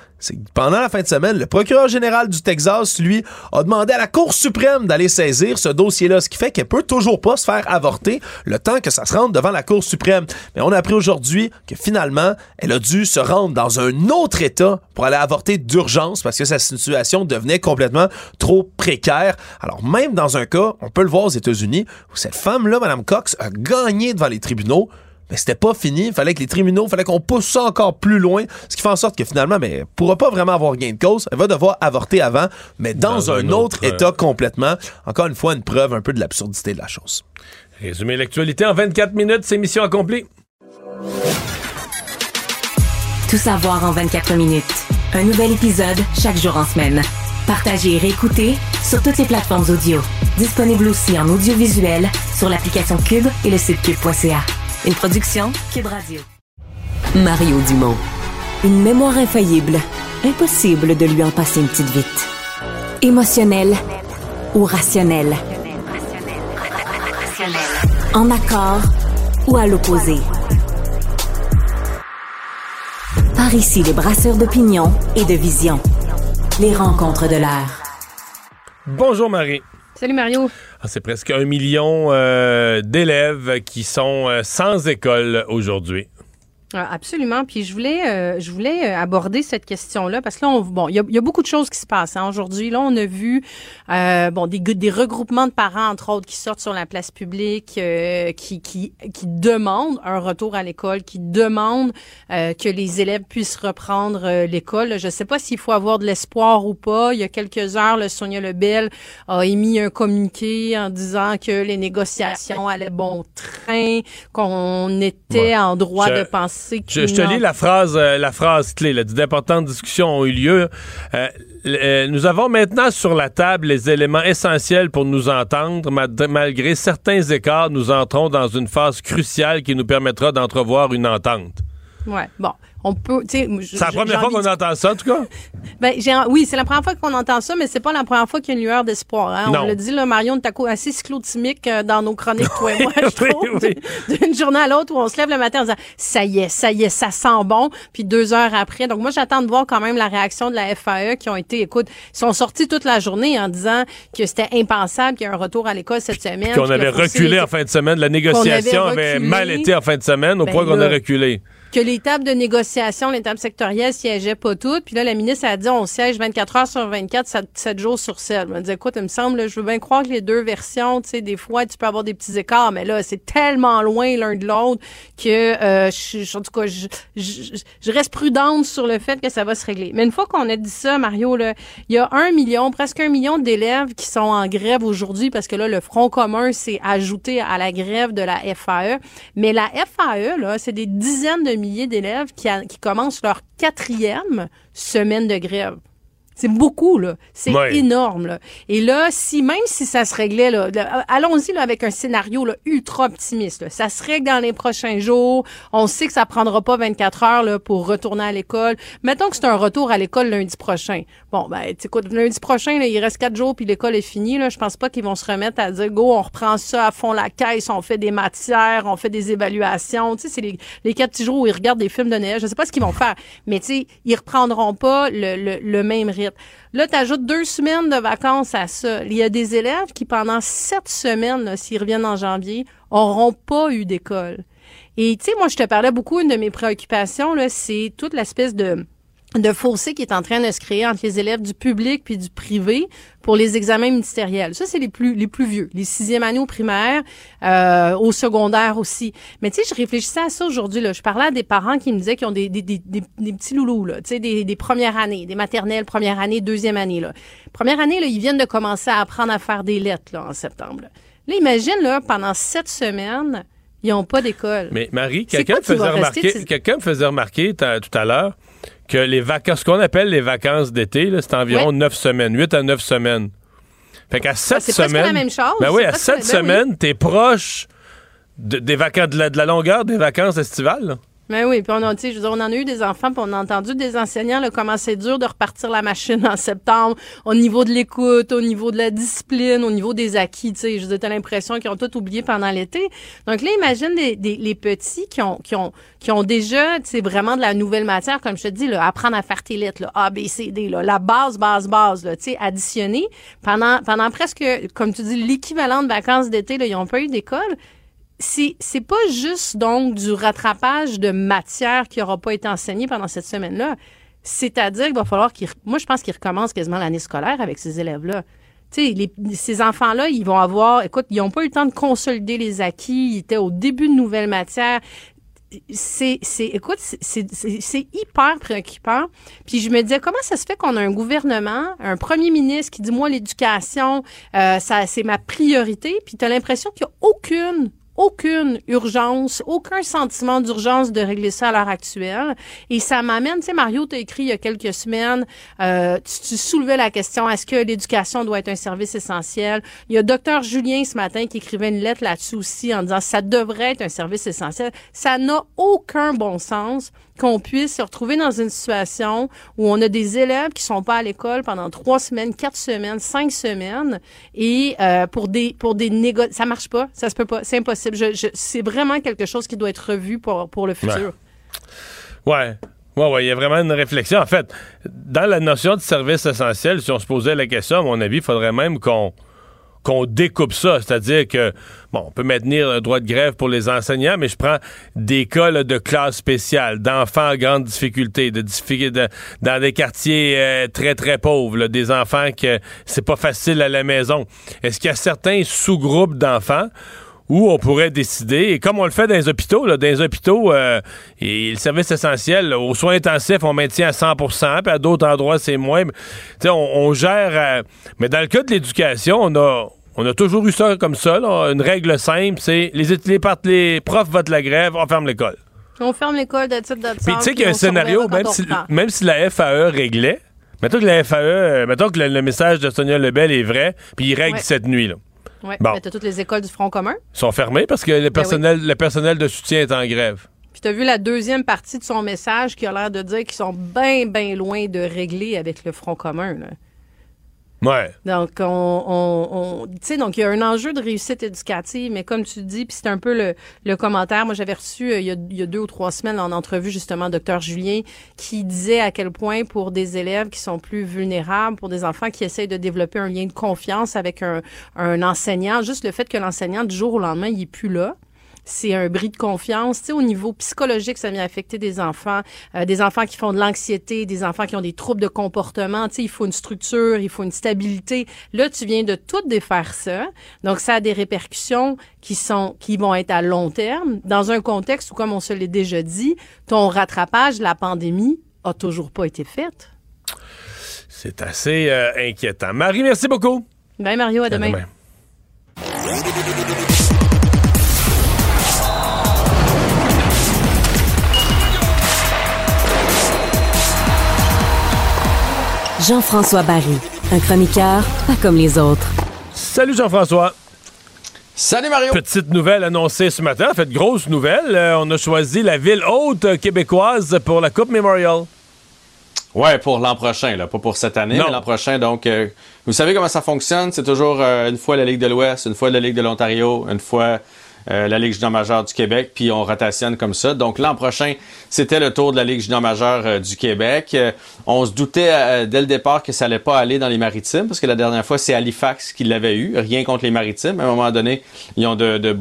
pendant la fin de semaine, le procureur général du Texas, lui, a demandé à la Cour suprême d'aller saisir ce dossier-là, ce qui fait qu'elle peut toujours pas se faire avorter le temps que ça se rende devant la Cour suprême. Mais on a appris aujourd'hui que finalement, elle a dû se rendre dans un autre État pour aller avorter d'urgence parce que sa situation devenait complètement trop précaire. Alors même dans un cas, on peut le voir aux États-Unis, où cette femme-là, Mme Cox, a gagné devant les tribunaux mais c'était pas fini. Il fallait que les tribunaux, il fallait qu'on pousse ça encore plus loin, ce qui fait en sorte que finalement, mais elle pourra pas vraiment avoir gain de cause. Elle va devoir avorter avant, mais dans, un, autre, euh, état complètement. Encore une fois, une preuve un peu de l'absurdité de la chose. Résumer l'actualité en 24 minutes, c'est mission accomplie. Tout savoir en 24 minutes. Un nouvel épisode chaque jour en semaine. Partagez et réécoutez sur toutes les plateformes audio. Disponible aussi en audiovisuel sur l'application Cube et le site cube.ca. Une production Cube Radio. Mario Dumont. Une mémoire infaillible. Impossible de lui en passer une petite vite. Émotionnel ou rationnel? En accord ou à l'opposé? Par ici, les brasseurs d'opinion et de vision. Les rencontres de l'air. Bonjour Marie. Salut Mario. Ah, c'est presque un million euh, d'élèves qui sont euh, sans école aujourd'hui. Ah, Absolument. Puis je voulais, euh, je voulais euh, aborder cette question-là parce que là, on, bon, il y a, y a beaucoup de choses qui se passent hein. aujourd'hui. Là, on a vu euh, bon des, des regroupements de parents entre autres qui sortent sur la place publique, euh, qui, qui qui demandent un retour à l'école, qui demandent euh, que les élèves puissent reprendre euh, l'école. Je ne sais pas s'il faut avoir de l'espoir ou pas. Il y a quelques heures, le Sonia Lebel a émis un communiqué en disant que les négociations allaient bon train, qu'on était en droit Je- de penser Je, je te lis la phrase, euh, la phrase clé. Là, d'importantes discussions ont eu lieu. Euh, euh, nous avons maintenant sur la table les éléments essentiels pour nous entendre. Ma- malgré certains écarts, nous entrons dans une phase cruciale qui nous permettra d'entrevoir une entente. Ouais, bon, on peut, C'est la première fois qu'on entend ça, en tout cas? Ben, oui, c'est la première fois qu'on entend ça, mais c'est pas la première fois qu'il y a une lueur d'espoir. Hein? On l'a dit, là, Marion, t'as assez cyclotimique euh, dans nos chroniques, toi et moi, je Oui, trouve. oui. D'une journée à l'autre où on se lève le matin en disant, ça y est, ça y est, ça sent bon. Puis deux heures après. Donc, moi, j'attends de voir quand même la réaction de la FAE qui ont été, écoute, ils sont sortis toute la journée en disant que c'était impensable qu'il y ait un retour à l'école cette semaine. Qu'on avait reculé en fin de semaine. La négociation avait mal été en fin de semaine, au Ben point qu'on a reculé. Que les tables de négociation, les tables sectorielles siégeaient pas toutes. Puis là, la ministre a dit on siège 24 heures sur 24, 7, 7 jours sur 7. Elle m'a dit écoute, il me semble, je veux bien croire que les deux versions, tu sais, des fois, tu peux avoir des petits écarts, mais là, c'est tellement loin l'un de l'autre que, euh, je, en tout cas, je, je, je reste prudente sur le fait que ça va se régler. Mais une fois qu'on a dit ça, Mario, là, il y a un million, presque un million d'élèves qui sont en grève aujourd'hui parce que là, le Front commun s'est ajouté à la grève de la FAE. Mais la FAE, là, c'est des dizaines de milliers d'élèves qui, commencent leur quatrième semaine de grève. C'est beaucoup, là. C'est Ouais. énorme, là. Et là, si, même si ça se réglait, là, allons-y, là, avec un scénario, là, ultra optimiste, là. Ça se règle dans les prochains jours. On sait que ça prendra pas 24 heures, là, pour retourner à l'école. Mettons que c'est un retour à l'école lundi prochain. Bon, ben, tu écoute, lundi prochain, là, il reste quatre jours puis l'école est finie, là. Je pense pas qu'ils vont se remettre à dire, go, on reprend ça à fond la caisse, on fait des matières, on fait des évaluations. Tu sais, c'est les, les quatre petits jours où ils regardent des films de neige. Je sais pas ce qu'ils vont faire. Mais, tu sais, ils reprendront pas le, le, le même rythme. Là, tu ajoutes deux semaines de vacances à ça. Il y a des élèves qui, pendant sept semaines, s'ils reviennent en janvier, auront pas eu d'école. Et tu sais, moi, je te parlais beaucoup, une de mes préoccupations, c'est toute l'espèce de de fossé qui est en train de se créer entre les élèves du public puis du privé pour les examens ministériels. Ça, c'est les plus les plus vieux, les sixième années au primaire, euh, au secondaire aussi. Mais tu sais, je réfléchissais à ça aujourd'hui. Là. Je parlais à des parents qui me disaient qu'ils ont des, des, des, des, petits loulous, là, tu sais, des, des premières années, des maternelles, première année, deuxième année. Là. Première année, là, ils viennent de commencer à apprendre à faire des lettres là, en septembre. Là, Là, imagine, là, pendant sept semaines, ils n'ont pas d'école. Mais Marie, quelqu'un me faisait remarquer, quelqu'un me faisait remarquer tout à l'heure que les vacances, ce qu'on appelle les vacances d'été, c'est environ Ouais. neuf semaines, 8 à 9 semaines. Fait qu'à sept c'est presque semaines. la même chose. Ben oui, à presque- sept ben oui. semaines, t'es proche de, des vacances, de la, de la longueur des vacances estivales. là. Mais oui, puis on a, je veux on en a eu des enfants, puis on a entendu des enseignants là, comment c'est dur de repartir la machine en septembre, au niveau de l'écoute, au niveau de la discipline, au niveau des acquis, tu sais. Je veux l'impression qu'ils ont tout oublié pendant l'été. Donc là, imagine des, des- les petits qui ont, qui ont, qui ont déjà, tu sais, vraiment de la nouvelle matière, comme je te dis, là, apprendre à faire tes lettres, là, A, B, C, D, là, la base, base, base, là, tu sais, additionner. Pendant, pendant presque, comme tu dis, l'équivalent de vacances d'été, là, ils n'ont pas eu d'école c'est c'est pas juste donc du rattrapage de matière qui aura pas été enseignée pendant cette semaine-là. C'est-à-dire qu'il va falloir qu'ils... Moi, je pense qu'ils recommencent quasiment l'année scolaire avec ces élèves-là. Tu sais, ces enfants-là, ils vont avoir... Écoute, ils n'ont pas eu le temps de consolider les acquis. Ils étaient au début de nouvelles matières. C'est... c'est- Écoute, c'est- hyper préoccupant. Puis je me disais, comment ça se fait qu'on a un gouvernement, un premier ministre qui dit, moi, l'éducation, euh, ça c'est ma priorité. Puis tu l'impression qu'il n'y a aucune aucune urgence, aucun sentiment d'urgence de régler ça à l'heure actuelle. Et ça m'amène, tu sais, Mario t'a écrit il y a quelques semaines, euh, tu, soulevais la question, est-ce que l'éducation doit être un service essentiel? Il y a docteur Julien ce matin qui écrivait une lettre là-dessus aussi en disant, ça devrait être un service essentiel. Ça n'a aucun bon sens qu'on puisse se retrouver dans une situation où on a des élèves qui sont pas à l'école pendant trois semaines, quatre semaines, cinq semaines, et euh, pour des pour des négo ça marche pas, ça se peut pas, c'est impossible. C'est vraiment quelque chose qui doit être revu pour pour le futur. Ouais. Ouais, ouais, il y a vraiment une réflexion. En fait, dans la notion de service essentiel, si on se posait la question, à mon avis, il faudrait même qu'on qu'on découpe ça. C'est-à-dire que, bon, on peut maintenir le droit de grève pour les enseignants, mais je prends des cas de classe spéciale, d'enfants en grande difficulté, de, de- dans des quartiers euh, très, très pauvres, des enfants que c'est pas facile à la maison. Est-ce qu'il y a certains sous-groupes d'enfants où on pourrait décider, et comme on le fait dans les hôpitaux, là, dans les hôpitaux, euh, et le service essentiel, là, aux soins intensifs, on maintient à 100% puis à d'autres endroits, c'est moins. Mais, tu sais, on, on gère... euh, mais dans le cas de l'éducation, on a... On a toujours eu ça comme ça, là. une règle simple, c'est les, les, les profs votent la grève, on ferme l'école. On ferme l'école de type de Puis tu sais qu'il y a un scénario, même si, même si la FAE réglait, mettons que la FAE, euh, mettons que le, le message de Sonia Lebel est vrai, puis il règle Ouais. cette nuit, là. Ouais, Bon. mais t'as toutes les écoles du Front commun. sont fermés parce que le personnel, le personnel de soutien est en grève. Puis t'as vu la deuxième partie de son message qui a l'air de dire qu'ils sont bien, bien loin de régler avec le Front commun. Là. Ouais. Donc, on, tu sais, donc il y a un enjeu de réussite éducative, mais comme tu dis, puis c'est un peu le, le commentaire. Moi, j'avais reçu euh, il, y a, il y a deux ou trois semaines en entrevue justement docteur Julien qui disait à quel point pour des élèves qui sont plus vulnérables, pour des enfants qui essayent de développer un lien de confiance avec un, un enseignant, juste le fait que l'enseignant du jour au lendemain il est plus là c'est un bris de confiance. Tu sais, au niveau psychologique, ça vient affecter des enfants, euh, des enfants qui font de l'anxiété, des enfants qui ont des troubles de comportement. Tu sais, il faut une structure, il faut une stabilité. Là, tu viens de tout défaire ça. Donc, ça a des répercussions qui sont, qui vont être à long terme dans un contexte où, comme on se l'est déjà dit, ton rattrapage de la pandémie a toujours pas été fait. C'est assez euh, inquiétant. Marie, merci beaucoup. Ben, Mario, à demain. demain. Jean-François Barry, un chroniqueur pas comme les autres. Salut Jean-François. Salut Mario. Petite nouvelle annoncée ce matin. En fait, grosse nouvelle. Euh, on a choisi la ville haute québécoise pour la Coupe Memorial. Ouais, pour l'an prochain, là, pas pour cette année, Non. mais l'an prochain. Donc, euh, vous savez comment ça fonctionne C'est toujours euh, une fois la Ligue de l'Ouest, une fois la Ligue de l'Ontario, une fois euh, la Ligue junior majeure du Québec, puis on rotationne comme ça. Donc l'an prochain, c'était le tour de la Ligue junior majeure euh, du Québec. Euh, on se doutait euh, dès le départ que ça allait pas aller dans les Maritimes, parce que la dernière fois, c'est Halifax qui l'avait eu. Rien contre les Maritimes. À un moment donné, ils ont de, de,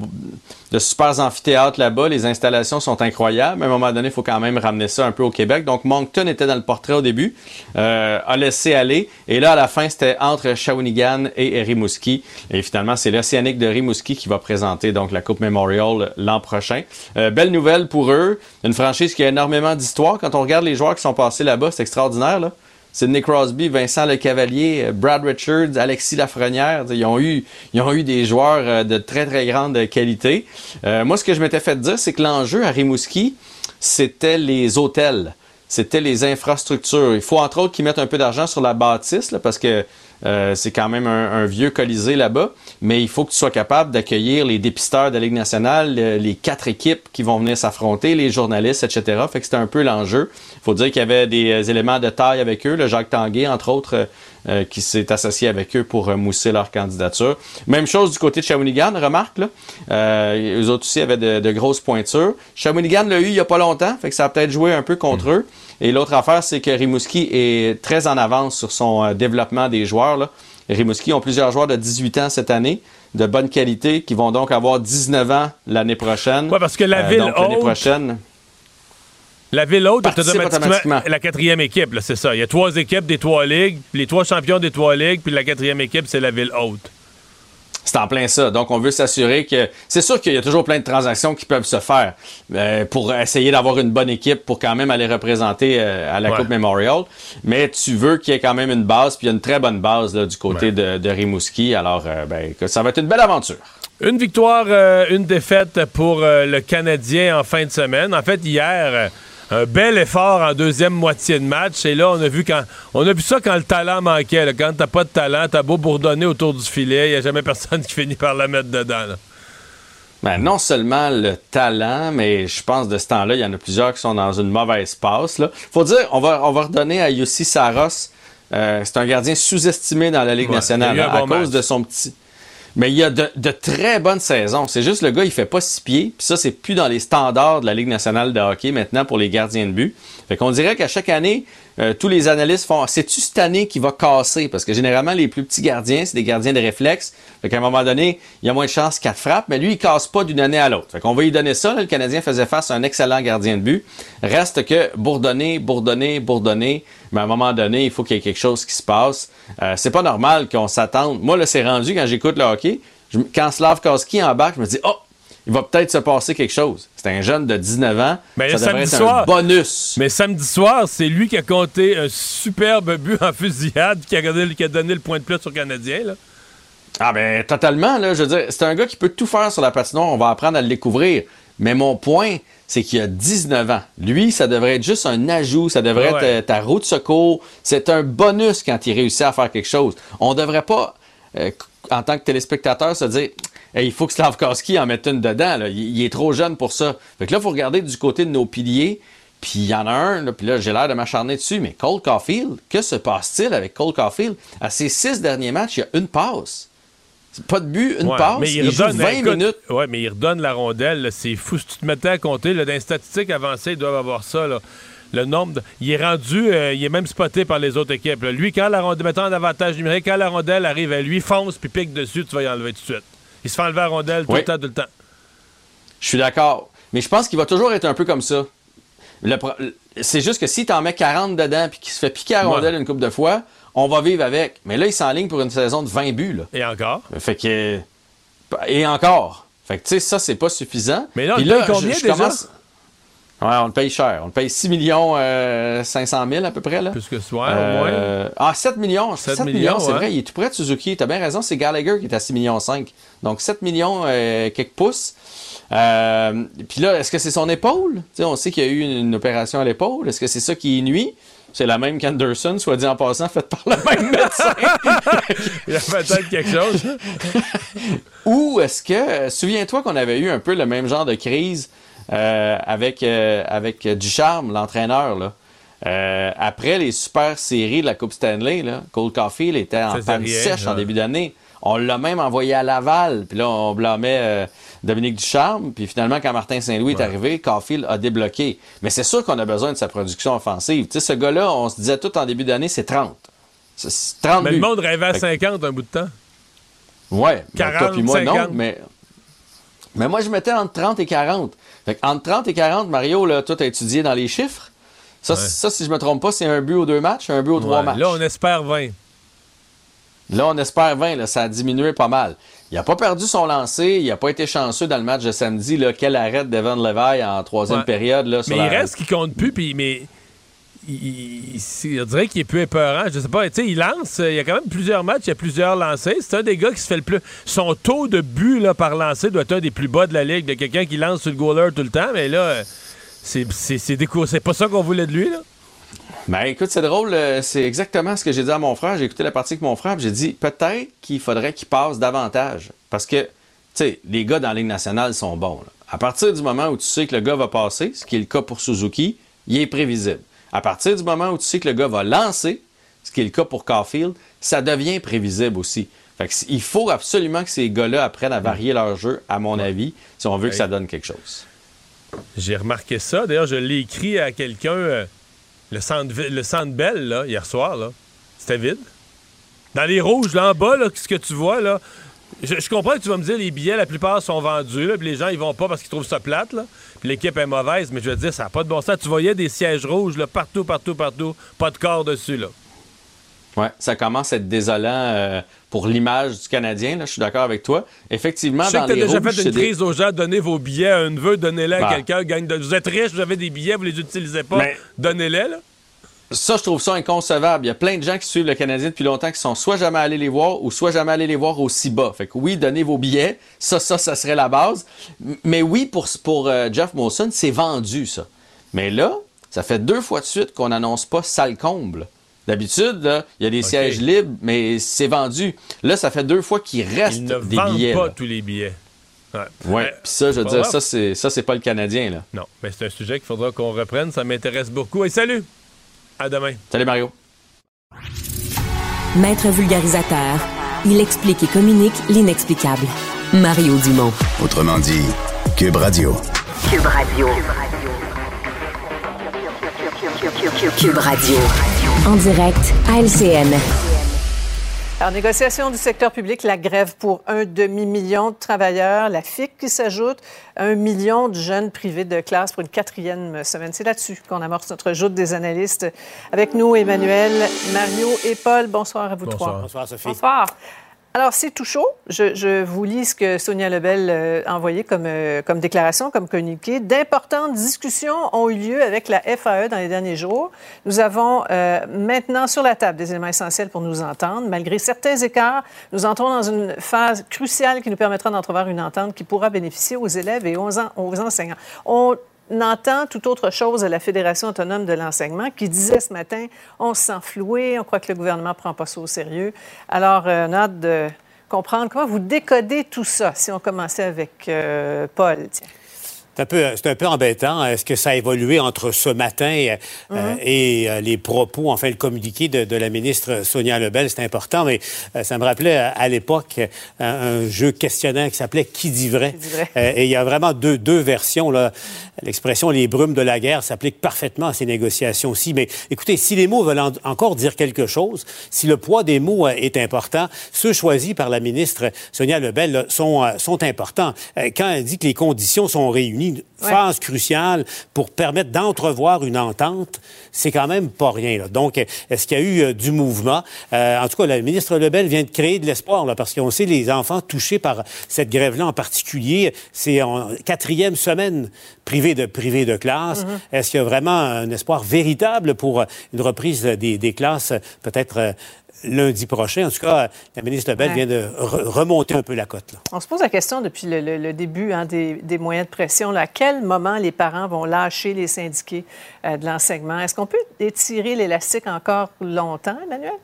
de super amphithéâtres là-bas. Les installations sont incroyables. À un moment donné, il faut quand même ramener ça un peu au Québec. Donc, Moncton était dans le portrait au début, euh, a laissé aller. Et là, à la fin, c'était entre Shawinigan et Rimouski. Et finalement, c'est l'Océanique de Rimouski qui va présenter donc la Coupe Memorial l'an prochain. Euh, belle nouvelle pour eux. Une franchise qui a énormément d'histoire. Quand on regarde les joueurs qui sont passés là-bas, c'est extraordinaire. Là. Sidney Crosby, Vincent Lecavalier, euh, Brad Richards, Alexis Lafrenière, ils ont eu, ils ont eu des joueurs euh, de très très grande qualité. Euh, moi, ce que je m'étais fait dire, c'est que l'enjeu à Rimouski, c'était les hôtels, c'était les infrastructures. Il faut entre autres qu'ils mettent un peu d'argent sur la bâtisse, là, parce que Euh, c'est quand même un, un vieux colisée là-bas, mais il faut que tu sois capable d'accueillir les dépisteurs de la Ligue nationale, le- les quatre équipes qui vont venir s'affronter, les journalistes, etc. Fait que c'était un peu l'enjeu. Il faut dire qu'il y avait des euh, éléments de taille avec eux, le Jacques Tanguay, entre autres, euh, qui s'est associé avec eux pour euh, mousser leur candidature. Même chose du côté de Shawinigan, remarque, là. Euh, eux autres aussi avaient de, de grosses pointures. Shawinigan l'a eu il y a pas longtemps, fait que ça a peut-être joué un peu contre eux. Et l'autre affaire, c'est que Rimouski est très en avance sur son euh, développement des joueurs. Là. Rimouski ont plusieurs joueurs de 18 ans cette année, de bonne qualité, qui vont donc avoir 19 ans l'année prochaine. Ouais, parce que la Euh, ville donc, l'année haute- prochaine. La ville haute est Participe automatiquement, automatiquement. la quatrième équipe, c'est ça. Il y a trois équipes des trois ligues, les trois champions des trois ligues, puis la quatrième équipe, c'est la ville haute. C'est en plein ça. Donc, on veut s'assurer que. C'est sûr qu'il y a toujours plein de transactions qui peuvent se faire euh, pour essayer d'avoir une bonne équipe pour quand même aller représenter euh, à la Ouais. Coupe Memorial. Mais tu veux qu'il y ait quand même une base, puis il y a une très bonne base là, du côté de, de Rimouski. Alors, euh, ben, que ça va être une belle aventure. Une victoire, euh, une défaite pour le Canadien en fin de semaine. En fait, hier, un bel effort en deuxième moitié de match. Et là, on a vu quand on a vu ça quand le talent manquait. là. Quand t'as pas de talent, t'as beau bourdonner autour du filet, il n'y a jamais personne qui finit par la mettre dedans. là. Ben, non seulement le talent, mais je pense de ce temps-là, il y en a plusieurs qui sont dans une mauvaise passe. Là. Faut dire, on va, on va redonner à Yossi Saros. euh, c'est un gardien sous-estimé dans la Ligue Ouais, nationale hein, à bon cause match. de son petit. Mais il y a de, très bonnes saisons. C'est juste le gars, il fait pas six pieds. Puis ça, c'est plus dans les standards de la Ligue nationale de hockey maintenant pour les gardiens de but. Fait qu'on dirait qu'à chaque année, euh, tous les analystes font C'est-tu cette année qui va casser? Parce que généralement, les plus petits gardiens, c'est des gardiens de réflexe. Fait qu'à un moment donné, il y a moins de chances qu'elle frappe, mais lui, il casse pas d'une année à l'autre. Fait qu'on va lui donner ça. le Canadien faisait face à un excellent gardien de but. Reste que bourdonner, bourdonner, bourdonner. Mais à un moment donné, il faut qu'il y ait quelque chose qui se passe. Euh, c'est pas normal qu'on s'attende. Moi, là, c'est rendu quand j'écoute le hockey. je- quand Slavkowski embarque, je me dis, oh, il va peut-être se passer quelque chose. C'est un jeune de 19 ans. Mais ça devrait samedi être soir, un bonus. Mais samedi soir, c'est lui qui a compté un superbe but en fusillade qui a, donné, qui a donné le point de plus sur le Canadien. Là. Ah ben totalement, là, je veux dire, c'est un gars qui peut tout faire sur la patinoire, on va apprendre à le découvrir. Mais mon point, c'est qu'il a 19 ans. Lui, ça devrait être juste un ajout, ça devrait Ouais, être euh, ta roue de secours. C'est un bonus quand il réussit à faire quelque chose. On devrait pas, euh, en tant que téléspectateur, se dire Hey, il faut que Slavkowski en mette une dedans. là. Il, il est trop jeune pour ça. Fait que là, il faut regarder du côté de nos piliers. Puis il y en a un, là, puis là, j'ai l'air de m'acharner dessus, mais Cole Caulfield, que se passe-t-il avec Cole Caulfield? À ses six derniers matchs, il y a une passe. Pas de but, une Ouais, passe. mais il, il, joue redonne, 20 écoute, minutes. Ouais, mais il redonne la rondelle. C'est fou. Si tu te mettais à compter, là, dans les statistiques avancées, ils doivent avoir ça. là. Le nombre. de- Il est rendu. euh, il est même spoté par les autres équipes. là. Lui, quand la rondelle. Mettons en avantage numérique, quand la rondelle arrive à lui, fonce puis pique dessus, tu vas y enlever tout de suite. Il se fait enlever la rondelle tout Oui. le temps, tout le temps. Je suis d'accord. Mais je pense qu'il va toujours être un peu comme ça. Pro- C'est juste que si tu en mets 40 dedans puis qu'il se fait piquer à la Ouais. rondelle une couple de fois, on va vivre avec. Mais là, il s'enligne pour une saison de 20 buts. Là. Et encore? Fait que. Et encore. Fait que, tu sais, ça, c'est pas suffisant. Mais là, on le paye combien déjà? Ouais, on le paye cher. On le paye 6 millions euh, 500 000 à peu près. Là. Plus que ce soir, Euh, Ah, 7 millions. 7 7, millions, millions, c'est ouais. vrai. Il est tout près de Suzuki. T'as bien raison, c'est Gallagher qui est à 6 millions 5. Donc 7 millions euh, quelques pouces. Euh, Puis là, est-ce que c'est son épaule? Tu sais, on sait qu'il y a eu une, une opération à l'épaule. Est-ce que c'est ça qui nuit? C'est la même qu'Anderson, soit dit en passant, faite par le même médecin. Il y a peut-être quelque chose. Ou est-ce que, souviens-toi qu'on avait eu un peu le même genre de crise euh, avec, euh, avec Ducharme, l'entraîneur, là. Euh, après les super séries de la Coupe Stanley, là, Cole Caulfield était en panne sèche en ouais. début d'année. On l'a même envoyé à Laval, puis là, on blâmait euh, Dominique Ducharme, puis finalement, quand Martin Saint-Louis est arrivé, Caulfield a débloqué. Mais c'est sûr qu'on a besoin de sa production offensive. Tu sais, ce gars-là, on se disait tout en début d'année, c'est 30. C'est- c'est 30 Mais le monde rêvait à Fait que- 50 un bout de temps. Ouais, ben, 40, toi puis moi, 50. non, mais... Mais moi, je mettais entre 30 et 40. Fait entre 30 et 40, Mario, là, toi, t'as étudié dans les chiffres. Ça, Ouais. ça, si je me trompe pas, c'est un but aux deux matchs, un but aux trois matchs. Là, on espère 20. Là, on espère 20, là, ça a diminué pas mal. Il n'a pas perdu son lancer, il n'a pas été chanceux dans le match de samedi. Là, quel arrêt de Devon Levaille en troisième Ouais. période. Là, sur Mais il reste qu'il compte plus, puis mais il, on dirait qu'il est plus épeurant. Je sais pas, tu sais, il lance, euh, il y a quand même plusieurs matchs, il y a plusieurs lancers. C'est un des gars qui se fait le plus. Son taux de but là, par lancer doit être un des plus bas de la ligue, de quelqu'un qui lance sur le goaler tout le temps, mais là, euh, c'est c'est- c'est pas ça qu'on voulait de lui. Là. Ben écoute, c'est drôle, euh, c'est exactement ce que j'ai dit à mon frère. J'ai écouté la partie avec mon frère, j'ai dit peut-être qu'il faudrait qu'il passe davantage. Parce que, tu sais, les gars dans la Ligue nationale sont bons. là. À partir du moment où tu sais que le gars va passer, ce qui est le cas pour Suzuki, il est prévisible. À partir du moment où tu sais que le gars va lancer, ce qui est le cas pour Caulfield, ça devient prévisible aussi. Fait que il faut absolument que ces gars-là apprennent à varier leur jeu, à mon avis, si on veut que ça donne quelque chose. J'ai remarqué ça. D'ailleurs, je l'ai écrit à quelqu'un. Le centre, le là, hier soir, là, c'était vide. Dans les rouges, là en bas, là, ce que tu vois, là? Je, je comprends que tu vas me dire les billets, la plupart sont vendus, là, puis les gens, ils vont pas parce qu'ils trouvent ça plate, là. Puis l'équipe est mauvaise, mais je veux dire, ça n'a pas de bon sens. Tu voyais des sièges rouges, là, partout, partout, partout. Pas de corps dessus, là. Ouais, ça commence à être désolant euh, pour l'image du Canadien, là, je suis d'accord avec toi. Effectivement, Je sais dans que les déjà rouges, fait une des- crise aux gens, donnez vos billets à un neveu, donnez-les à Bah. quelqu'un, gagne de- vous êtes riche, vous avez des billets, vous les utilisez pas, Mais- donnez-les, là. Ça, je trouve ça inconcevable. Il y a plein de gens qui suivent le Canadien depuis longtemps qui sont soit jamais allés les voir ou soit jamais allés les voir aussi bas. Fait que oui, donnez vos billets. Ça, ça, ça serait la base. Mais oui, pour, pour euh, Jeff Molson, c'est vendu, ça. Mais là, ça fait deux fois de suite qu'on n'annonce pas salle comble. D'habitude, il y a des sièges libres, mais c'est vendu. Là, ça fait deux fois qu'il reste Ils ne des vendent billets. pas là. tous les billets. Ouais. Ouais, puis ça, je veux dire, grave. ça, c'est ça, c'est pas le Canadien, là. Non, mais c'est un sujet qu'il faudra qu'on reprenne. Ça m'intéresse beaucoup. Et salut! À demain. Salut, Mario. Maître vulgarisateur, il explique et communique l'inexplicable. Mario Dumont. Autrement dit, Cube Radio. Cube Radio. Cube Radio. En direct à LCN. Alors, négociation du secteur public, la grève pour un demi-million de travailleurs, la FIC qui s'ajoute, un million de jeunes privés de classe pour une quatrième semaine. C'est là-dessus qu'on amorce notre joute des analystes. Avec nous, Emmanuel, Mario et Paul. Bonsoir à vous Bonsoir. trois. Bonsoir, Sophie. Bonsoir. Alors, c'est tout chaud. Je, vous lis ce que Sonia Lebel euh, a envoyé comme, euh, comme déclaration, comme communiqué. D'importantes discussions ont eu lieu avec la FAE dans les derniers jours. Nous avons euh, maintenant sur la table des éléments essentiels pour nous entendre. Malgré certains écarts, nous entrons dans une phase cruciale qui nous permettra d'entrevoir une entente qui pourra bénéficier aux élèves et aux, en- aux enseignants. Entend tout autre chose à la Fédération autonome de l'enseignement qui disait ce matin on se sent floué, on croit que le gouvernement ne prend pas ça au sérieux. Alors, euh, on a hâte de comprendre comment vous décodez tout ça. Si on commençait avec euh, Paul. C'est un, peu, embêtant. Est-ce que ça a évolué entre ce matin euh, Mhm. et euh, les propos, enfin le communiqué de, de la ministre Sonia Lebel? C'est important, mais euh, ça me rappelait euh, à l'époque euh, un jeu questionnaire qui s'appelait Qui dit vrai? dit vrai? Euh, et il y a vraiment deux, deux versions. là. L'expression les brumes de la guerre s'applique parfaitement à ces négociations aussi. Mais écoutez, si les mots veulent en- encore dire quelque chose, si le poids des mots euh, est important, ceux choisis par la ministre Sonia Lebel là, sont, euh, sont importants. Euh, Quand elle dit que les conditions sont réunies, phase cruciale pour permettre d'entrevoir une entente, c'est quand même pas rien. là. Donc, est-ce qu'il y a eu euh, du mouvement? Euh, en tout cas, la ministre Lebel vient de créer de l'espoir, là, parce qu'on sait les enfants touchés par cette grève-là en particulier, c'est en quatrième semaine privée de, privée de classe. Mhm. Est-ce qu'il y a vraiment un espoir véritable pour euh, une reprise des, des classes, peut-être lundi prochain? En tout cas, la ministre Lebel Ouais. vient de re- remonter un peu la cote. là. On se pose la question depuis le, le- le début hein, des, des moyens de pression. là, à quel moment les parents vont lâcher les syndiqués euh, de l'enseignement? Est-ce qu'on peut étirer l'élastique encore longtemps, Emmanuel?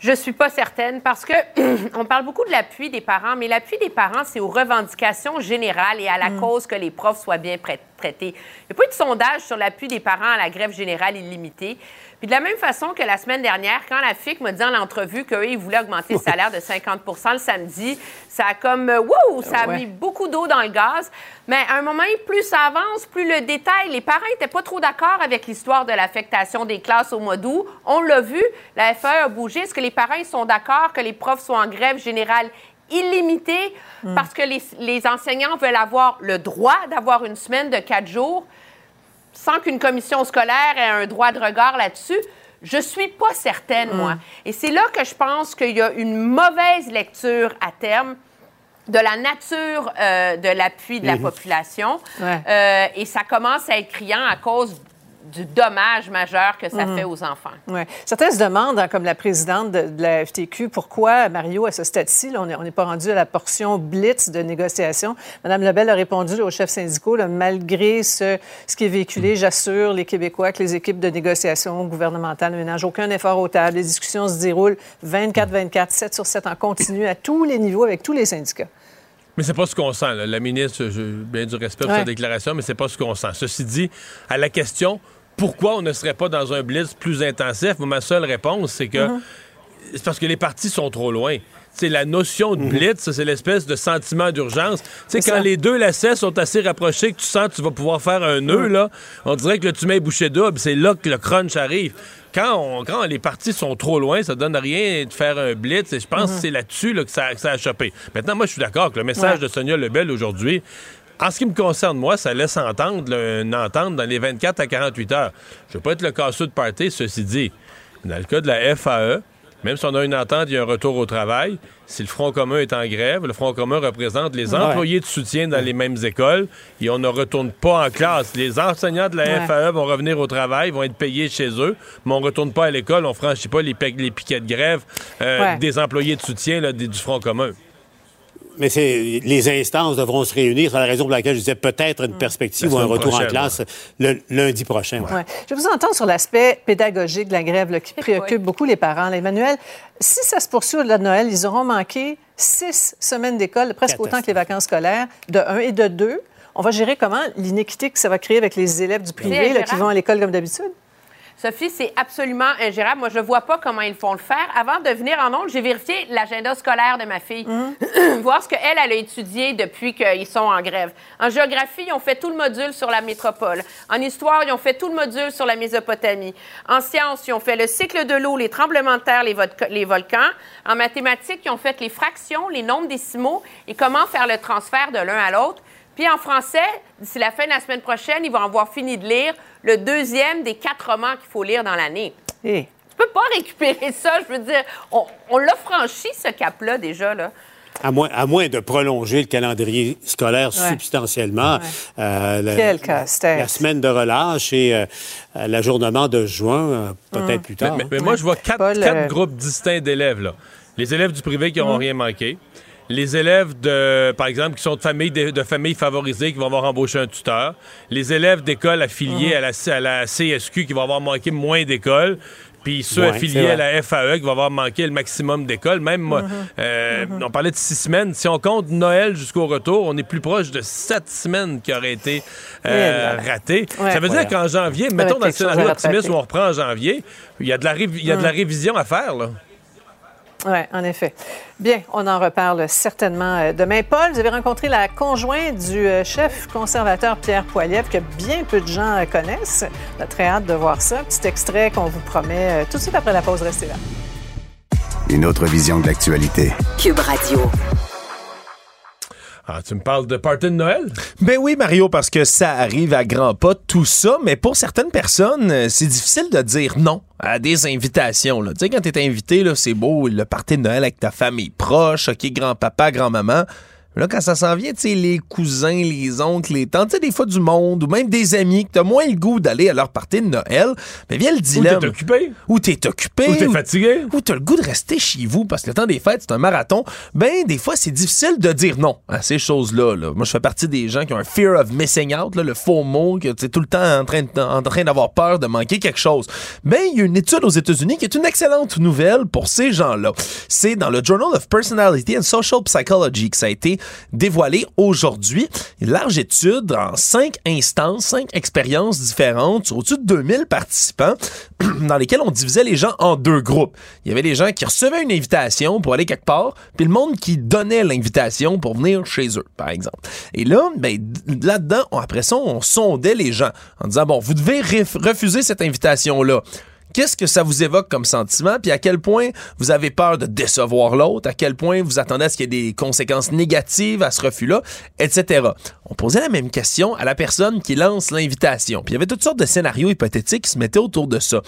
Je suis pas certaine parce que on parle beaucoup de l'appui des parents, mais l'appui des parents, c'est aux revendications générales et à la cause que les profs soient bien traités. Il n'y a pas eu de sondage sur l'appui des parents à la grève générale illimitée. Puis de la même façon que la semaine dernière, quand la FIC m'a dit en entrevue qu'eux, ils voulaient augmenter le salaire de 50% le samedi, ça a comme, euh, wow, ça a Ouais. mis beaucoup d'eau dans le gaz. Mais à un moment, plus ça avance, plus le détail, les parents n'étaient pas trop d'accord avec l'histoire de l'affectation des classes au mois d'août. On l'a vu, la FAE a bougé. Est-ce que les parents ils sont d'accord que les profs soient en grève générale illimitée? Parce que les, les enseignants veulent avoir le droit d'avoir une semaine de quatre jours sans qu'une commission scolaire ait un droit de regard là-dessus? Je suis pas certaine, moi. Et c'est là que je pense qu'il y a une mauvaise lecture à terme de la nature euh, de l'appui de la population. Ouais. Euh, et ça commence à être criant à cause du dommage majeur que ça Mhm. fait aux enfants. Ouais. Certains se demandent, hein, comme la présidente de, de la FTQ, pourquoi, Mario, à ce stade-ci, on n'est pas rendu à la portion blitz de négociation. Madame Lebel a répondu là, aux chefs syndicaux, là, malgré ce, ce qui est véhiculé, j'assure les Québécois que les équipes de négociation gouvernementales ne ménagent aucun effort aux tables. Les discussions se déroulent 24-24, 7 sur 7 en continu, à tous les niveaux, avec tous les syndicats. Mais c'est pas ce qu'on sent. là. La ministre, j'ai bien du respect pour Ouais. sa déclaration, mais c'est pas ce qu'on sent. Ceci dit, à la question pourquoi on ne serait pas dans un blitz plus intensif, ma seule réponse, c'est que Mhm. c'est parce que les partis sont trop loin. C'est la notion de blitz, ça, c'est l'espèce de sentiment d'urgence. Tu sais, C'est quand ça. les deux lacets sont assez rapprochés que tu sens que tu vas pouvoir faire un nœud, là, on dirait que là, tu mets bouché double. C'est là que le crunch arrive. Quand, on- quand les partis sont trop loin, ça donne rien de faire un blitz. Et je pense que c'est là-dessus là, que, ça, que ça a chopé. Maintenant, moi, je suis d'accord que le message Ouais. de Sonia Lebel aujourd'hui, en ce qui me concerne, moi, ça laisse entendre là, une entente dans les 24 à 48 heures. Je veux pas être le casseux de party, ceci dit. Dans le cas de la FAE, même si on a une entente, il y a un retour au travail. Si le Front commun est en grève, le Front commun représente les Ouais. employés de soutien dans les mêmes écoles et on ne retourne pas en classe. Les enseignants de la Ouais. FAE vont revenir au travail, vont être payés chez eux, mais on ne retourne pas à l'école, on franchit pas les, pi- les piquets de grève euh, des employés de soutien là, des- du Front commun. Mais c'est les instances devront se réunir. C'est la raison pour laquelle je disais peut-être une perspective La ou un retour en classe le lundi prochain. ouais. Ouais. Je vais vous entendre sur l'aspect pédagogique de la grève là, qui préoccupe beaucoup les parents. là. Emmanuel, si ça se poursuit au-delà de Noël, ils auront manqué six semaines d'école, presque autant que les vacances scolaires, de un et de deux. On va gérer comment l'inéquité que ça va créer avec les élèves du privé là, qui vont à l'école comme d'habitude? Sophie, c'est absolument ingérable. Moi, je ne vois pas comment ils font le faire. Avant de venir en ondes, j'ai vérifié l'agenda scolaire de ma fille, voir ce qu'elle, elle a étudié depuis qu'ils sont en grève. En géographie, ils ont fait tout le module sur la métropole. En histoire, ils ont fait tout le module sur la Mésopotamie. En sciences, ils ont fait le cycle de l'eau, les tremblements de terre, les, les volcans. En mathématiques, ils ont fait les fractions, les nombres décimaux et comment faire le transfert de l'un à l'autre. Puis en français, d'ici la fin de la semaine prochaine, ils vont avoir fini de lire le deuxième des quatre romans qu'il faut lire dans l'année. Eh. Tu peux pas récupérer ça. Je veux dire, on, on l'a franchi, ce cap-là, déjà. Là. À moins, à moins de prolonger le calendrier scolaire Ouais. substantiellement. euh, la, la semaine de relâche et euh, l'ajournement de juin, euh, peut-être plus Mais, tard. mais- mais moi, je vois quatre, groupes distincts d'élèves. là. Les élèves du privé qui n'auront Mhm. rien manqué. Les élèves, de, par exemple, qui sont de familles, de, de familles favorisées, qui vont avoir embauché un tuteur. Les élèves d'écoles affiliés Mhm. à, la, à la CSQ, qui vont avoir manqué moins d'écoles. Puis ceux Ouais, affiliés à la FAE, qui vont avoir manqué le maximum d'écoles. Même, moi, Mhm. euh, on parlait de six semaines. Si on compte Noël jusqu'au retour, on est plus proche de sept semaines qui auraient été euh, Eh ratées. Ouais. Ça veut dire qu'en janvier, mettons dans le scénario optimiste où on reprend en janvier, il y a de la, il y a de la Mm. révision à faire. Là. Oui, en effet. Bien, on en reparle certainement euh, demain. Paul, vous avez rencontré la conjointe du euh, chef conservateur Pierre Poilievre, que bien peu de gens euh, connaissent. On a très hâte de voir ça. Petit extrait qu'on vous promet tout de suite après la pause. Restez là. Une autre vision de l'actualité. Cube Radio. Ah, tu me parles de party de Noël? Ben oui, Mario, parce que ça arrive à grands pas, tout ça, mais pour certaines personnes, euh, c'est difficile de dire non à des invitations. Tu sais, quand t'es invité, c'est beau, le party de Noël avec ta famille proche, OK, grand-papa, grand-maman. Mais Là, quand ça s'en vient, tu sais, les cousins, les oncles, les tantes, tu sais, des fois du monde, ou même des amis, que t'as moins le goût d'aller à leur party de Noël, mais vient le dilemme. t'es occupé. Ou t'es occupé. Ou t'es fatigué. Ou t'as le goût de rester chez vous parce que le temps des fêtes, c'est un marathon. Ben, des fois, c'est difficile de dire non à ces choses-là. là. Moi, je fais partie des gens qui ont un fear of missing out, là, le faux mot, que tu tout le temps en train, de- en train d'avoir peur de manquer quelque chose. Ben, il y a une étude aux États-Unis qui est une excellente nouvelle pour ces gens-là. C'est dans le Journal of Personality and Social Psychology que ça a été dévoilé aujourd'hui. Une large étude en cinq instances, cinq expériences différentes au-dessus de 2000 participants dans lesquels on divisait les gens en deux groupes. Il y avait les gens qui recevaient une invitation pour aller quelque part, puis le monde qui donnait l'invitation pour venir chez eux, par exemple. Et là, ben, là-dedans, après ça, on sondait les gens en disant, bon, vous devez ref- refuser cette invitation-là. Qu'est-ce que ça vous évoque comme sentiment? Puis à quel point vous avez peur de décevoir l'autre? À quel point vous attendez à ce qu'il y ait des conséquences négatives à ce refus-là? Etc. On posait la même question à la personne qui lance l'invitation. Puis il y avait toutes sortes de scénarios hypothétiques qui se mettaient autour de ça.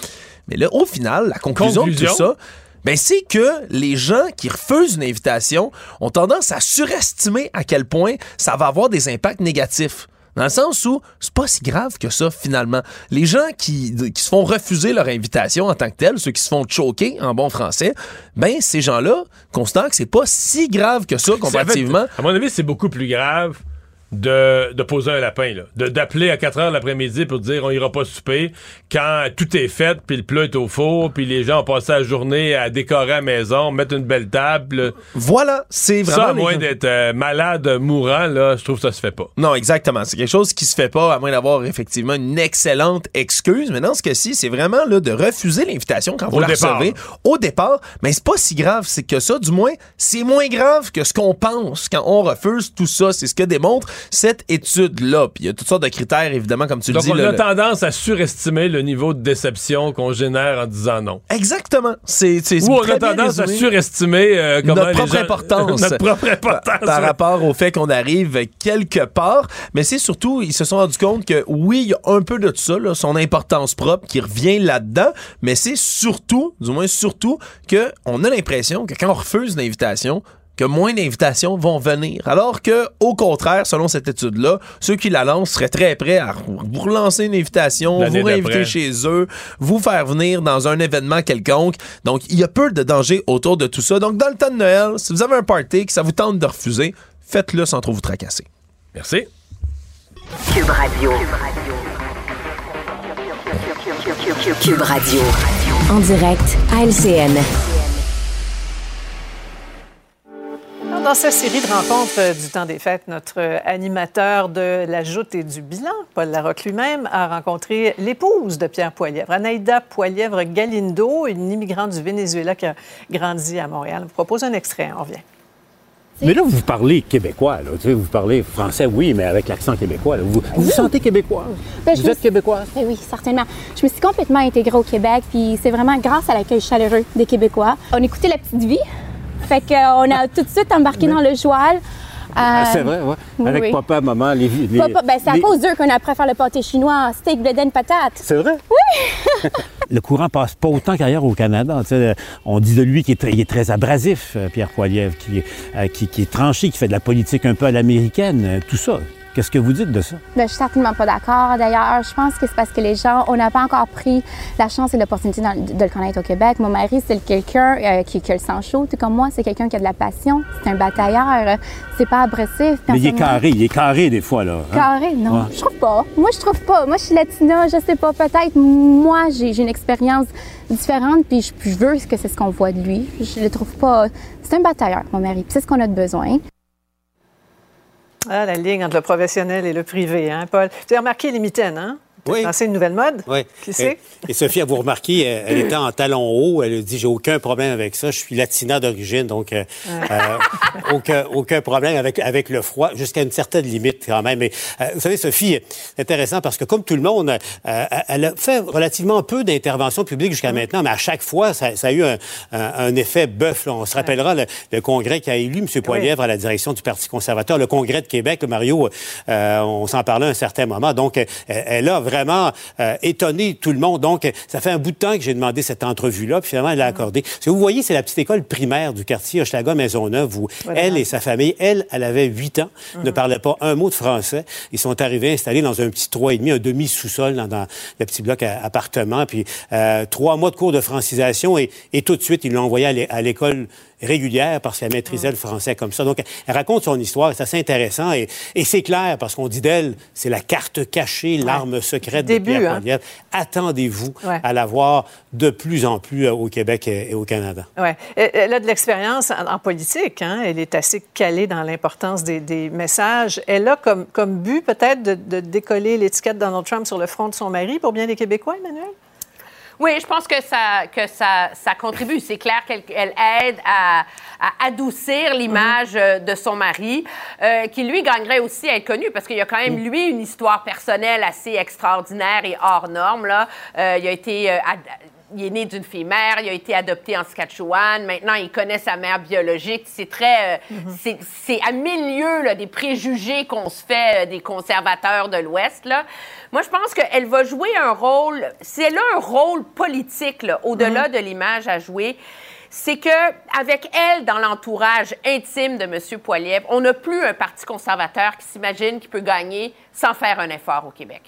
Mais là, au final, la conclusion, de tout ça, ben c'est que les gens qui refusent une invitation ont tendance à surestimer à quel point ça va avoir des impacts négatifs Dans le sens où c'est pas si grave que ça, finalement. Les gens qui, qui se font refuser leur invitation en tant que telle, ceux qui se font choquer en bon français, ben, ces gens-là constatent que c'est pas si grave que ça, comparativement. À mon avis, c'est beaucoup plus grave de, de poser un lapin, là. De, d'appeler à 4 heures l'après-midi pour dire on ira pas souper quand tout est fait, puis le plat est au four, puis les gens ont passé la journée à décorer la maison, mettre une belle table. Voilà, c'est vraiment. Ça, à moins d'être euh, malade, mourant, là, je trouve que ça se fait pas. Non, exactement. C'est quelque chose qui se fait pas, à moins d'avoir effectivement une excellente excuse. Mais dans ce cas-ci, c'est vraiment là, de refuser l'invitation quand vous Au la départ. recevez au départ. Mais c'est pas si grave, c'est que ça, du moins, c'est moins grave que ce qu'on pense quand on refuse tout ça. C'est ce que démontre cette étude-là. Puis il y a toutes sortes de critères, évidemment, comme tu Donc, le dis. on a le- tendance à surestimer le niveau de déception qu'on génère en disant non. Exactement. C'est, c'est, Ou on a tendance à surestimer euh, notre propre gens- importance. notre propre importance. Par, ouais. rapport au fait qu'on arrive quelque part. Mais c'est surtout, ils se sont rendus compte que oui, il y a un peu de ça, là, son importance propre qui revient là-dedans. Mais c'est surtout, du moins surtout, que on a l'impression que quand on refuse l'invitation, que moins d'invitations vont venir. Alors que, au contraire, selon cette étude-là, ceux qui la lancent seraient très prêts à vous relancer une invitation, vous réinviter chez eux, vous faire venir dans un événement quelconque. Donc, il y a peu de danger autour de tout ça. Donc, dans le temps de Noël, si vous avez un party que ça vous tente de refuser, faites-le sans trop vous tracasser. Merci. Cube Radio. Cube Radio. En direct à LCN. Dans cette série de rencontres euh, du temps des fêtes, notre euh, animateur de la joute et du bilan, Paul Larocque lui-même, a rencontré l'épouse de Pierre Poilièvre, Anaïda Poilièvre Galindo, une immigrante du Venezuela qui a grandi à Montréal. Je vous propose un extrait, on revient. Mais là, vous parlez québécois, là. Tu sais, vous parlez français, oui, mais avec l'accent québécois. là. Vous vous, vous sentez québécoise? Ben, vous êtes québécoise? Ben oui, certainement. Je me suis complètement intégrée au Québec, puis c'est vraiment grâce à l'accueil chaleureux des Québécois. On écoutait La Petite Vie, fait qu'on a tout de suite embarqué dans le joual. Ah, Euh, c'est vrai, oui. oui, Avec papa, maman, les... les Papa, ben, c'est à les- cause d'eux qu'on a appris à faire le pâté chinois, steak, blé d'Inde, patate. C'est vrai? Oui! Le courant passe pas autant qu'ailleurs au Canada. Tu sais, on dit de lui qu'il est, très- il est très abrasif, euh, Pierre Poilievre, qui, est- euh, qui, qui est tranché, qui fait de la politique un peu à l'américaine, euh, tout ça. Qu'est-ce que vous dites de ça? Ben, je suis certainement pas d'accord. D'ailleurs, je pense que c'est parce que les gens, on n'a pas encore pris la chance et l'opportunité de le connaître au Québec. Mon mari, c'est le- quelqu'un euh, qui, qui a le sang chaud, tout comme moi. C'est quelqu'un qui a de la passion. C'est un batailleur. C'est pas agressif. Mais il est carré, il est carré des fois, là. hein? Carré, non. Ouais. Je trouve pas. Moi, je trouve pas. Moi, je suis latina, je sais pas. Peut-être, moi, j'ai une expérience différente, puis je, puis je veux que c'est ce qu'on voit de lui. Je le trouve pas. C'est un batailleur, mon mari, c'est ce qu'on a de besoin. Ah, la ligne entre le professionnel et le privé, hein, Paul? Vous avez remarqué les mitaines, hein? Oui. Lancé une nouvelle mode? Oui. Qui? Et, et Sophie, vous remarqué, elle, elle était en talons hauts. Elle a dit J'ai aucun problème avec ça. Je suis latina d'origine, donc euh, euh, aucun, aucun problème avec, avec le froid, jusqu'à une certaine limite quand même. Mais euh, vous savez, Sophie, c'est intéressant parce que comme tout le monde, euh, elle a fait relativement peu d'interventions publiques jusqu'à maintenant, mais à chaque fois, ça, ça a eu un, un- un effet bœuf. On se rappellera le, le congrès qui a élu M. Poilièvre à la direction du Parti conservateur, le congrès de Québec. Mario, euh, on s'en parlait à un certain moment. Donc, euh, elle a vraiment euh, étonné tout le monde. Donc, ça fait un bout de temps que j'ai demandé cette entrevue-là, puis finalement, elle l'a accordée. Ce que vous voyez, c'est la petite école primaire du quartier Hochelaga Maisonneuve où Voilà. elle et sa famille, elle, elle avait 8 ans, ne parlait pas un mot de français. Ils sont arrivés installés dans un petit trois et demi, un demi-sous-sol dans, dans le petit bloc à- appartement. Puis euh, trois mois de cours de francisation et, et tout de suite, ils l'ont l'é- à l'école régulière parce qu'elle maîtrisait le français comme ça. Donc, elle raconte son histoire, c'est assez intéressant et, et c'est clair parce qu'on dit d'elle, c'est la carte cachée, l'arme secrète Début, de Pierre hein. Attendez-vous Ouais. à la voir de plus en plus euh, au Québec et, au Canada. Oui. Elle a de l'expérience en, en politique. Hein? Elle est assez calée dans l'importance des, des messages. Elle a comme, comme but peut-être de, de décoller l'étiquette Donald Trump sur le front de son mari pour bien des Québécois, Emmanuel? Oui, je pense que ça, que ça, ça contribue. C'est clair qu'elle elle aide à, à adoucir l'image euh, de son mari, euh, qui lui gagnerait aussi à être connu parce qu'il y a quand même, lui, une histoire personnelle assez extraordinaire et hors norme. Là. Euh, il a été. euh, ad- il est né d'une fille mère, il a été adopté en Saskatchewan. Maintenant, il connaît sa mère biologique. C'est très, euh, c'est- c'est à milieu là, des préjugés qu'on se fait euh, des conservateurs de l'Ouest. Moi, je pense qu'elle va jouer un rôle. Si elle a un rôle politique là, au-delà de l'image à jouer, c'est que avec elle dans l'entourage intime de M. Poiliev, on n'a plus un parti conservateur qui s'imagine qu'il peut gagner sans faire un effort au Québec.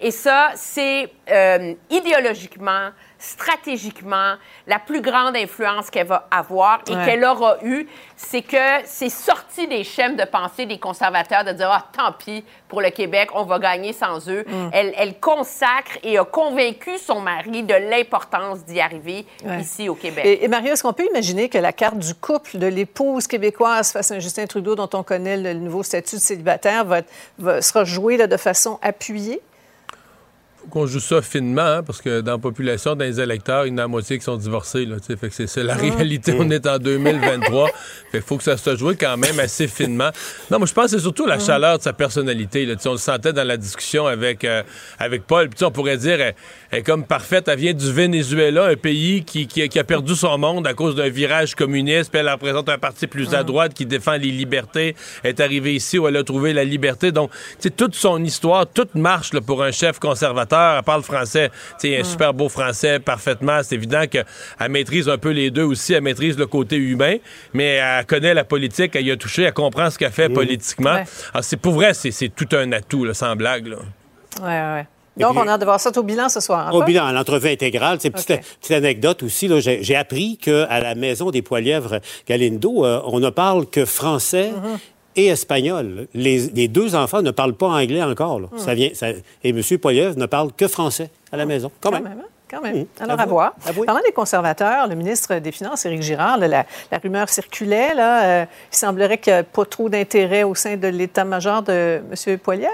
Et ça, c'est euh, idéologiquement, stratégiquement, la plus grande influence qu'elle va avoir et Ouais. qu'elle aura eue, c'est que c'est sorti des schèmes de pensée des conservateurs de dire ah tant pis pour le Québec, on va gagner sans eux. Mm. Elle, elle consacre et a convaincu son mari de l'importance d'y arriver Ouais. ici au Québec. Et, et Mario, est-ce qu'on peut imaginer que la carte du couple de l'épouse québécoise face à un Justin Trudeau, dont on connaît le, nouveau statut de célibataire, va, va- sera jouée là, de façon appuyée? Qu'on joue ça finement, hein, parce que dans la population, dans les électeurs, il y en a la moitié qui sont divorcés. Là, tu sais. fait que c'est, la réalité. On est en 2023. fait qu'il faut que ça se joue quand même assez finement. Non, moi, je pense que c'est surtout la chaleur de sa personnalité. Là. On le sentait dans la discussion avec, euh, avec Paul. Puis, on pourrait dire, elle, elle est comme parfaite. Elle vient du Venezuela, un pays qui, qui, qui a perdu son monde à cause d'un virage communiste. Puis, elle représente un parti plus à droite qui défend les libertés. Elle est arrivée ici où elle a trouvé la liberté. Donc, tu toute son histoire, toute marche là, pour un chef conservateur. Elle parle français. Tu sais, un super beau français parfaitement. C'est évident qu'elle maîtrise un peu les deux aussi. Elle maîtrise le côté humain, mais elle connaît la politique. Elle y a touché. Elle comprend ce qu'elle fait politiquement. Ouais. Alors, c'est pour vrai, c'est, c'est tout un atout, là, sans blague. Là. Oui, oui. Et Donc, puis- on a hâte de voir ça au bilan ce soir. hein, Au Paul? bilan, à l'entrevue intégrale, c'est petite, OK. petite anecdote aussi. là, J'ai j'ai appris qu'à la maison des Poilièvres Galindo, euh, on ne parle que français. Mm-hmm. Et espagnol. Les, les deux enfants ne parlent pas anglais encore. là. Ça vient, ça- et M. Poiliev ne parle que français à la maison. Quand, même. hein? Quand même. Mhm. Alors, Avouez. à voir. Parlant des conservateurs, le ministre des Finances, Éric Girard, là, la, la rumeur circulait. Là, euh, il semblerait qu'il n'y a pas trop d'intérêt au sein de l'état-major de M. Poilievre.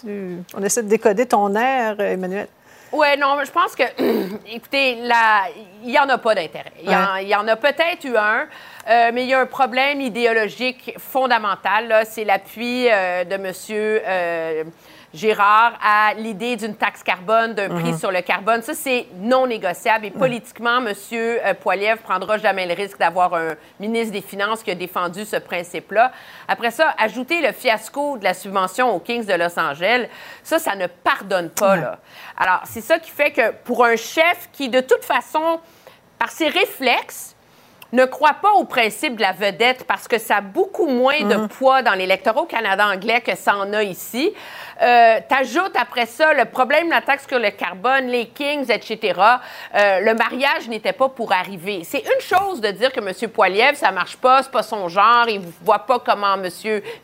Tu- On essaie de décoder ton air, Emmanuel. Oui, non, je pense que, écoutez, il n'y en a pas d'intérêt. Il y, en- il y en a peut-être eu un, euh, mais il y a un problème idéologique fondamental. C'est l'appui euh, de M. Gérard à l'idée d'une taxe carbone, d'un prix Mhm. sur le carbone. Ça, c'est non négociable. Et politiquement, M. Poiliev prendra jamais le risque d'avoir un ministre des Finances qui a défendu ce principe-là. Après ça, ajouter le fiasco de la subvention aux Kings de Los Angeles, ça, ça ne pardonne pas. Là. Alors, c'est ça qui fait que pour un chef qui, de toute façon, par ses réflexes, ne croit pas au principe de la vedette parce que ça a beaucoup moins de poids dans l'électorat au Canada anglais que ça en a ici. Euh, T'ajoutes après ça le problème de la taxe sur le carbone, les Kings, etc. Euh, le mariage n'était pas pour arriver. C'est une chose de dire que M. Poiliev, ça marche pas, c'est pas son genre, il ne voit pas comment M.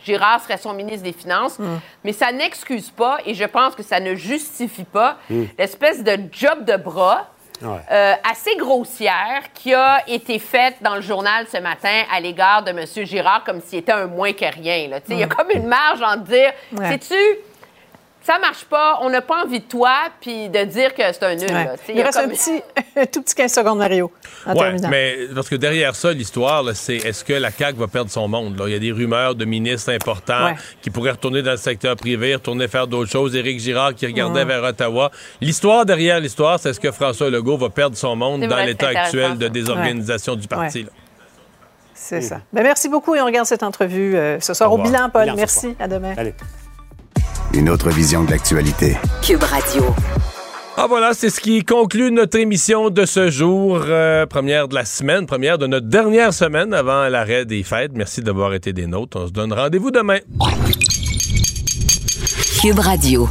Girard serait son ministre des Finances, mais ça n'excuse pas et je pense que ça ne justifie pas Mm. l'espèce de job de bras Ouais. euh, assez grossière qui a été faite dans le journal ce matin à l'égard de M. Girard comme s'il était un moins que rien. là. Tu sais, Il y a Mm. comme une marge en dire, Ouais. sais-tu, ça marche pas, on n'a pas envie de toi, puis de dire que c'est un nul. Ouais. là. Il reste comme- un petit, un tout petit 15 secondes, Mario, en Ouais, mais parce que derrière ça, l'histoire, c'est est-ce que la CAQ va perdre son monde? là? Il y a des rumeurs de ministres importants Ouais. qui pourraient retourner dans le secteur privé, retourner faire d'autres choses. Éric Girard qui regardait vers Ottawa. L'histoire derrière l'histoire, c'est est-ce que François Legault va perdre son monde dans l'état actuel de désorganisation du parti? Là? C'est ça. Ben, merci beaucoup et on regarde cette entrevue euh, ce soir Au bilan, Paul. Bilan merci. À demain. Une autre vision de l'actualité. Cube Radio. Ah voilà, c'est ce qui conclut notre émission de ce jour, euh, première de la semaine, première de notre dernière semaine avant l'arrêt des fêtes. Merci d'avoir été des nôtres. On se donne rendez-vous demain. Cube Radio.